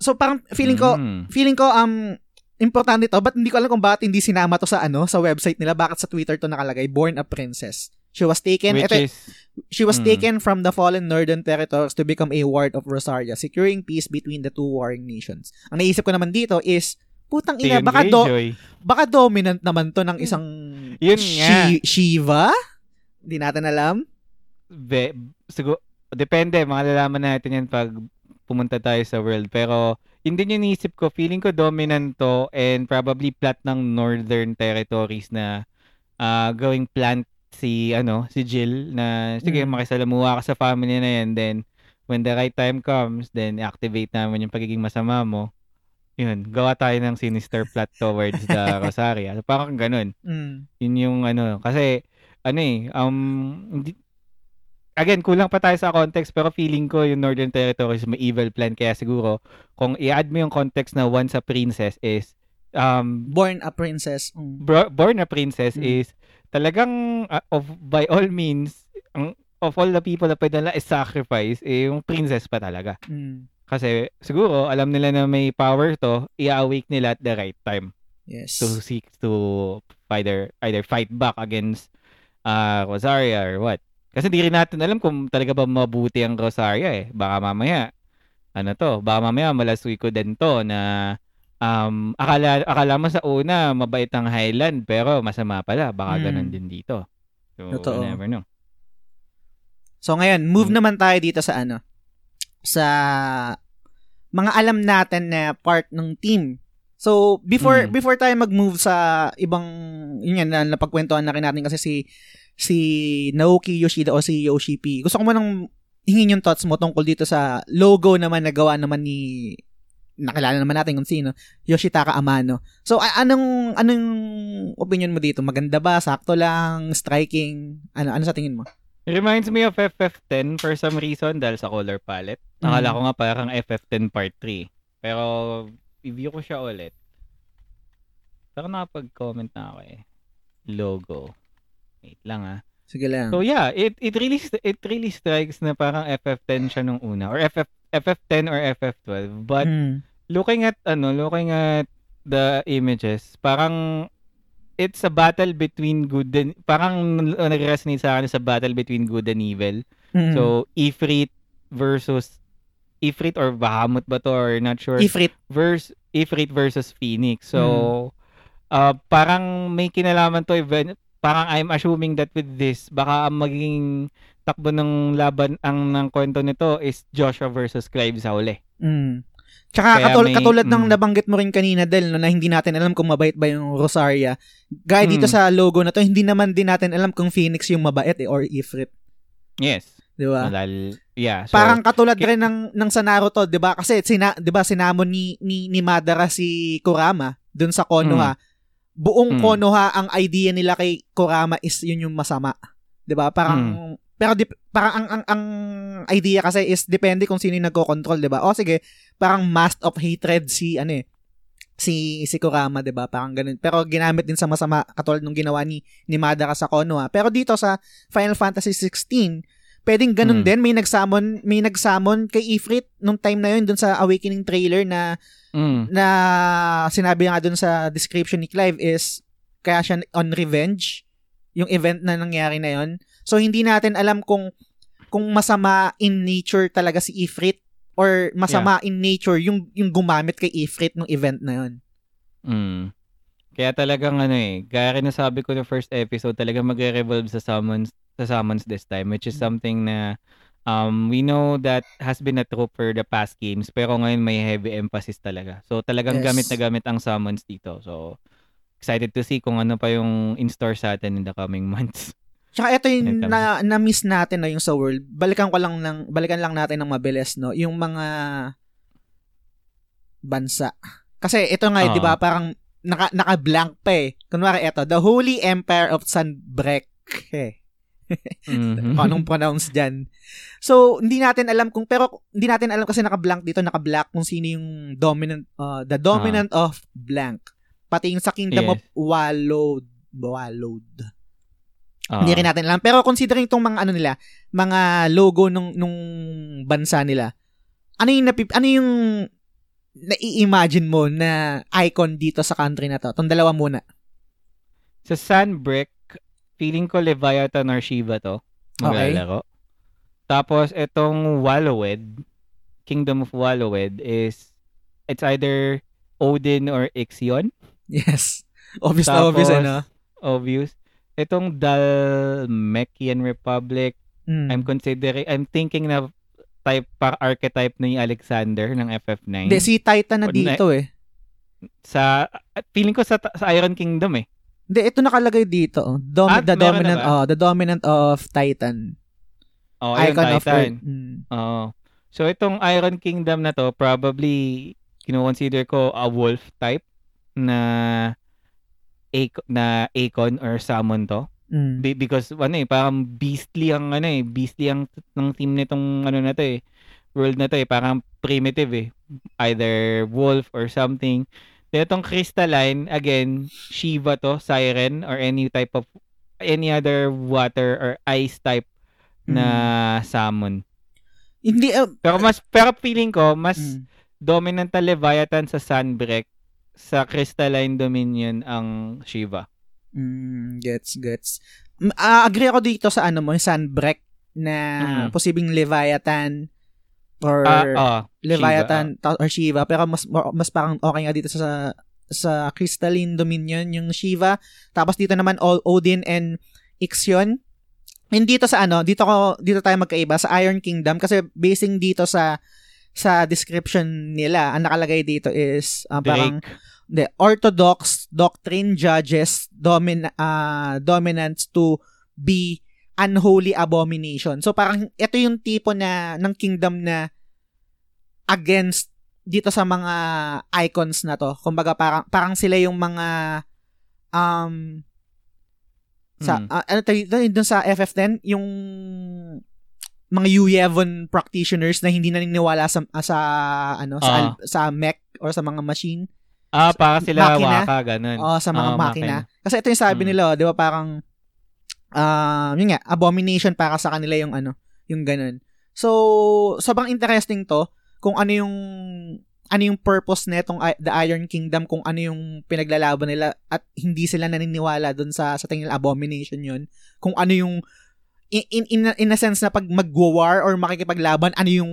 So parang feeling ko, Mm. feeling ko um importante to, but hindi ko alam kung bakit hindi sinama to sa ano, sa website nila, bakit sa Twitter to nakalagay, born a princess. She was taken, Which eto, is, she was Mm. taken from the fallen northern territories to become a ward of Rosaria, securing peace between the two warring nations. Ang naisip ko naman dito is, putang ina, baka, do, baka dominant naman to ng isang Yun nga. Shi- Shiva? Hindi natin alam. Be, siguro, depende, malalaman natin yan pag pumunta tayo sa world. Pero, yun din yung iniisip ko, feeling ko dominant to and probably plot ng northern territories na ah gawing plant si, ano, si Jill na, sige, Mm. makisalamuha ka sa family na yan, then, when the right time comes, then, activate namin yung pagiging masama mo. Yun, gawa tayo ng sinister plot towards the Rosaria. So, parang ganun. Mm. Yun yung ano, kasi ano eh, um, hindi, again, kulang pa tayo sa context pero feeling ko yung Northern Territories may evil plan kaya siguro kung i-add mo yung context na once a princess is um, Born a princess. Mm. bro- born a princess Mm. is talagang uh, of by all means ang of all the people na pwede nila i-sacrifice eh, yung princess pa talaga. Mm. Kasi siguro alam nila na may power to, i-awake nila at the right time Yes. to seek to either either fight back against uh, Rosaria or what. Kasi di rin natin alam kung talaga ba mabuti ang Rosaria eh. Baka mamaya, ano to, baka mamaya malasuy ko din to na um, akala, akala mo sa una mabait ang Highland pero masama pala. Baka Mm. ganun din dito. So, Totoo. never know. So ngayon, move Mm. naman tayo dito sa ano sa mga alam natin na part ng team So, before Mm. before tayo mag-move sa ibang yun yan na napagkwentuhan na rin natin kasi si si Naoki Yoshida o si Yoshi P. Gusto ko manang hingin yung thoughts mo tungkol dito sa logo naman na gawa naman ni nakilala naman natin kung sino, Yoshitaka Amano. So, a- anong anong opinion mo dito? Maganda ba? Sakto lang? Striking? Ano ano sa tingin mo? It reminds me of FF10 for some reason dahil sa color palette. Akala Mm. ko nga parang FF10 Part 3. Pero, i-view ko siya ulit. Pero nakapag-comment na ako eh. Logo. Wait lang ah. Sige lang. So yeah, it it really it really strikes na parang FF10 siya nung una or FF FF10 or FF12. But Mm. Looking at ano, looking at the images, parang it's a battle between good and parang nag-resonate sa akin sa battle between good and evil. Mm. So Ifrit versus Ifrit or Bahamut ba to or not sure. Ifrit. versus Ifrit versus Phoenix. So Hmm. uh, parang may kinalaman to event parang I'm assuming that with this baka ang magiging takbo ng laban ang ng kwento nito is Joshua versus Clive sa uli. Mm. Tsaka Kaya katul- may- katulad ng mm. nabanggit mo rin kanina Del no, na hindi natin alam kung mabait ba yung Rosaria. Gaya dito Mm. sa logo na to, hindi naman din natin alam kung Phoenix yung mabait eh, or Ifrit. Yes. Di ba? Dahil, yeah. So, Parang katulad ki- rin ng ng sa Naruto, 'di ba? Kasi sina, 'di ba sinamon ni, ni ni Madara si Kurama dun sa Konoha. Buong Mm. Konoha ang idea nila kay Kurama is yun yung masama. 'Di ba? Parang pero dip, parang ang, ang ang idea kasi is depende kung sino yung nagko-control, 'di ba? O sige, parang mask of hatred si ano eh si si Kurama, 'di ba? Parang ganun. Pero ginamit din sa masama katulad nung ginawa ni ni Madara sa Konoha. Pero dito sa Final Fantasy 16, pwedeng ganun Hmm. din. May nagsamon, may nagsamon kay Ifrit nung time na yun dun sa Awakening trailer na mm, na sinabi nga dun sa description ni Clive is kaya siya on revenge yung event na nangyari na yon. So hindi natin alam kung kung masama in nature talaga si Ifrit or masama in nature yung yung gumamit kay Ifrit nung event na yon. mm. Kaya talagang ano eh, gaya rin nasabi ko na first episode, talagang magre-revolve sa summons, sa summons this time, which is something na um, we know that has been a trope for the past games, pero ngayon may heavy emphasis talaga. So talagang Yes. gamit na gamit ang summons dito. So excited to see kung ano pa yung in-store sa atin in the coming months. Tsaka ito yung na, na-miss natin na yung sa world. Balikan ko lang ng balikan lang natin ng mabilis no, yung mga bansa. Kasi ito nga, Oo. 'di ba, parang naka naka-blank pa eh. Kunwari ito, The Holy Empire of Sunbreak. Mhm. Kung anong pronounce dyan. So, hindi natin alam kung, pero hindi natin alam kasi naka-blank dito, naka-black kung sino yung dominant, uh, the dominant of blank. Pati yung sa Kingdom Yes. of Wallowed. Wallowed. Ah. Hindi rin natin alam. Pero considering itong mga ano nila, mga logo nung, nung bansa nila, ano yung, napip, ano yung nai-imagine mo na icon dito sa country na to? Itong dalawa muna. Sa Sunbreak, feeling ko Leviathan or Shiva to. Okay. Maglalaro. Tapos, itong Wallowed, Kingdom of Wallowed is, it's either Odin or Ixion. Yes. Obvious na obvious, ano? Obvious. Itong Dalmekian Republic, Mm. I'm considering, I'm thinking na type, par archetype ni Alexander ng FF9. Hindi, si Titan na O, na- dito eh. Sa, feeling ko sa, sa Iron Kingdom eh. Hindi, ito nakalagay dito. oh. Dom- Ah, the meron na dominant, oh, the dominant of Titan. Oh, Icon of Titan. Earth. Mm. Oo. So, itong Iron Kingdom na to, probably, kino-consider ko a wolf type na Ac- na Acon or Summon to. Mm. Be- because, ano eh, parang beastly ang, ano eh, beastly ang ng team nitong, ano na to eh, world na to eh, parang primitive eh. Either wolf or something. Then, itong Crystalline, again, Shiva to, Siren, or any type of, any other water or ice type na Mm. summon. Hindi, uh, Pero mas pero feeling ko mas mm. dominant na Leviathan sa Sunbreak sa Crystalline Dominion ang Shiva. Mm, gets, gets. Ah, agree ako dito sa ano mo, yung Sunbreak na Mhm. posibleng Leviathan or Ah, ah, Leviathan ta- or Shiva pero mas mas parang okay nga dito sa sa Crystalline Dominion yung Shiva tapos dito naman O- Odin and Ixion and dito sa ano dito ko dito tayo magkaiba sa Iron Kingdom kasi basing dito sa sa description nila ang nakalagay dito is ah, parang the orthodox doctrine judges domin ah, dominance to be unholy abomination. So parang ito yung tipo na ng kingdom na against dito sa mga icons na to. Kumbaga parang parang sila yung mga um sa Mm. ah, ano tayo doon sa FF10 yung mga Uyevon practitioners na hindi naniniwala sa ah, sa ano sa al- sa mech or sa mga machine Ah, para sila Makina? waka, ganun. o sa mga Ah, makina. Kasi ito yung sabi Mm. nila, oh, 'di ba parang um yun nga, abomination para sa kanila yung ano, yung ganun. So, sobrang interesting to kung ano yung ano yung purpose netong The Iron Kingdom kung ano yung pinaglalaban nila at hindi sila naniniwala dun sa sa tingin nila abomination yun kung ano yung in, in, in, a- in a sense na pag magwa-war or makikipaglaban ano yung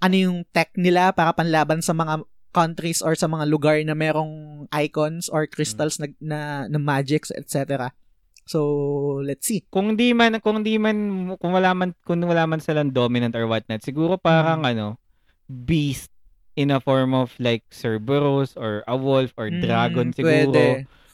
ano yung tech nila para panlaban sa mga countries or sa mga lugar na merong icons or crystals na, na, na magics, etc. So, let's see. Kung di man kung di man kung wala man kung wala man silang dominant or whatnot, siguro parang Hmm. ano beast in a form of like Cerberus or a wolf or dragon Mm, siguro. Pwede.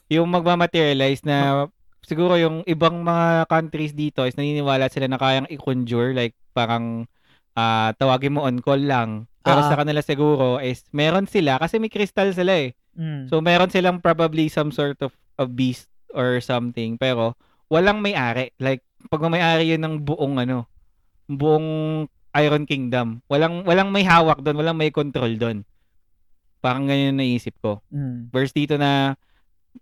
Yung magmamaterialize na siguro yung ibang mga countries dito is naniniwala sila na kayang i-conjure like parang ah, tawagin mo on call lang. Pero Ah. sa kanila siguro is meron sila kasi may crystal sila eh. Mm. So meron silang probably some sort of a beast or something pero walang may-ari. Like pag may-ari yun ng buong ano, buong Iron Kingdom. Walang walang may hawak doon, walang may control doon. Parang ganyan naisip ko. Mm. Versus dito na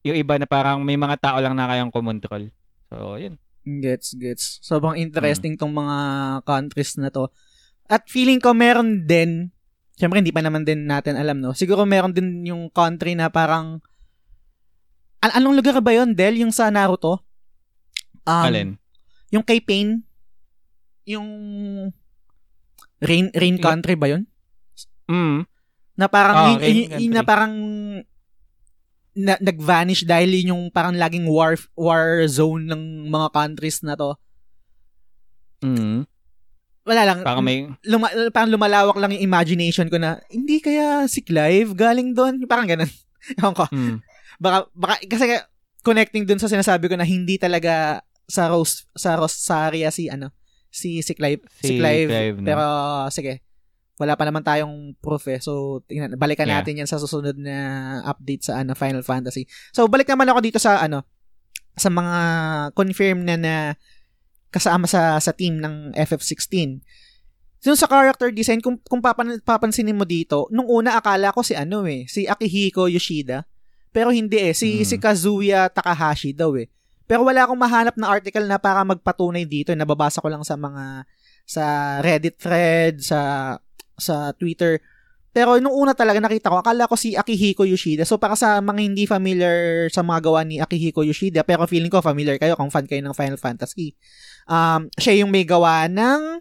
yung iba na parang may mga tao lang na kayang kumontrol. So, yun. Gets, gets. Sobrang interesting tong mga countries na to. At feeling ko meron din, syempre hindi pa naman din natin alam, no? Siguro meron din yung country na parang, an- anong lugar ba yun, Del? Yung sa Naruto? Um, Alin? Yung kay Pain? Yung Rain, Rain Country ba yun? Mm. Na parang, Rain yun- yun na parang na, nag-vanish dahil yun yung parang laging war, war zone ng mga countries na to. Mm. Wala lang. Parang may luma, parang lumalawak lang yung imagination ko na, hindi kaya si Clive galing doon? Parang ganun. Ewan ko. mm. Baka, baka, kasi connecting dun sa sinasabi ko na hindi talaga sa Rose, sa Rosaria si, ano, si, si Clive. Si, Si Clive. Clive, no? Pero, sige. Wala pa naman tayong proof eh. So, tingnan, balikan Yeah. natin yan sa susunod na update sa ano, Final Fantasy. So, balik naman ako dito sa, ano, sa mga confirm na na kasama sa sa team ng FF16. So, sa character design, kung, kung papan, papansinin mo dito, nung una akala ko si ano eh, si Akihiko Yoshida. Pero hindi eh, si, Mm. si Kazuya Takahashi daw eh. Pero wala akong mahanap na article na para magpatunay dito. Nababasa ko lang sa mga sa Reddit thread, sa sa Twitter. Pero nung una talaga nakita ko, akala ko si Akihiko Yoshida. So para sa mga hindi familiar sa mga gawa ni Akihiko Yoshida, pero feeling ko familiar kayo kung fan kayo ng Final Fantasy. Um, siya yung may gawa ng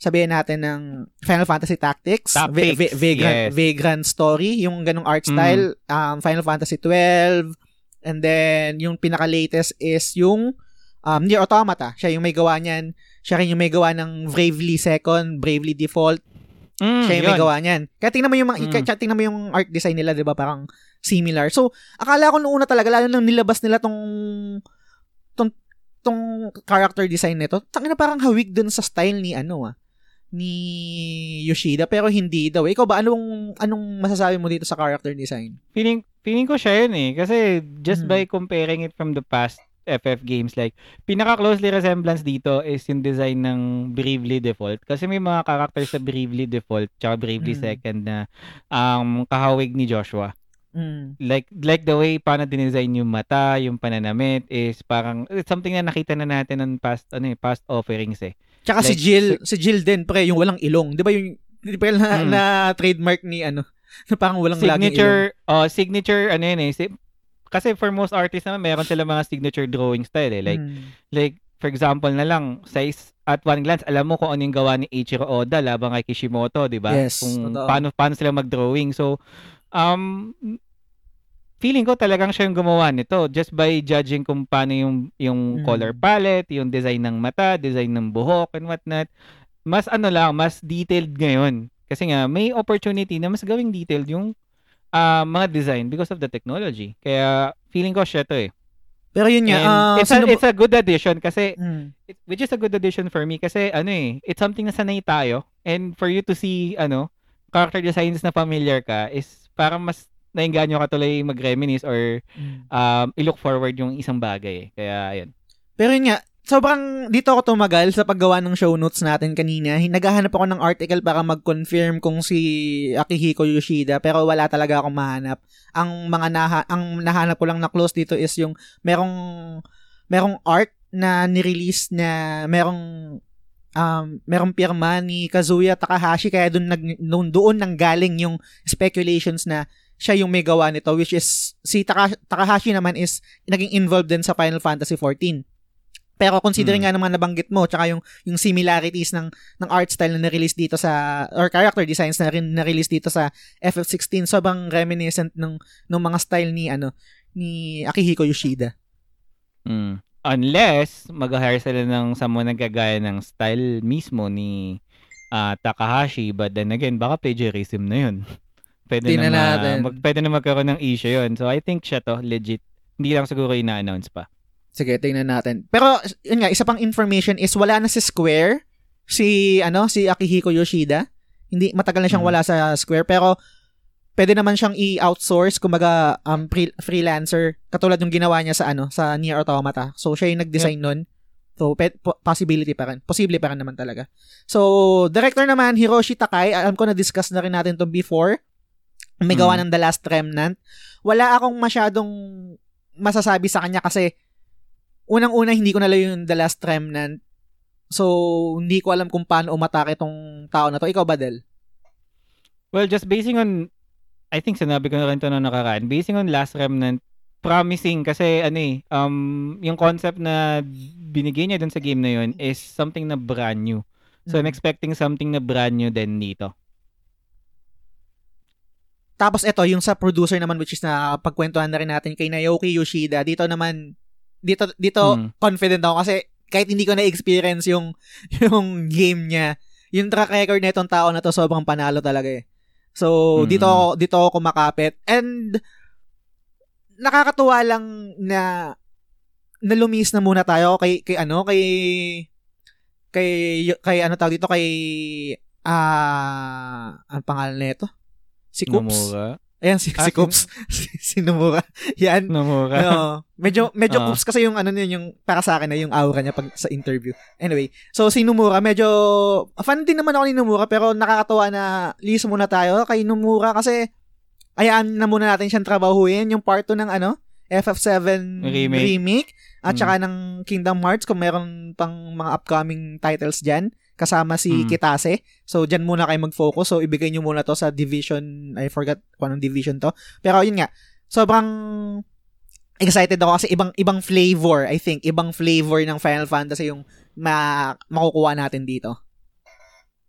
sabihin natin ng Final Fantasy Tactics, Tactics, Va- Va- Vagrant, yes. Vagrant Story, yung ganong art Mm. style, um, Final Fantasy 12, and then yung pinaka-latest is yung um, Nier Automata. Siya yung may gawa niyan. Siya rin yung may gawa ng Bravely Second, Bravely Default, Mm, siya yung may yun. gawa niyan. Kaya tingnan mo yung mga, Mm. kaya tingnan mo yung art design nila, 'di ba? Parang similar. So, akala ko noong una talaga lalo nang nilabas nila tong tong tong character design nito. Tangina parang hawig dun sa style ni ano ah ni Yoshida pero hindi daw. Ikaw ba anong anong masasabi mo dito sa character design? Feeling, feeling ko siya yun eh. Kasi Mm. just by comparing it from the past FF games, like, pinaka-closely resemblance dito is yung design ng Bravely Default. Kasi may mga characters sa Bravely Default tsaka Bravely Mm. Second na um, kahawig ni Joshua. Mm. Like, like the way paano dinesign yung mata, yung pananamit is parang, it's something na nakita na natin ng past, ano eh, past offerings eh. Tsaka si Like, Jill, si Jill din pre, yung walang ilong. 'Di ba yung di ba na, Mm. na trademark ni ano? Na parang walang laging ilong. signature, oh, signature, ano yun eh, si- kasi for most artists naman, meron sila mga signature drawing style eh. Like, Mm. like for example na lang, size at one glance, alam mo kung ano yung gawa ni Eiichiro Oda laban kay Kishimoto, di ba? Yes, Kung totoo. paano, paano sila mag-drawing. So, um, feeling ko talagang siya yung gumawa nito just by judging kung paano yung, yung Mm. color palette, yung design ng mata, design ng buhok, and whatnot. Mas ano lang, mas detailed ngayon. Kasi nga, may opportunity na mas gawing detailed yung ah, mga design because of the technology. Kaya feeling ko siya to eh. Pero yun nga, ah, it's, a, it's a good addition kasi Mm. it, which is a good addition for me kasi ano eh, it's something na sanay tayo and for you to see ano, character designs na familiar ka is parang mas nainganyo ka tuloy mag-reminisce or um, i-look forward yung isang bagay eh. Kaya ayun. Pero yun nga, sobrang dito ako tumagal sa paggawa ng show notes natin kanina. Naghahanap ako ng article para mag-confirm kung si Akihiko Yoshida pero wala talaga akong mahanap. Ang mga naha- ang nahanap ko lang na close dito is yung merong merong art na ni-release na merong um, merong pirma ni Kazuya Takahashi kaya doon nag doon, doon nanggaling yung speculations na siya yung may gawa nito which is si Taka- Takahashi naman is naging involved din sa Final Fantasy 14. Pero considering Hmm. nga naman nabanggit mo tsaka yung yung similarities ng ng art style na na-release dito sa or character designs na rin na-release dito sa FF16 sobrang reminiscent ng ng mga style ni ano ni Akihiko Yoshida. Mm. Unless mag-hire sila ng someone na gagaya ng style mismo ni ah, Takahashi but then again baka plagiarism na yun. Pwede na, ma- natin. mag, pwede na magkaroon ng issue yun. So I think siya to legit. Hindi lang siguro ina-announce pa. Sige, tingnan natin. Pero yun nga, isa pang information is wala na si Square, si ano, si Akihiko Yoshida. Hindi matagal na siyang Hmm. wala sa Square pero pwede naman siyang i-outsource kumbaga um, pre- freelancer katulad yung ginawa niya sa ano, sa Nier Automata. So siya yung nag-design nun. So pe- po- possibility pa rin. Posible pa rin naman talaga. So director naman Hiroshi Takai, alam ko na discuss na rin natin to before. May gawa Hmm. ng The Last Remnant. Wala akong masyadong masasabi sa kanya kasi unang-una hindi ko nalayo yung The Last Remnant. So, hindi ko alam kung paano umatake itong tao na to. Ikaw ba, Del? Well, just basing on, I think sinabi ko na rin ito na nakaraan, basing on Last Remnant, promising kasi ano eh, um, yung concept na binigay niya dun sa game na yun is something na brand new. So I'm Mm. expecting something na brand new din dito. Tapos ito, yung sa producer naman which is na pagkwentuhan na rin natin kay Naoki Yoshida. Dito naman, dito, dito Mm. confident ako kasi kahit hindi ko na-experience yung, yung game niya, yung track record na itong tao na to sobrang panalo talaga eh. So, Mm. dito ako, dito ako kumakapit. And, nakakatuwa lang na nalumis na muna tayo kay, kay ano, kay, kay, kay ano tawag dito, kay, ah, ang pangalan nito? Si Coops. Nomura. Ayan, si, Ah, si Coops. si, si Nomura. Yan. Nomura. Oo. medyo medyo Ah. Coops kasi yung ano niya yung para sa akin na yung aura niya pag sa interview. Anyway, so si Nomura medyo fan din naman ako ni Nomura pero nakakatawa na list muna tayo kay Nomura kasi ayaan na muna natin siyang trabahuin yung part 2 ng ano FF7 Remake. remake at Mm. saka ng Kingdom Hearts kung meron pang mga upcoming titles diyan kasama si Mm. Kitase. So diyan muna kayo mag-focus. So ibigay niyo muna to sa Division I forgot kung anong division to. Pero yun nga, sobrang excited ako kasi ibang ibang flavor, I think, ibang flavor ng Final Fantasy yung ma makukuha natin dito.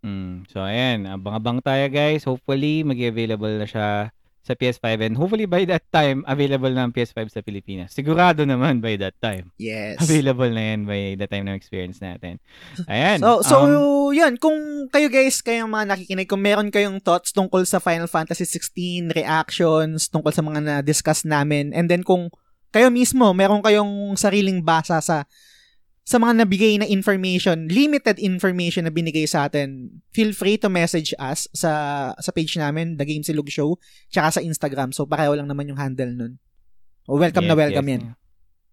Mm. So, ayan. Abang-abang tayo, guys. Hopefully, mag-available na siya sa PS5 and hopefully by that time, available na ang PS5 sa Pilipinas. Sigurado naman by that time. Yes. Available na yan by the time na experience natin. Ayan. So, so um, yun, kung kayo guys, kayong mga nakikinig, kung meron kayong thoughts tungkol sa Final Fantasy 16, reactions, tungkol sa mga na-discuss namin, and then kung kayo mismo, meron kayong sariling basa sa sa mga nabigay na information, limited information na binigay sa atin, feel free to message us sa sa page namin, The Game Silog Show, tsaka sa Instagram. So, pareho lang naman yung handle nun. O, welcome na yes, welcome yes, yan.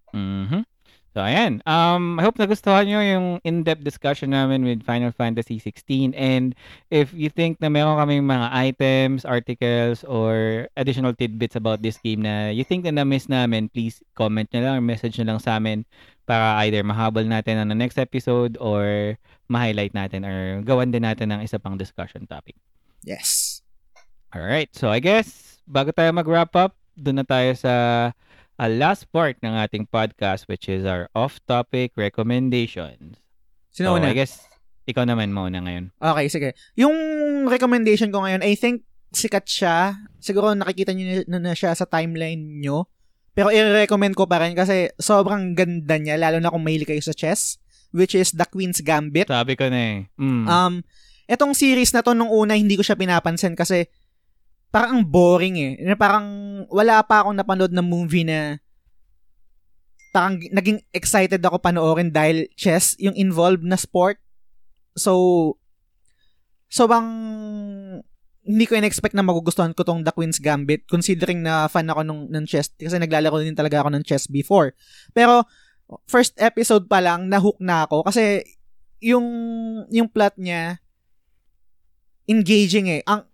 Mhm. So, ayan. Um, I hope nagustuhan nyo yung in-depth discussion namin with Final Fantasy 16. And if you think na meron kaming mga items, articles, or additional tidbits about this game na you think na na-miss namin, please comment nyo lang or message nyo lang sa amin para either mahabol natin on the next episode or ma-highlight natin or gawan din natin ng isa pang discussion topic. Yes. Alright, so I guess bago tayo mag-wrap up, doon na tayo sa uh, last part ng ating podcast which is our off-topic recommendations. Sino So, una? I guess ikaw naman muna ngayon. Okay, sige. Yung recommendation ko ngayon, I think sikat siya. Siguro nakikita niyo na, na siya sa timeline nyo. Pero i-recommend ko pa rin kasi sobrang ganda niya, lalo na kung mahilig kayo sa chess, which is The Queen's Gambit. Sabi ko na eh. Mm. Um, etong series na to nung una, hindi ko siya pinapansin kasi parang ang boring eh. Parang wala pa akong napanood na movie na parang naging excited ako panoorin dahil chess yung involved na sport. So, so bang hindi ko in-expect na magugustuhan ko tong The Queen's Gambit considering na fan ako nung, ng chess kasi naglalaro din talaga ako ng chess before. Pero first episode pa lang nahook na ako kasi yung yung plot niya engaging eh. Ang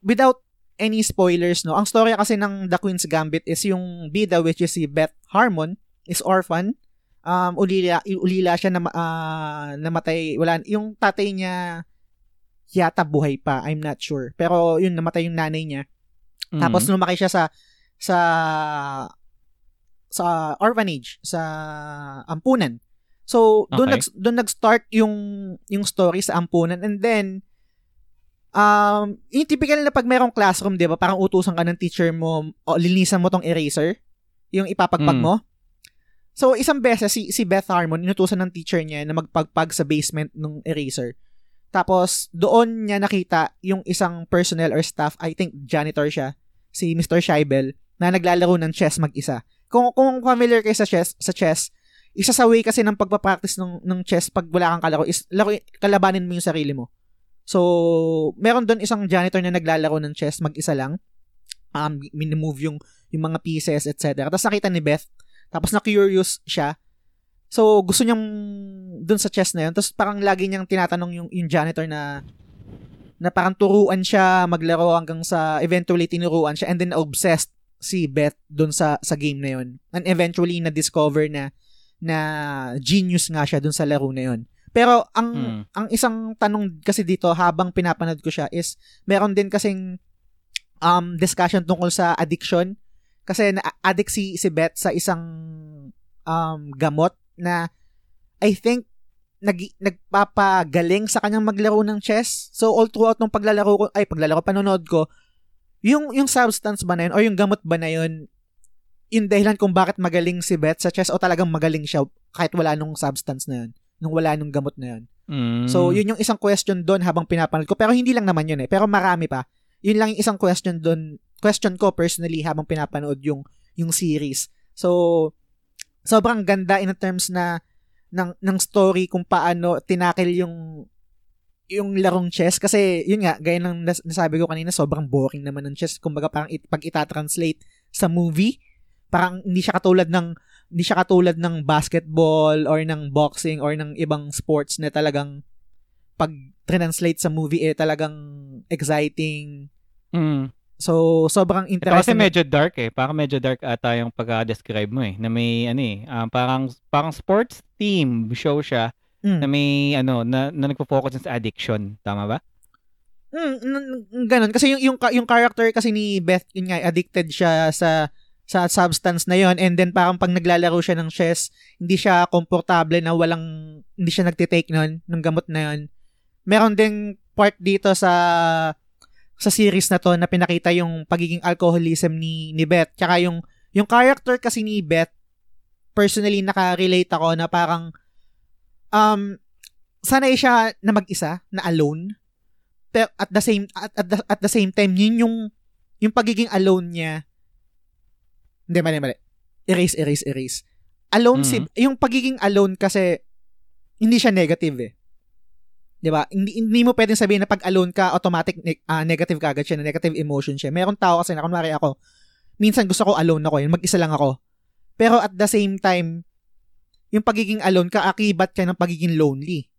without any spoilers no. Ang story kasi ng The Queen's Gambit is yung bida which is si Beth Harmon is orphan. Um ulila ulila siya na uh, namatay wala yung tatay niya yata buhay pa, I'm not sure. Pero yun namatay yung nanay niya. Mm. Tapos lumaki siya sa sa sa orphanage, sa ampunan. So, doon Okay. nag doon nag-start yung yung story sa ampunan and then um yung typical na pag merong classroom, 'di ba? Parang utusan ka ng teacher mo, o linisan mo tong eraser, yung ipapagpag Mm. mo. So, isang beses si si Beth Harmon inutusan ng teacher niya na magpagpag sa basement ng eraser. Tapos, doon niya nakita yung isang personnel or staff, I think janitor siya, si Mr. Scheibel, na naglalaro ng chess mag-isa. Kung, kung familiar kayo sa chess, sa chess, isa sa way kasi ng pagpapractice ng, ng chess pag wala kang kalaro is laro, kalabanin mo yung sarili mo. So, meron doon isang janitor na naglalaro ng chess mag-isa lang. Um, minimove yung, yung mga pieces, etc. Tapos nakita ni Beth, tapos na-curious siya. So, gusto niyang dun sa chess na yun. Tapos parang lagi niyang tinatanong yung, yung janitor na na parang turuan siya maglaro hanggang sa eventually tinuruan siya and then obsessed si Beth dun sa sa game na yun. And eventually na-discover na na genius nga siya dun sa laro na yun. Pero ang Mm. ang isang tanong kasi dito habang pinapanood ko siya is meron din kasing um discussion tungkol sa addiction kasi na-addict si si Beth sa isang um gamot na I think nag nagpapagaling sa kanyang maglaro ng chess. So all throughout nung paglalaro ko ay paglalaro panonood ko yung yung substance ba na yun o yung gamot ba na yun yung dahilan kung bakit magaling si Beth sa chess o talagang magaling siya kahit wala nung substance na yun nung wala nung gamot na yun. Mm. So, yun yung isang question doon habang pinapanood ko. Pero hindi lang naman yun eh. Pero marami pa. Yun lang yung isang question doon, question ko personally habang pinapanood yung, yung series. So, sobrang ganda in terms na ng, ng story kung paano tinakil yung yung larong chess kasi yun nga gaya ng nas- nasabi ko kanina sobrang boring naman ng chess kumbaga parang it, pag ita-translate sa movie parang hindi siya katulad ng hindi siya katulad ng basketball or ng boxing or ng ibang sports na talagang pag translate sa movie eh talagang exciting. Mm. So sobrang Ito kasi interesting. medyo dark eh. Parang medyo dark ata yung pagka-describe mo eh. Na may ano eh, ah, parang parang sports team show siya Mm. na may ano na, na nagfo-focus sa addiction, tama ba? Mm, ganun kasi yung yung yung character kasi ni Beth yun nga addicted siya sa sa substance na yon and then parang pag naglalaro siya ng chess hindi siya komportable na walang hindi siya nagte-take nun ng gamot na yon meron ding part dito sa sa series na to na pinakita yung pagiging alcoholism ni ni Beth. Tsaka yung yung character kasi ni Beth personally naka-relate ako na parang um sanay siya na mag-isa na alone. Pero at the same at, at, the, at the same time yun yung yung pagiging alone niya hindi mali mali. Erase erase erase. Alone si yung pagiging alone kasi hindi siya negative eh. 'di ba? Hindi, hindi mo pwedeng sabihin na pag alone ka automatic ne- ah, negative kagad siya na negative emotion siya. Meron tao kasi na kunwari ako minsan gusto ko alone ako yun mag-isa lang ako. Pero at the same time yung pagiging alone kaakibat ka ng pagiging lonely.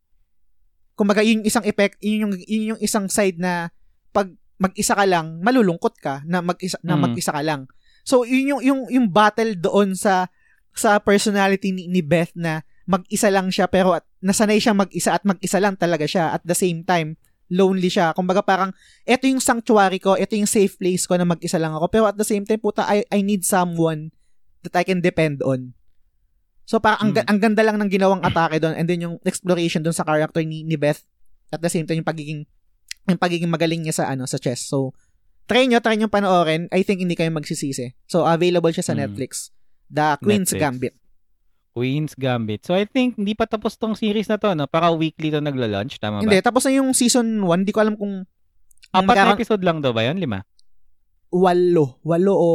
Kumbaga yun yung isang effect yun yung, yun yung isang side na pag mag-isa ka lang malulungkot ka na mag-isa na Mm. mag-isa ka lang so yun yung yung yung battle doon sa sa personality ni, ni Beth na mag-isa lang siya pero at, nasanay siya mag-isa at mag-isa lang talaga siya at the same time lonely siya. Kumbaga parang eto yung sanctuary ko eto yung safe place ko na mag-isa lang ako. Pero at the same time puta I, I need someone that I can depend on. So parang ang, ga- ang ganda lang ng ginawang atake doon and then yung exploration doon sa character ni, ni Beth at the same time yung pagiging yung pagiging magaling niya sa ano sa chess. So try nyo, try nyo panoorin. I think hindi kayo magsisisi. So available siya sa Mm. Netflix. The Queen's Netflix. Gambit. Queen's Gambit. So I think hindi pa tapos tong series na to, no? Para weekly to nagla-launch, tama ba? Hindi, tapos na yung season 1. Di ko alam kung Apat na episode lang daw ba 'yan? Lima? walo. Walo o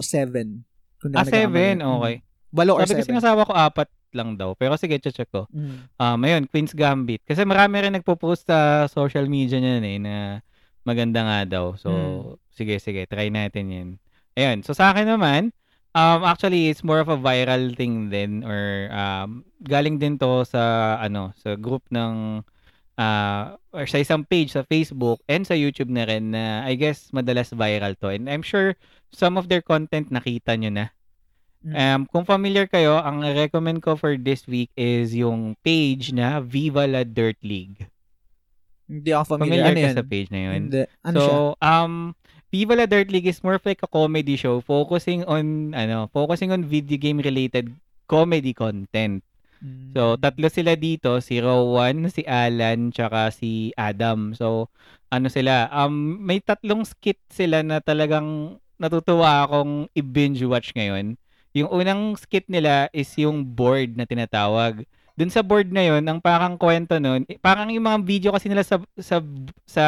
seven. Kung Ah, seven. Mm. Okay. Walo or Sabi kasi seven. ng asawa ko, apat lang daw. Pero sige, check ko. Mm. Um, ayun, Queen's Gambit. Kasi marami rin nagpo-post sa social media niyan eh, na maganda nga daw. So, Hmm. sige, sige, try natin yun. Ayun, so sa akin naman, um, actually, it's more of a viral thing din or um, galing din to sa, ano, sa group ng uh, or sa isang page sa Facebook and sa YouTube na rin na I guess madalas viral to. And I'm sure some of their content nakita nyo na. Mm. Um, kung familiar kayo, ang recommend ko for this week is yung page na Viva La Dirt League. Hindi ako familiar. Familiar ano ka yan? sa page na yun? Hindi. Ano so, siya? um, Viva La Dirt League is more of like a comedy show focusing on, ano, focusing on video game related comedy content. So, Mm. tatlo sila dito, si Rowan, si Alan, tsaka si Adam. So, ano sila, um, may tatlong skit sila na talagang natutuwa akong i-binge watch ngayon. Yung unang skit nila is yung board na tinatawag. Dun sa board na yun, ang parang kwento nun, eh, parang yung mga video kasi nila sa sa sa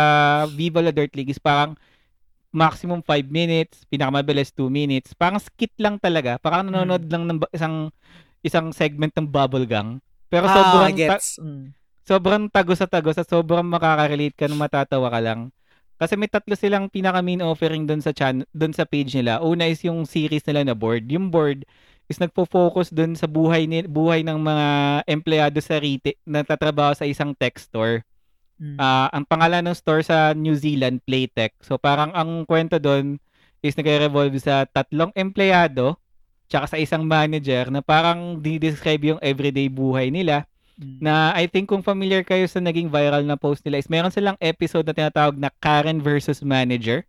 Viva La Dirt League is parang maximum 5 minutes, pinakamabilis 2 minutes. Parang skit lang talaga. Parang nanonood lang ng isang isang segment ng Bubble Gang. Pero ah, sobrang ta- gets. Mm. sobrang tagos sa tagos at sobrang makaka-relate ka nung matatawa ka lang. Kasi may tatlo silang pinaka main offering doon sa chan doon sa page nila. Una is yung series nila na board. Yung board is nagfo-focus doon sa buhay ni buhay ng mga empleyado sa retail na tatrabaho sa isang tech store. Mm. Ah, ang pangalan ng store sa New Zealand, Playtech. So parang ang kwento doon is nagre-revolve sa tatlong empleyado tsaka sa isang manager na parang dinidescribe yung everyday buhay nila Mm. na I think kung familiar kayo sa naging viral na post nila is meron silang episode na tinatawag na Karen versus Manager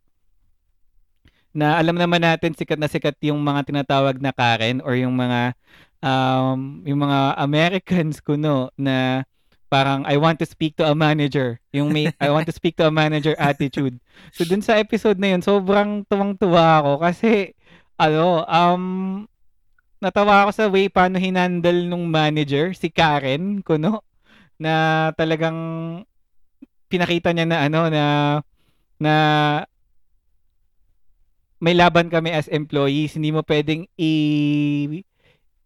na alam naman natin sikat na sikat yung mga tinatawag na Karen or yung mga um, yung mga Americans kuno na parang I want to speak to a manager. Yung may I want to speak to a manager attitude. So dun sa episode na yun sobrang tuwang-tuwa ako kasi ano um natawa ako sa way paano hinandle nung manager, si Karen, kuno, na talagang pinakita niya na ano na na may laban kami as employees, hindi mo pwedeng i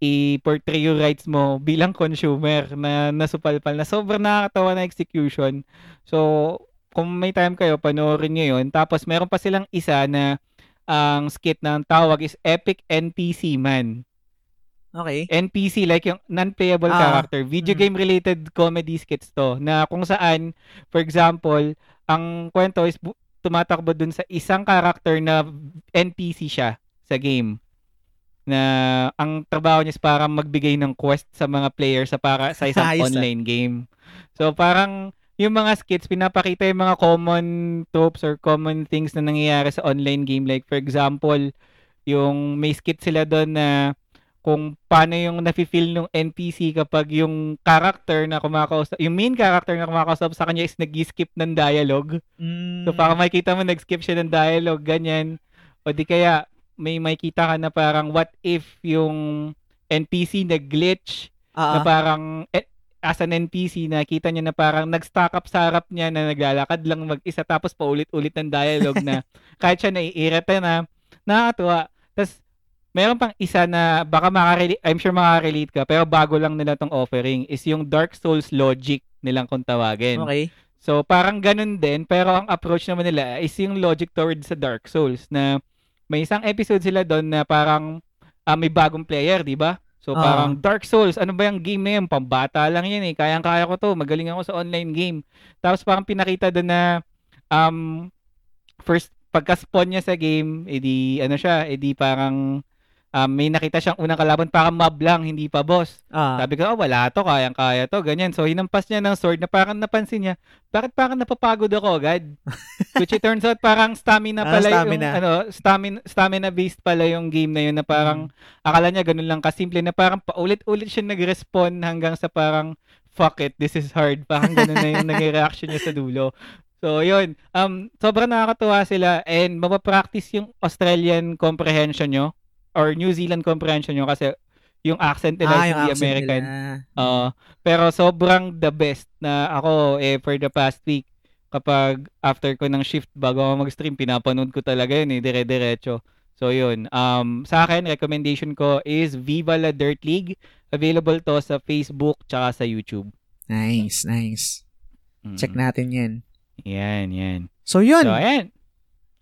i-portray yung rights mo bilang consumer na nasupalpal na sobrang nakakatawa na execution. So, kung may time kayo, panoorin nyo yun. Tapos, meron pa silang isa na ang skit na ang tawag is Epic NPC Man. Okay. NPC like yung non-playable Ah, character. Video mm. game related comedy skits to na kung saan for example, ang kwento is tumatakbo dun sa isang character na NPC siya sa game na ang trabaho niya is parang magbigay ng quest sa mga players sa para sa isang Ayos, ah. online game. So parang yung mga skits pinapakita yung mga common tropes or common things na nangyayari sa online game like for example, yung may skit sila doon na kung paano yung nafe-feel ng NPC kapag yung character na kumakausap, yung main character na kumakausap sa kanya is nag-skip ng dialogue. Mm. So, para makita mo nag-skip siya ng dialogue, ganyan. O di kaya, may makita ka na parang what if yung NPC nag-glitch, Ah, na parang eh, as an NPC, nakita niya na parang nag-stack up sa harap niya na naglalakad lang mag-isa tapos paulit-ulit ng dialogue na kahit siya naiirita na, nakakatuwa. Tapos, meron pang isa na baka makarelate, I'm sure makarelate ka, pero bago lang nila tong offering is yung Dark Souls logic nilang kung tawagin. okay. So, parang ganun din, pero ang approach naman nila is yung logic towards sa Dark Souls na may isang episode sila doon na parang ah, may bagong player, di ba? So, Ah. parang Dark Souls, ano ba yung game na yun? Pambata lang yan eh. Kayang-kaya ko to. Magaling ako sa online game. Tapos parang pinakita doon na um, first, pagka-spawn niya sa game, edi ano siya, edi parang um, may nakita siyang unang kalaban, parang mob lang, hindi pa boss. Ah. Sabi ko, oh, wala to, kayang-kaya to, ganyan. So, hinampas niya ng sword na parang napansin niya, bakit parang napapagod ako agad? Which it turns out, parang stamina Ah, pala stamina. yung, ano, stamina, stamina-based pala yung game na yun na parang, akala niya ganun lang kasimple na parang paulit-ulit siya nag-respawn hanggang sa parang, fuck it, this is hard. Parang ganun na yung naging reaction niya sa dulo. So, yun. Um, sobrang nakakatuwa sila and mapapractice yung Australian comprehension nyo or New Zealand comprehension nyo kasi yung accent nila ah, yung accent American. nila. Oo. pero sobrang the best na ako eh for the past week. kapag after ko ng shift bago ako mag-stream, pinapanood ko talaga yun eh, dire-diretso. So yun, um, sa akin, recommendation ko is Viva La Dirt League. Available to sa Facebook tsaka sa YouTube. Nice, nice. Mm. Check natin yan. Yan, yan. So, yun. So, ayan.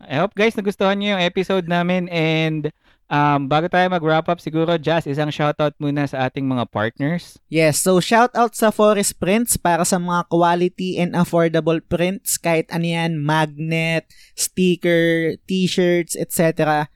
I hope guys nagustuhan niyo yung episode namin and um, bago tayo mag-wrap up, siguro, Jazz, isang shoutout muna sa ating mga partners. Yes, so shout out sa Forest Prints para sa mga quality and affordable prints kahit ano yan, magnet, sticker, t-shirts, etc.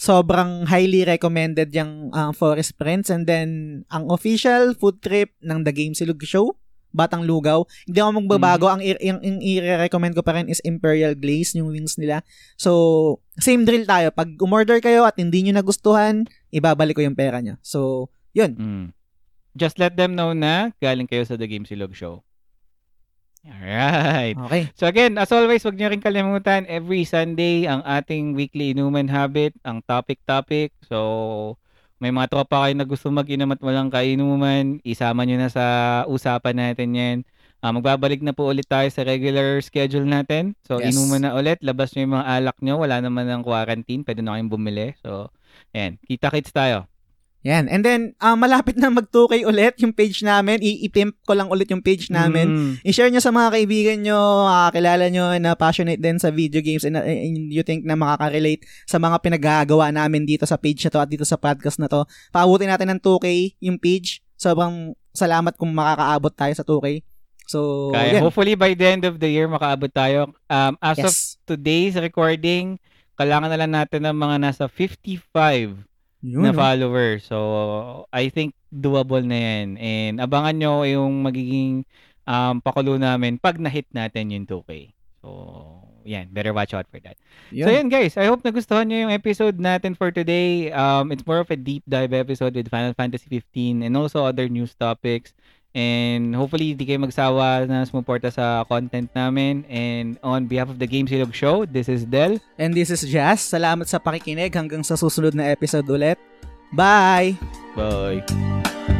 Sobrang highly recommended yung uh, Forest Prints and then ang official food trip ng The Game Silog Show Batang Lugaw. Hindi ako magbabago. Ang, i- ang, ang i-recommend ko pa rin is Imperial Glaze, yung wings nila. So, same drill tayo. Pag umorder kayo at hindi nyo nagustuhan, ibabalik ko yung pera nyo. So, yun. Mm. Just let them know na galing kayo sa The Game Silog Show. Alright. Okay. So again, as always, wag niyo rin kalimutan, every Sunday, ang ating weekly inuman habit, ang topic-topic. So, may mga tropa kayo na gusto mag-inom at walang kainuman, isama nyo na sa usapan natin yan. Ah, magbabalik na po ulit tayo sa regular schedule natin. So, Yes. inuman na ulit. Labas nyo yung mga alak nyo. Wala naman ng quarantine. Pwede na kayong bumili. So, ayan. Kita-kits tayo. Yan. And then, ah, malapit na mag-2K ulit yung page namin. I-pimp ko lang ulit yung page namin. Mm. I-share nyo sa mga kaibigan nyo, kakilala nyo na passionate din sa video games and, uh, and you think na makaka-relate sa mga pinagagawa namin dito sa page na to at dito sa podcast na to. Paabutin natin ng 2K yung page. Sobrang salamat kung makakaabot tayo sa 2K. So, Kaya yan. hopefully by the end of the year makaabot tayo. Um, as of Yes. today's recording, kailangan na lang natin ng mga nasa 55 Yun, na no? followers. So, I think doable na yan. And abangan nyo yung magiging um, pakulo namin pag na-hit natin yung 2K. So, yan. Better watch out for that. Yun. So, yan guys. I hope nagustuhan nyo yung episode natin for today. Um, it's more of a deep dive episode with Final Fantasy 15 and also other news topics. And hopefully, di kayo magsawa na sumuporta sa content namin. And on behalf of the Game Silog Show, this is Del. And this is Jazz. Salamat sa pakikinig hanggang sa susunod na episode ulit. Bye! Bye!